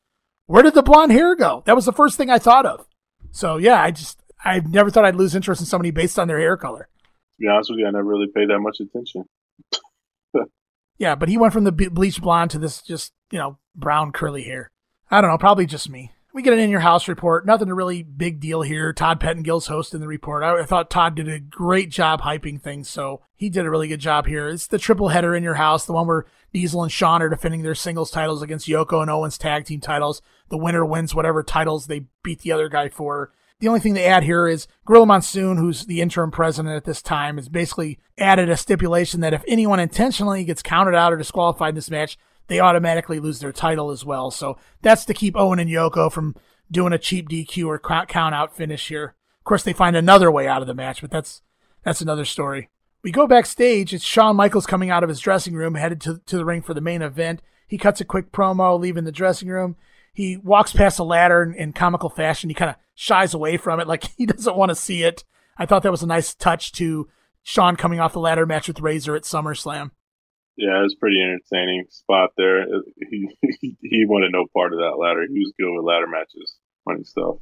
"Where did the blonde hair go?" That was the first thing I thought of. So yeah, I just I never thought I'd lose interest in somebody based on their hair color. To be honest with you, I never really paid that much attention. [LAUGHS] Yeah, but he went from the bleach blonde to this just, you know, brown curly hair. I don't know, probably just me. We get an in your house report. Nothing a really big deal here. Todd Pettengill's hosting the report. I, I, thought Todd did a great job hyping things, so he did a really good job here. It's the triple header in your house, the one where Diesel and Shawn are defending their singles titles against Yoko and Owens tag team titles. The winner wins whatever titles they beat the other guy for. The only thing they add here is Gorilla Monsoon, who's the interim president at this time, has basically added a stipulation that if anyone intentionally gets counted out or disqualified in this match, they automatically lose their title as well. So that's to keep Owen and Yoko from doing a cheap DQ or count out finish here. Of course, they find another way out of the match, but that's that's another story. We go backstage. It's Shawn Michaels coming out of his dressing room, headed to, to the ring for the main event. He cuts a quick promo, leaving the dressing room. He walks past a ladder in, in comical fashion. He kind of shies away from it, [LAUGHS] like he doesn't want to see it. I thought that was a nice touch to Shawn coming off the ladder match with Razor at SummerSlam. Yeah, it was pretty entertaining spot there. He, he, [LAUGHS] he wanted no part of that ladder. He was good with ladder matches, funny stuff.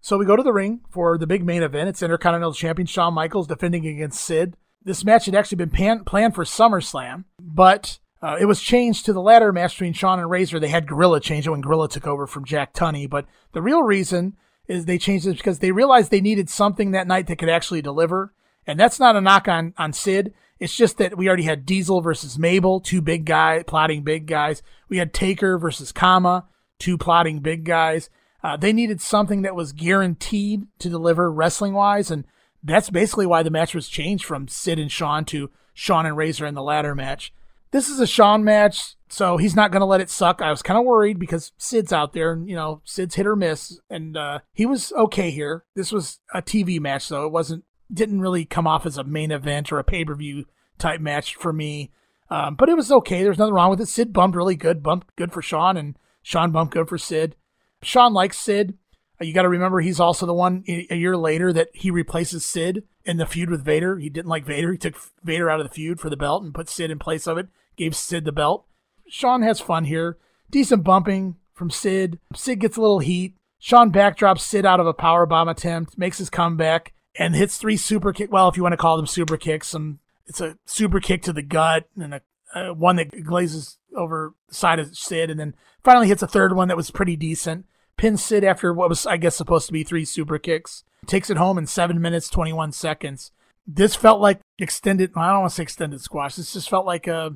So we go to the ring for the big main event. It's Intercontinental Champion Shawn Michaels defending against Sid. This match had actually been pan- planned for SummerSlam, but uh, it was changed to the ladder match between Shawn and Razor. They had Gorilla change it when Gorilla took over from Jack Tunney, but the real reason is they changed it because they realized they needed something that night that could actually deliver. And that's not a knock on, on Sid. It's just that we already had Diesel versus Mabel, two big guys, plotting big guys. We had Taker versus Kama, two plotting big guys. Uh, they needed something that was guaranteed to deliver wrestling wise. And that's basically why the match was changed from Sid and Shawn to Shawn and Razor in the ladder match. This is a Shawn match, so he's not going to let it suck. I was kind of worried because Sid's out there, and you know Sid's hit or miss, and uh, he was okay here. This was a TV match, though it wasn't didn't really come off as a main event or a pay per view type match for me. Um, but it was okay. There's nothing wrong with it. Sid bumped really good, bumped good for Shawn, and Shawn bumped good for Sid. Shawn likes Sid. Uh, you got to remember he's also the one a year later that he replaces Sid in the feud with Vader. He didn't like Vader. He took Vader out of the feud for the belt and put Sid in place of it, gave Sid the belt. Shawn has fun here. Decent bumping from Sid. Sid gets a little heat. Shawn backdrops Sid out of a power bomb attempt, makes his comeback, and hits three super kick. Well, if you want to call them super kicks, some it's a super kick to the gut and a, one that glazes over the side of Sid, and then finally hits a third one that was pretty decent. Pins Sid after what was I guess supposed to be three super kicks takes it home in seven minutes, 21 seconds. This felt like extended, I don't want to say extended squash. This just felt like a uh,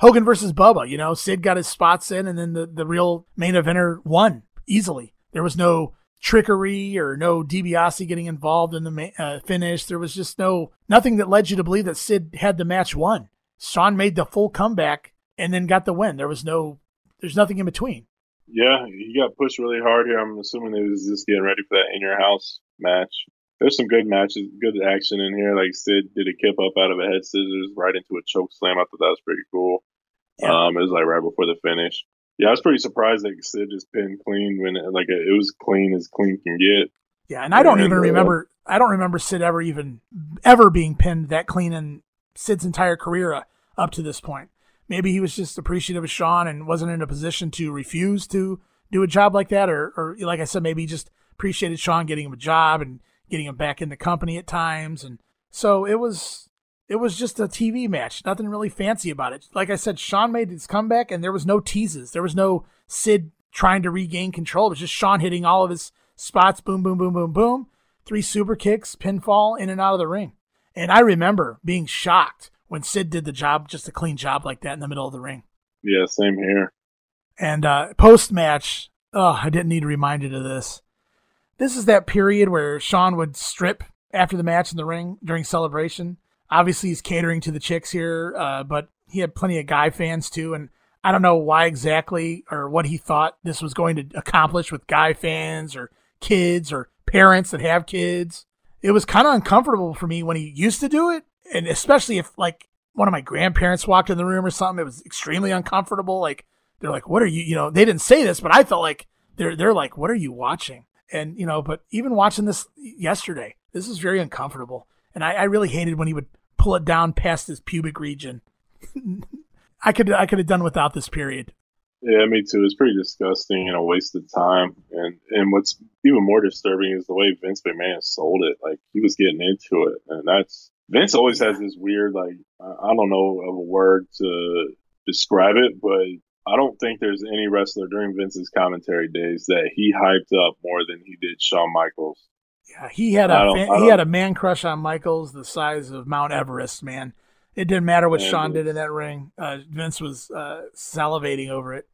Hogan versus Bubba. You know, Sid got his spots in, and then the, the real main eventer won easily. There was no trickery or no DiBiase getting involved in the uh, finish. There was just no nothing that led you to believe that Sid had the match won. Shawn made the full comeback and then got the win. There was no, there's nothing in between. Yeah, he got pushed really hard here. I'm assuming they was just getting ready for that in your house match. There's some good matches, good action in here. Like Sid did a kip up out of a head scissors right into a choke slam. I thought that was pretty cool. Yeah. Um, it was like right before the finish. Yeah, I was pretty surprised that Sid just pinned clean when it, like it was clean as clean can get. Yeah, and I don't and, even uh, remember. I don't remember Sid ever even ever being pinned that clean in Sid's entire career up to this point. Maybe he was just appreciative of Shawn and wasn't in a position to refuse to do a job like that, or, or like I said, maybe he just appreciated Shawn getting him a job and getting him back in the company at times, and so it was it was just a TV match, nothing really fancy about it. Like I said, Shawn made his comeback, and there was no teases, there was no Sid trying to regain control. It was just Shawn hitting all of his spots, boom, boom, boom, boom, boom, three super kicks, pinfall, in and out of the ring. And I remember being shocked when Sid did the job, just a clean job like that in the middle of the ring. Yeah, same here. And uh, post match, oh, I didn't need reminded of this. This is that period where Shawn would strip after the match in the ring during celebration. Obviously, he's catering to the chicks here, uh, but he had plenty of guy fans too. And I don't know why exactly or what he thought this was going to accomplish with guy fans or kids or parents that have kids. It was kind of uncomfortable for me when he used to do it. And especially if, like, one of my grandparents walked in the room or something, it was extremely uncomfortable. Like, they're like, what are you, you know, they didn't say this, but I felt like they're, they're like, what are you watching? And, you know, but even watching this yesterday, this is very uncomfortable. And I, I really hated when he would pull it down past his pubic region. [LAUGHS] I could, I could have done without this period. Yeah, me too. It's pretty disgusting and a waste of time. And and what's even more disturbing is the way Vince McMahon sold it. Like he was getting into it, and that's Vince always has this weird, like I don't know of a word to describe it, but I don't think there's any wrestler during Vince's commentary days that he hyped up more than he did Shawn Michaels. Yeah, he had a fan, he had a man crush on Michaels the size of Mount Everest, man. It didn't matter what Shawn did in that ring. Uh, Vince was uh, salivating over it.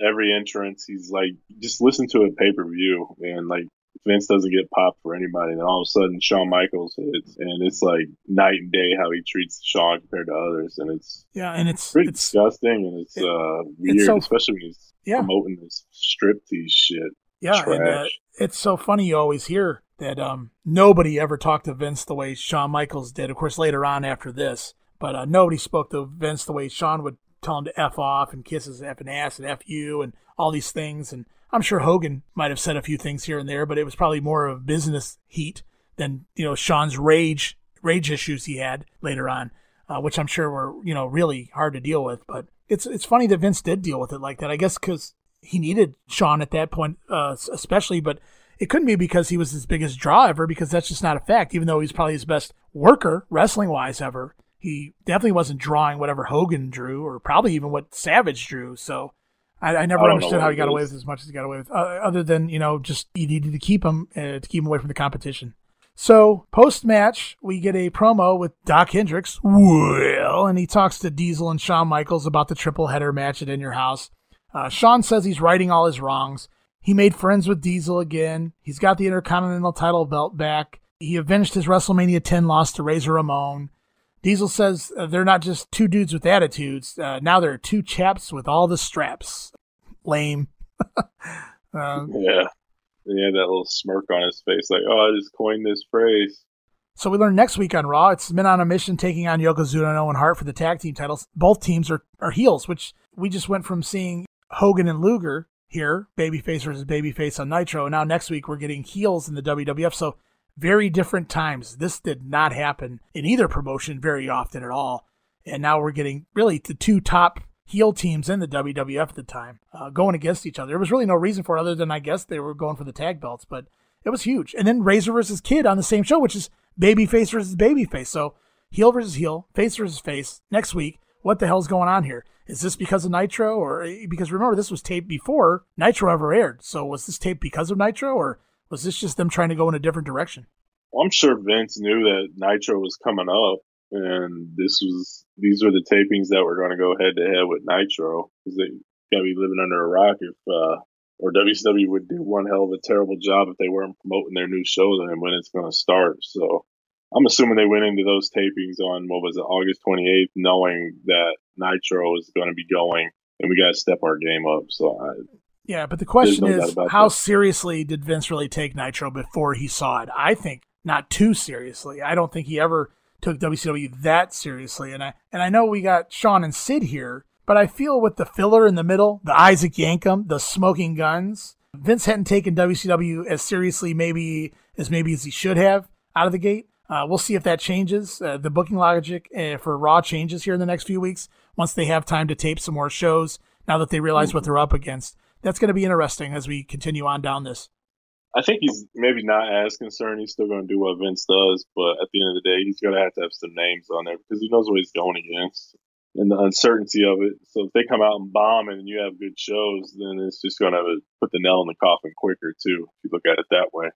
Every entrance, he's like, just listen to a pay per view, and like Vince doesn't get popped for anybody, and all of a sudden Shawn Michaels hits, and it's like night and day how he treats Shawn compared to others, and it's yeah, and it's pretty it's, disgusting, and it's it, uh, weird, it's so, especially when he's yeah. promoting this striptease shit. Yeah, and, uh, it's so funny you always hear that um, nobody ever talked to Vince the way Shawn Michaels did. Of course, later on after this, but uh, nobody spoke to Vince the way Shawn would tell him to f off and kiss his f and ass and f you and all these things. And I'm sure Hogan might have said a few things here and there, but it was probably more of business heat than you know Shawn's rage rage issues he had later on, uh, which I'm sure were you know really hard to deal with. But it's it's funny that Vince did deal with it like that. I guess because he needed Shawn at that point, uh, especially, but. It couldn't be because he was his biggest draw ever, because that's just not a fact. Even though he's probably his best worker, wrestling wise, ever, he definitely wasn't drawing whatever Hogan drew, or probably even what Savage drew. So I, I never I understood how he got away with as much as he got away with, uh, other than you know just he needed to keep him uh, to keep him away from the competition. So post match, we get a promo with Dok Hendrix. Well, and he talks to Diesel and Shawn Michaels about the triple header match at In Your House. Uh, Shawn says he's righting all his wrongs. He made friends with Diesel again. He's got the Intercontinental title belt back. He avenged his WrestleMania 10 loss to Razor Ramon. Diesel says uh, they're not just two dudes with attitudes. Uh, now they're two chaps with all the straps. Lame. um, [LAUGHS] yeah. He had that little smirk on his face, like, oh, I just coined this phrase. So we learn next week on Raw, it's Men on a Mission taking on Yokozuna and Owen Hart for the tag team titles. Both teams are, are heels, which we just went from seeing Hogan and Luger here, babyface versus babyface on Nitro. Now next week we're getting heels in the WWF. So very different times. This did not happen in either promotion very often at all. And now we're getting really the two top heel teams in the WWF at the time uh, going against each other. There was really no reason for it other than I guess they were going for the tag belts, but it was huge. And then Razor versus Kid on the same show, which is babyface versus babyface. So heel versus heel, face versus face next week. What the hell's going on here? Is this because of Nitro or because remember this was taped before Nitro ever aired? So was this taped because of Nitro or was this just them trying to go in a different direction? Well, I'm sure Vince knew that Nitro was coming up, and this was these were the tapings that were going to go head to head with Nitro because they got to be living under a rock if uh, or WCW would do one hell of a terrible job if they weren't promoting their new show then when it's going to start. So I'm assuming they went into those tapings on what was it August 28th, knowing that Nitro is going to be going, and we got to step our game up. So I, yeah, but the question no is, how that. seriously did Vince really take Nitro before he saw it? I think not too seriously. I don't think he ever took WCW that seriously. And I and I know we got Shawn and Sid here, but I feel with the filler in the middle, the Isaac Yankem, the smoking Gunns, Vince hadn't taken WCW as seriously maybe as maybe as he should have. out of the gate. Uh, we'll see if that changes. Uh, the booking logic uh, for Raw changes here in the next few weeks once they have time to tape some more shows. Now that they realize what they're up against, that's going to be interesting as we continue on down this. I think he's maybe not as concerned. He's still going to do what Vince does, but at the end of the day, he's going to have to have some names on there because he knows what he's going against and the uncertainty of it. So if they come out and bomb and you have good shows, then it's just going to put the nail in the coffin quicker too. If you look at it that way,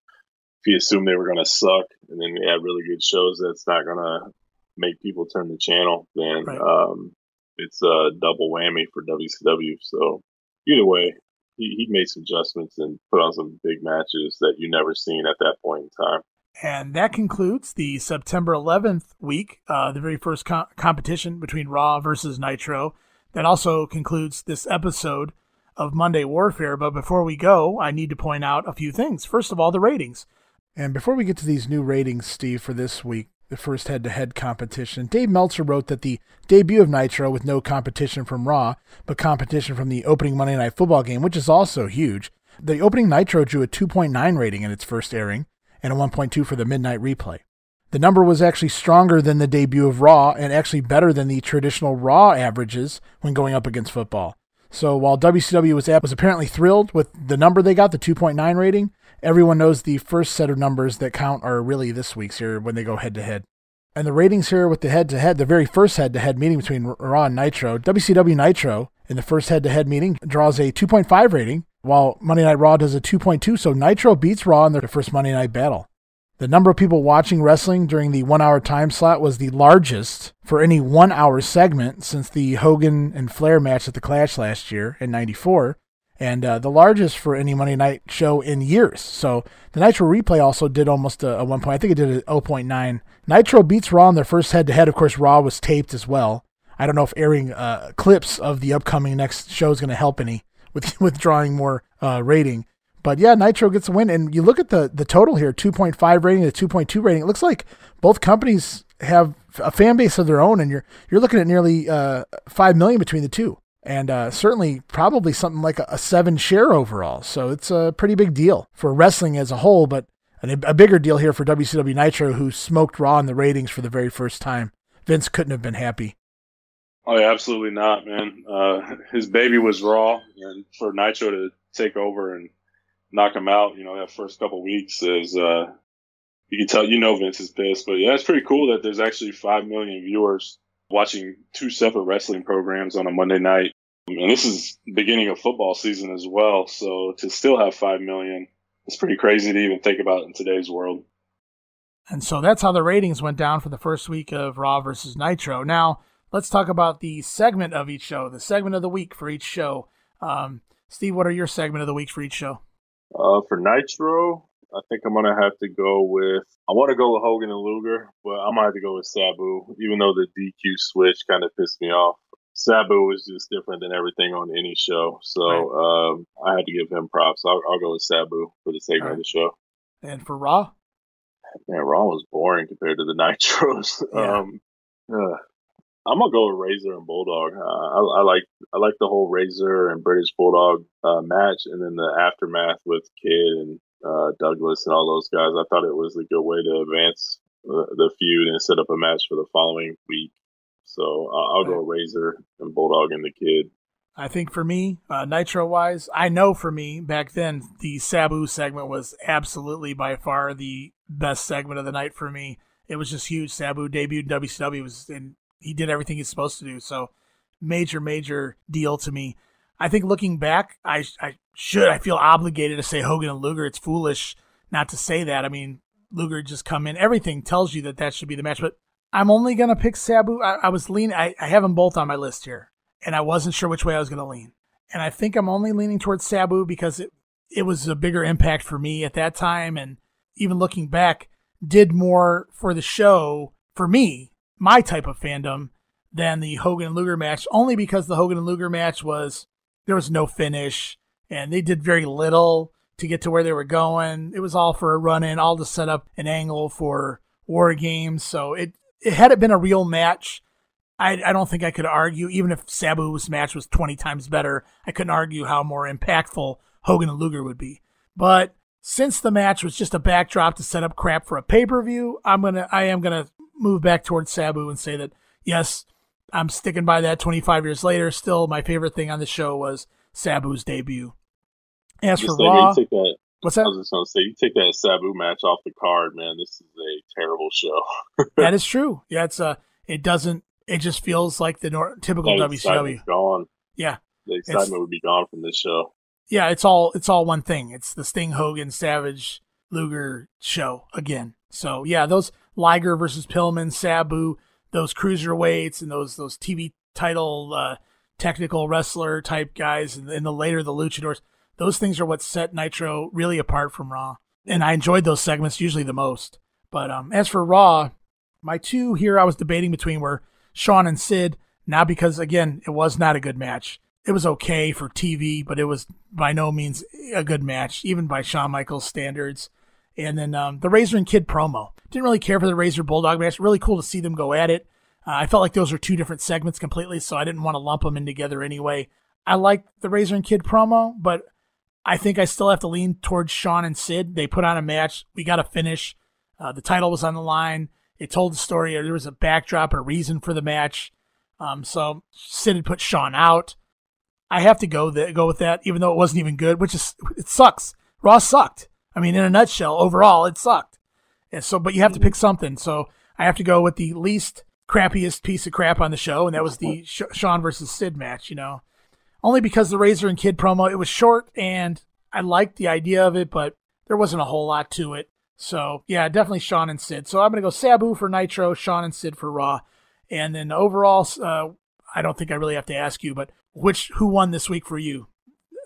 if you assume they were going to suck and then they have really good shows, that's not going to make people turn the channel. Then right. um, it's a double whammy for WCW. So either way, he, he made some adjustments and put on some big matches that you never seen at that point in time. And that concludes the September 11th week, uh, the very first co- competition between Raw versus Nitro. That also concludes this episode of Monday Warfare. But before we go, I need to point out a few things. First of all, the ratings. And before we get to these new ratings, Steve, for this week, the first head to head competition, Dave Meltzer wrote that the debut of Nitro with no competition from Raw, but competition from the opening Monday Night Football game, which is also huge. The opening Nitro drew a 2.9 rating in its first airing and a 1.2 for the midnight replay. The number was actually stronger than the debut of Raw and actually better than the traditional Raw averages when going up against football. So while WCW was, was apparently thrilled with the number they got, the 2.9 rating, everyone knows the first set of numbers that count are really this week's here when they go head to head. And the ratings here with the head to head, the very first head to head meeting between Raw and Nitro, WCW Nitro in the first head to head meeting draws a 2.5 rating, while Monday Night Raw does a 2.2. So Nitro beats Raw in their first Monday Night battle. The number of people watching wrestling during the one hour time slot was the largest for any one hour segment since the Hogan and Flair match at the Clash last year in 94, and uh, the largest for any Monday night show in years. So the Nitro replay also did almost a, a 1 point. I think it did a 0.9. Nitro beats Raw in their first head to head. Of course, Raw was taped as well. I don't know if airing uh, clips of the upcoming next show is going to help any with [LAUGHS] with drawing more uh, rating. But yeah, Nitro gets a win, and you look at the the total here: 2.5 rating to 2.2 rating. It looks like both companies have a fan base of their own, and you're you're looking at nearly uh, five million between the two, and uh, certainly probably something like a, a, seven share overall. So it's a pretty big deal for wrestling as a whole, but a bigger deal here for WCW Nitro, who smoked Raw in the ratings for the very first time. Vince couldn't have been happy. Oh, yeah, absolutely not, man. Uh, his baby was Raw, and for Nitro to take over and knock him out, you know, that first couple weeks is, uh, you can tell, you know, Vince is pissed, but yeah, it's pretty cool that there's actually 5 million viewers watching two separate wrestling programs on a Monday night. And this is beginning of football season as well. So to still have 5 million, it's pretty crazy to even think about in today's world. And so that's how the ratings went down for the first week of Raw versus Nitro. Now, let's talk about the segment of each show, the segment of the week for each show. Um, Steve, what are your segment of the week for each show? Uh, for Nitro, I think I'm gonna have to go with. I want to go with Hogan and Luger, but I'm gonna have to go with Sabu, even though the DQ switch kind of pissed me off. Sabu was just different than everything on any show, so right. um, I had to give him props. I'll, I'll go with Sabu for the sake right. of the show. And for Raw, man, Raw was boring compared to the [LAUGHS] Nitros. Yeah. Um, uh, I'm gonna go with Razor and Bulldog. Uh, I, I, like I like the whole Razor and British Bulldog uh, match, and then the aftermath with Kid and uh, Douglas and all those guys. I thought it was a good way to advance the, the feud and set up a match for the following week. So I'll go Razor and Bulldog and the Kid. I think for me, uh, Nitro wise, I know for me back then the Sabu segment was absolutely by far the best segment of the night for me. It was just huge. Sabu debuted in WCW was and he did everything he's supposed to do. So major, major deal to me. I think looking back, I I should I feel obligated to say Hogan and Luger. It's foolish not to say that. I mean, Luger just come in. Everything tells you that that should be the match, but I'm only gonna pick Sabu. I, I was leaning. I, I have them both on my list here, and I wasn't sure which way I was gonna lean. And I think I'm only leaning towards Sabu because it it was a bigger impact for me at that time, and even looking back, did more for the show for me, my type of fandom, than the Hogan and Luger match. Only because the Hogan and Luger match was there was no finish, and they did very little to get to where they were going. It was all for a run in, all to set up an angle for War Games. So it it had it been a real match, I, I don't think I could argue, even if Sabu's match was 20 times better, I couldn't argue how more impactful Hogan and Luger would be. But since the match was just a backdrop to set up crap for a pay per view, I'm gonna I am gonna move back towards Sabu and say that yes, I'm sticking by that. 25 years later, still my favorite thing on the show was Sabu's debut. As for Raw, that, what's that? I was just gonna say, you take that Sabu match off the card, man. This is a terrible show. [LAUGHS] that is true. Yeah, it's uh it doesn't. It just feels like the nor- typical that WCW. Gone. Yeah, the excitement would be gone from this show. Yeah, it's all it's all one thing. It's the Sting Hogan Savage Luger show again. So yeah, those Liger versus Pillman, Sabu, those cruiserweights, and those those TV title uh, technical wrestler type guys, and, and the later the luchadors. Those things are what set Nitro really apart from Raw, and I enjoyed those segments usually the most. But um, as for Raw, my two here I was debating between were Shawn and Sid. Now because again, it was not a good match. It was okay for TV, but it was by no means a good match, even by Shawn Michaels standards. And then um, the Razor and Kid promo. Didn't really care for the Razor Bulldog match. Really cool to see them go at it. Uh, I felt like those were two different segments completely, so I didn't want to lump them in together anyway. I like the Razor and Kid promo, but I think I still have to lean towards Shawn and Sid. They put on a match. We got to finish. Uh, the title was on the line. It told the story. There was a backdrop and a reason for the match. Um, so Sid had put Shawn out. I have to go the, go with that, even though it wasn't even good, which is it sucks. Raw sucked. I mean, in a nutshell, overall, it sucked. And so, but you have to pick something. So I have to go with the least crappiest piece of crap on the show, and that was the Sh- Shawn versus Sid match. You know, only because the Razor and Kid promo it was short, and I liked the idea of it, but there wasn't a whole lot to it. So yeah, definitely Shawn and Sid. So I'm gonna go Sabu for Nitro, Shawn and Sid for Raw, and then overall, uh, I don't think I really have to ask you, but which who won this week for you?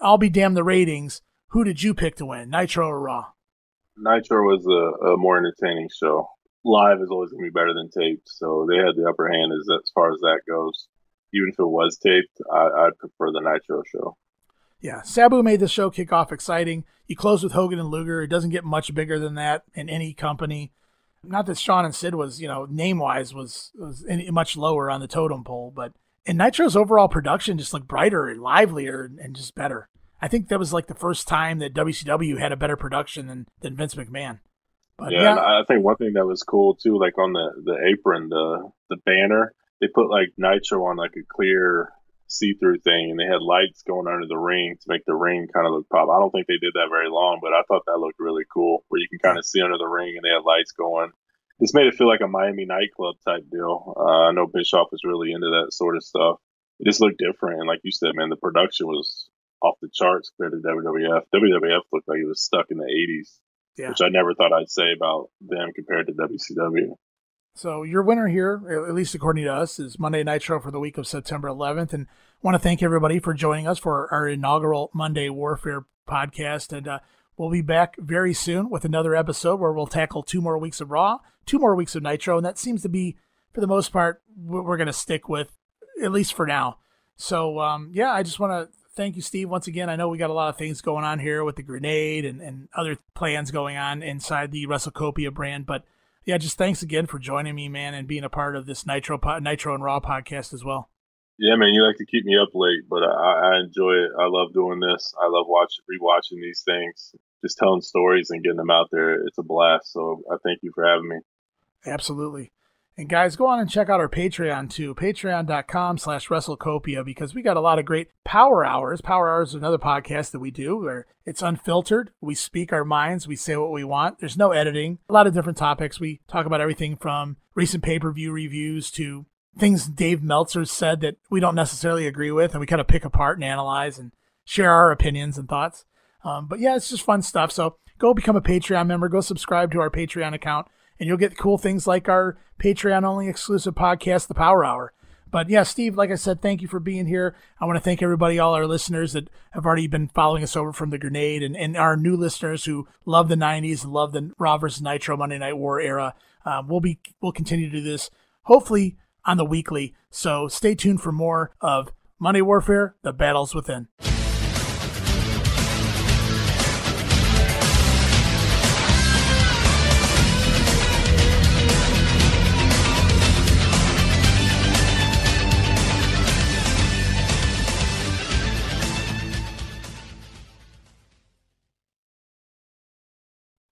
I'll be damned the ratings. Who did you pick to win, Nitro or Raw? Nitro was a, a more entertaining show. Live is always gonna be better than taped, so they had the upper hand as as far as that goes. Even if it was taped, I, I'd prefer the Nitro show. Yeah, Sabu made the show kick off exciting. You close with Hogan and Luger. It doesn't get much bigger than that in any company. Not that Shawn and Sid was, you know, name wise was was any, much lower on the totem pole, but in Nitro's overall production just looked brighter and livelier and just better. I think that was like the first time that WCW had a better production than, than Vince McMahon. But, yeah, yeah. I think one thing that was cool too, like on the, the apron, the the banner, they put like Nitro on like a clear see-through thing, and they had lights going under the ring to make the ring kind of look pop. I don't think they did that very long, but I thought that looked really cool, where you can kind of see under the ring, and they had lights going. This made it feel like a Miami nightclub type deal. Uh, I know Bischoff was really into that sort of stuff. It just looked different, and like you said, man, the production was off the charts compared to WWF. WWF looked like it was stuck in the 80s, yeah. which I never thought I'd say about them compared to WCW. So your winner here, at least according to us, is Monday Nitro for the week of September 11th, and I want to thank everybody for joining us for our inaugural Monday Warfare podcast. And uh, we'll be back very soon with another episode where we'll tackle two more weeks of Raw, two more weeks of Nitro, and that seems to be, for the most part, what we're going to stick with, at least for now. So um, yeah, I just want to thank you, Steve, once again. I know we got a lot of things going on here with the grenade and, and other plans going on inside the WrestleCopia brand, but yeah, just thanks again for joining me, man, and being a part of this Nitro Nitro and Raw podcast as well. Yeah, man, you like to keep me up late, but I, I enjoy it. I love doing this. I love watching, rewatching these things, just telling stories and getting them out there. It's a blast. So I thank you for having me. Absolutely. And guys, go on and check out our Patreon too, patreon.com slash WrestleCopia, because we got a lot of great Power Hours. Power Hours is another podcast that we do where it's unfiltered. We speak our minds. We say what we want. There's no editing. A lot of different topics. We talk about everything from recent pay-per-view reviews to things Dave Meltzer said that we don't necessarily agree with. And we kind of pick apart and analyze and share our opinions and thoughts. Um, but yeah, it's just fun stuff. So go become a Patreon member. Go subscribe to our Patreon account and you'll get cool things like our Patreon only exclusive podcast, The Power Hour. But yeah, Steve, like I said, thank you for being here. I want to thank everybody, all our listeners that have already been following us over from the grenade and, and our new listeners who love the 90s and love the vs. Nitro Monday Night War era. Um, we'll be we'll continue to do this hopefully on the weekly. So stay tuned for more of Monday Warfare, the battles within.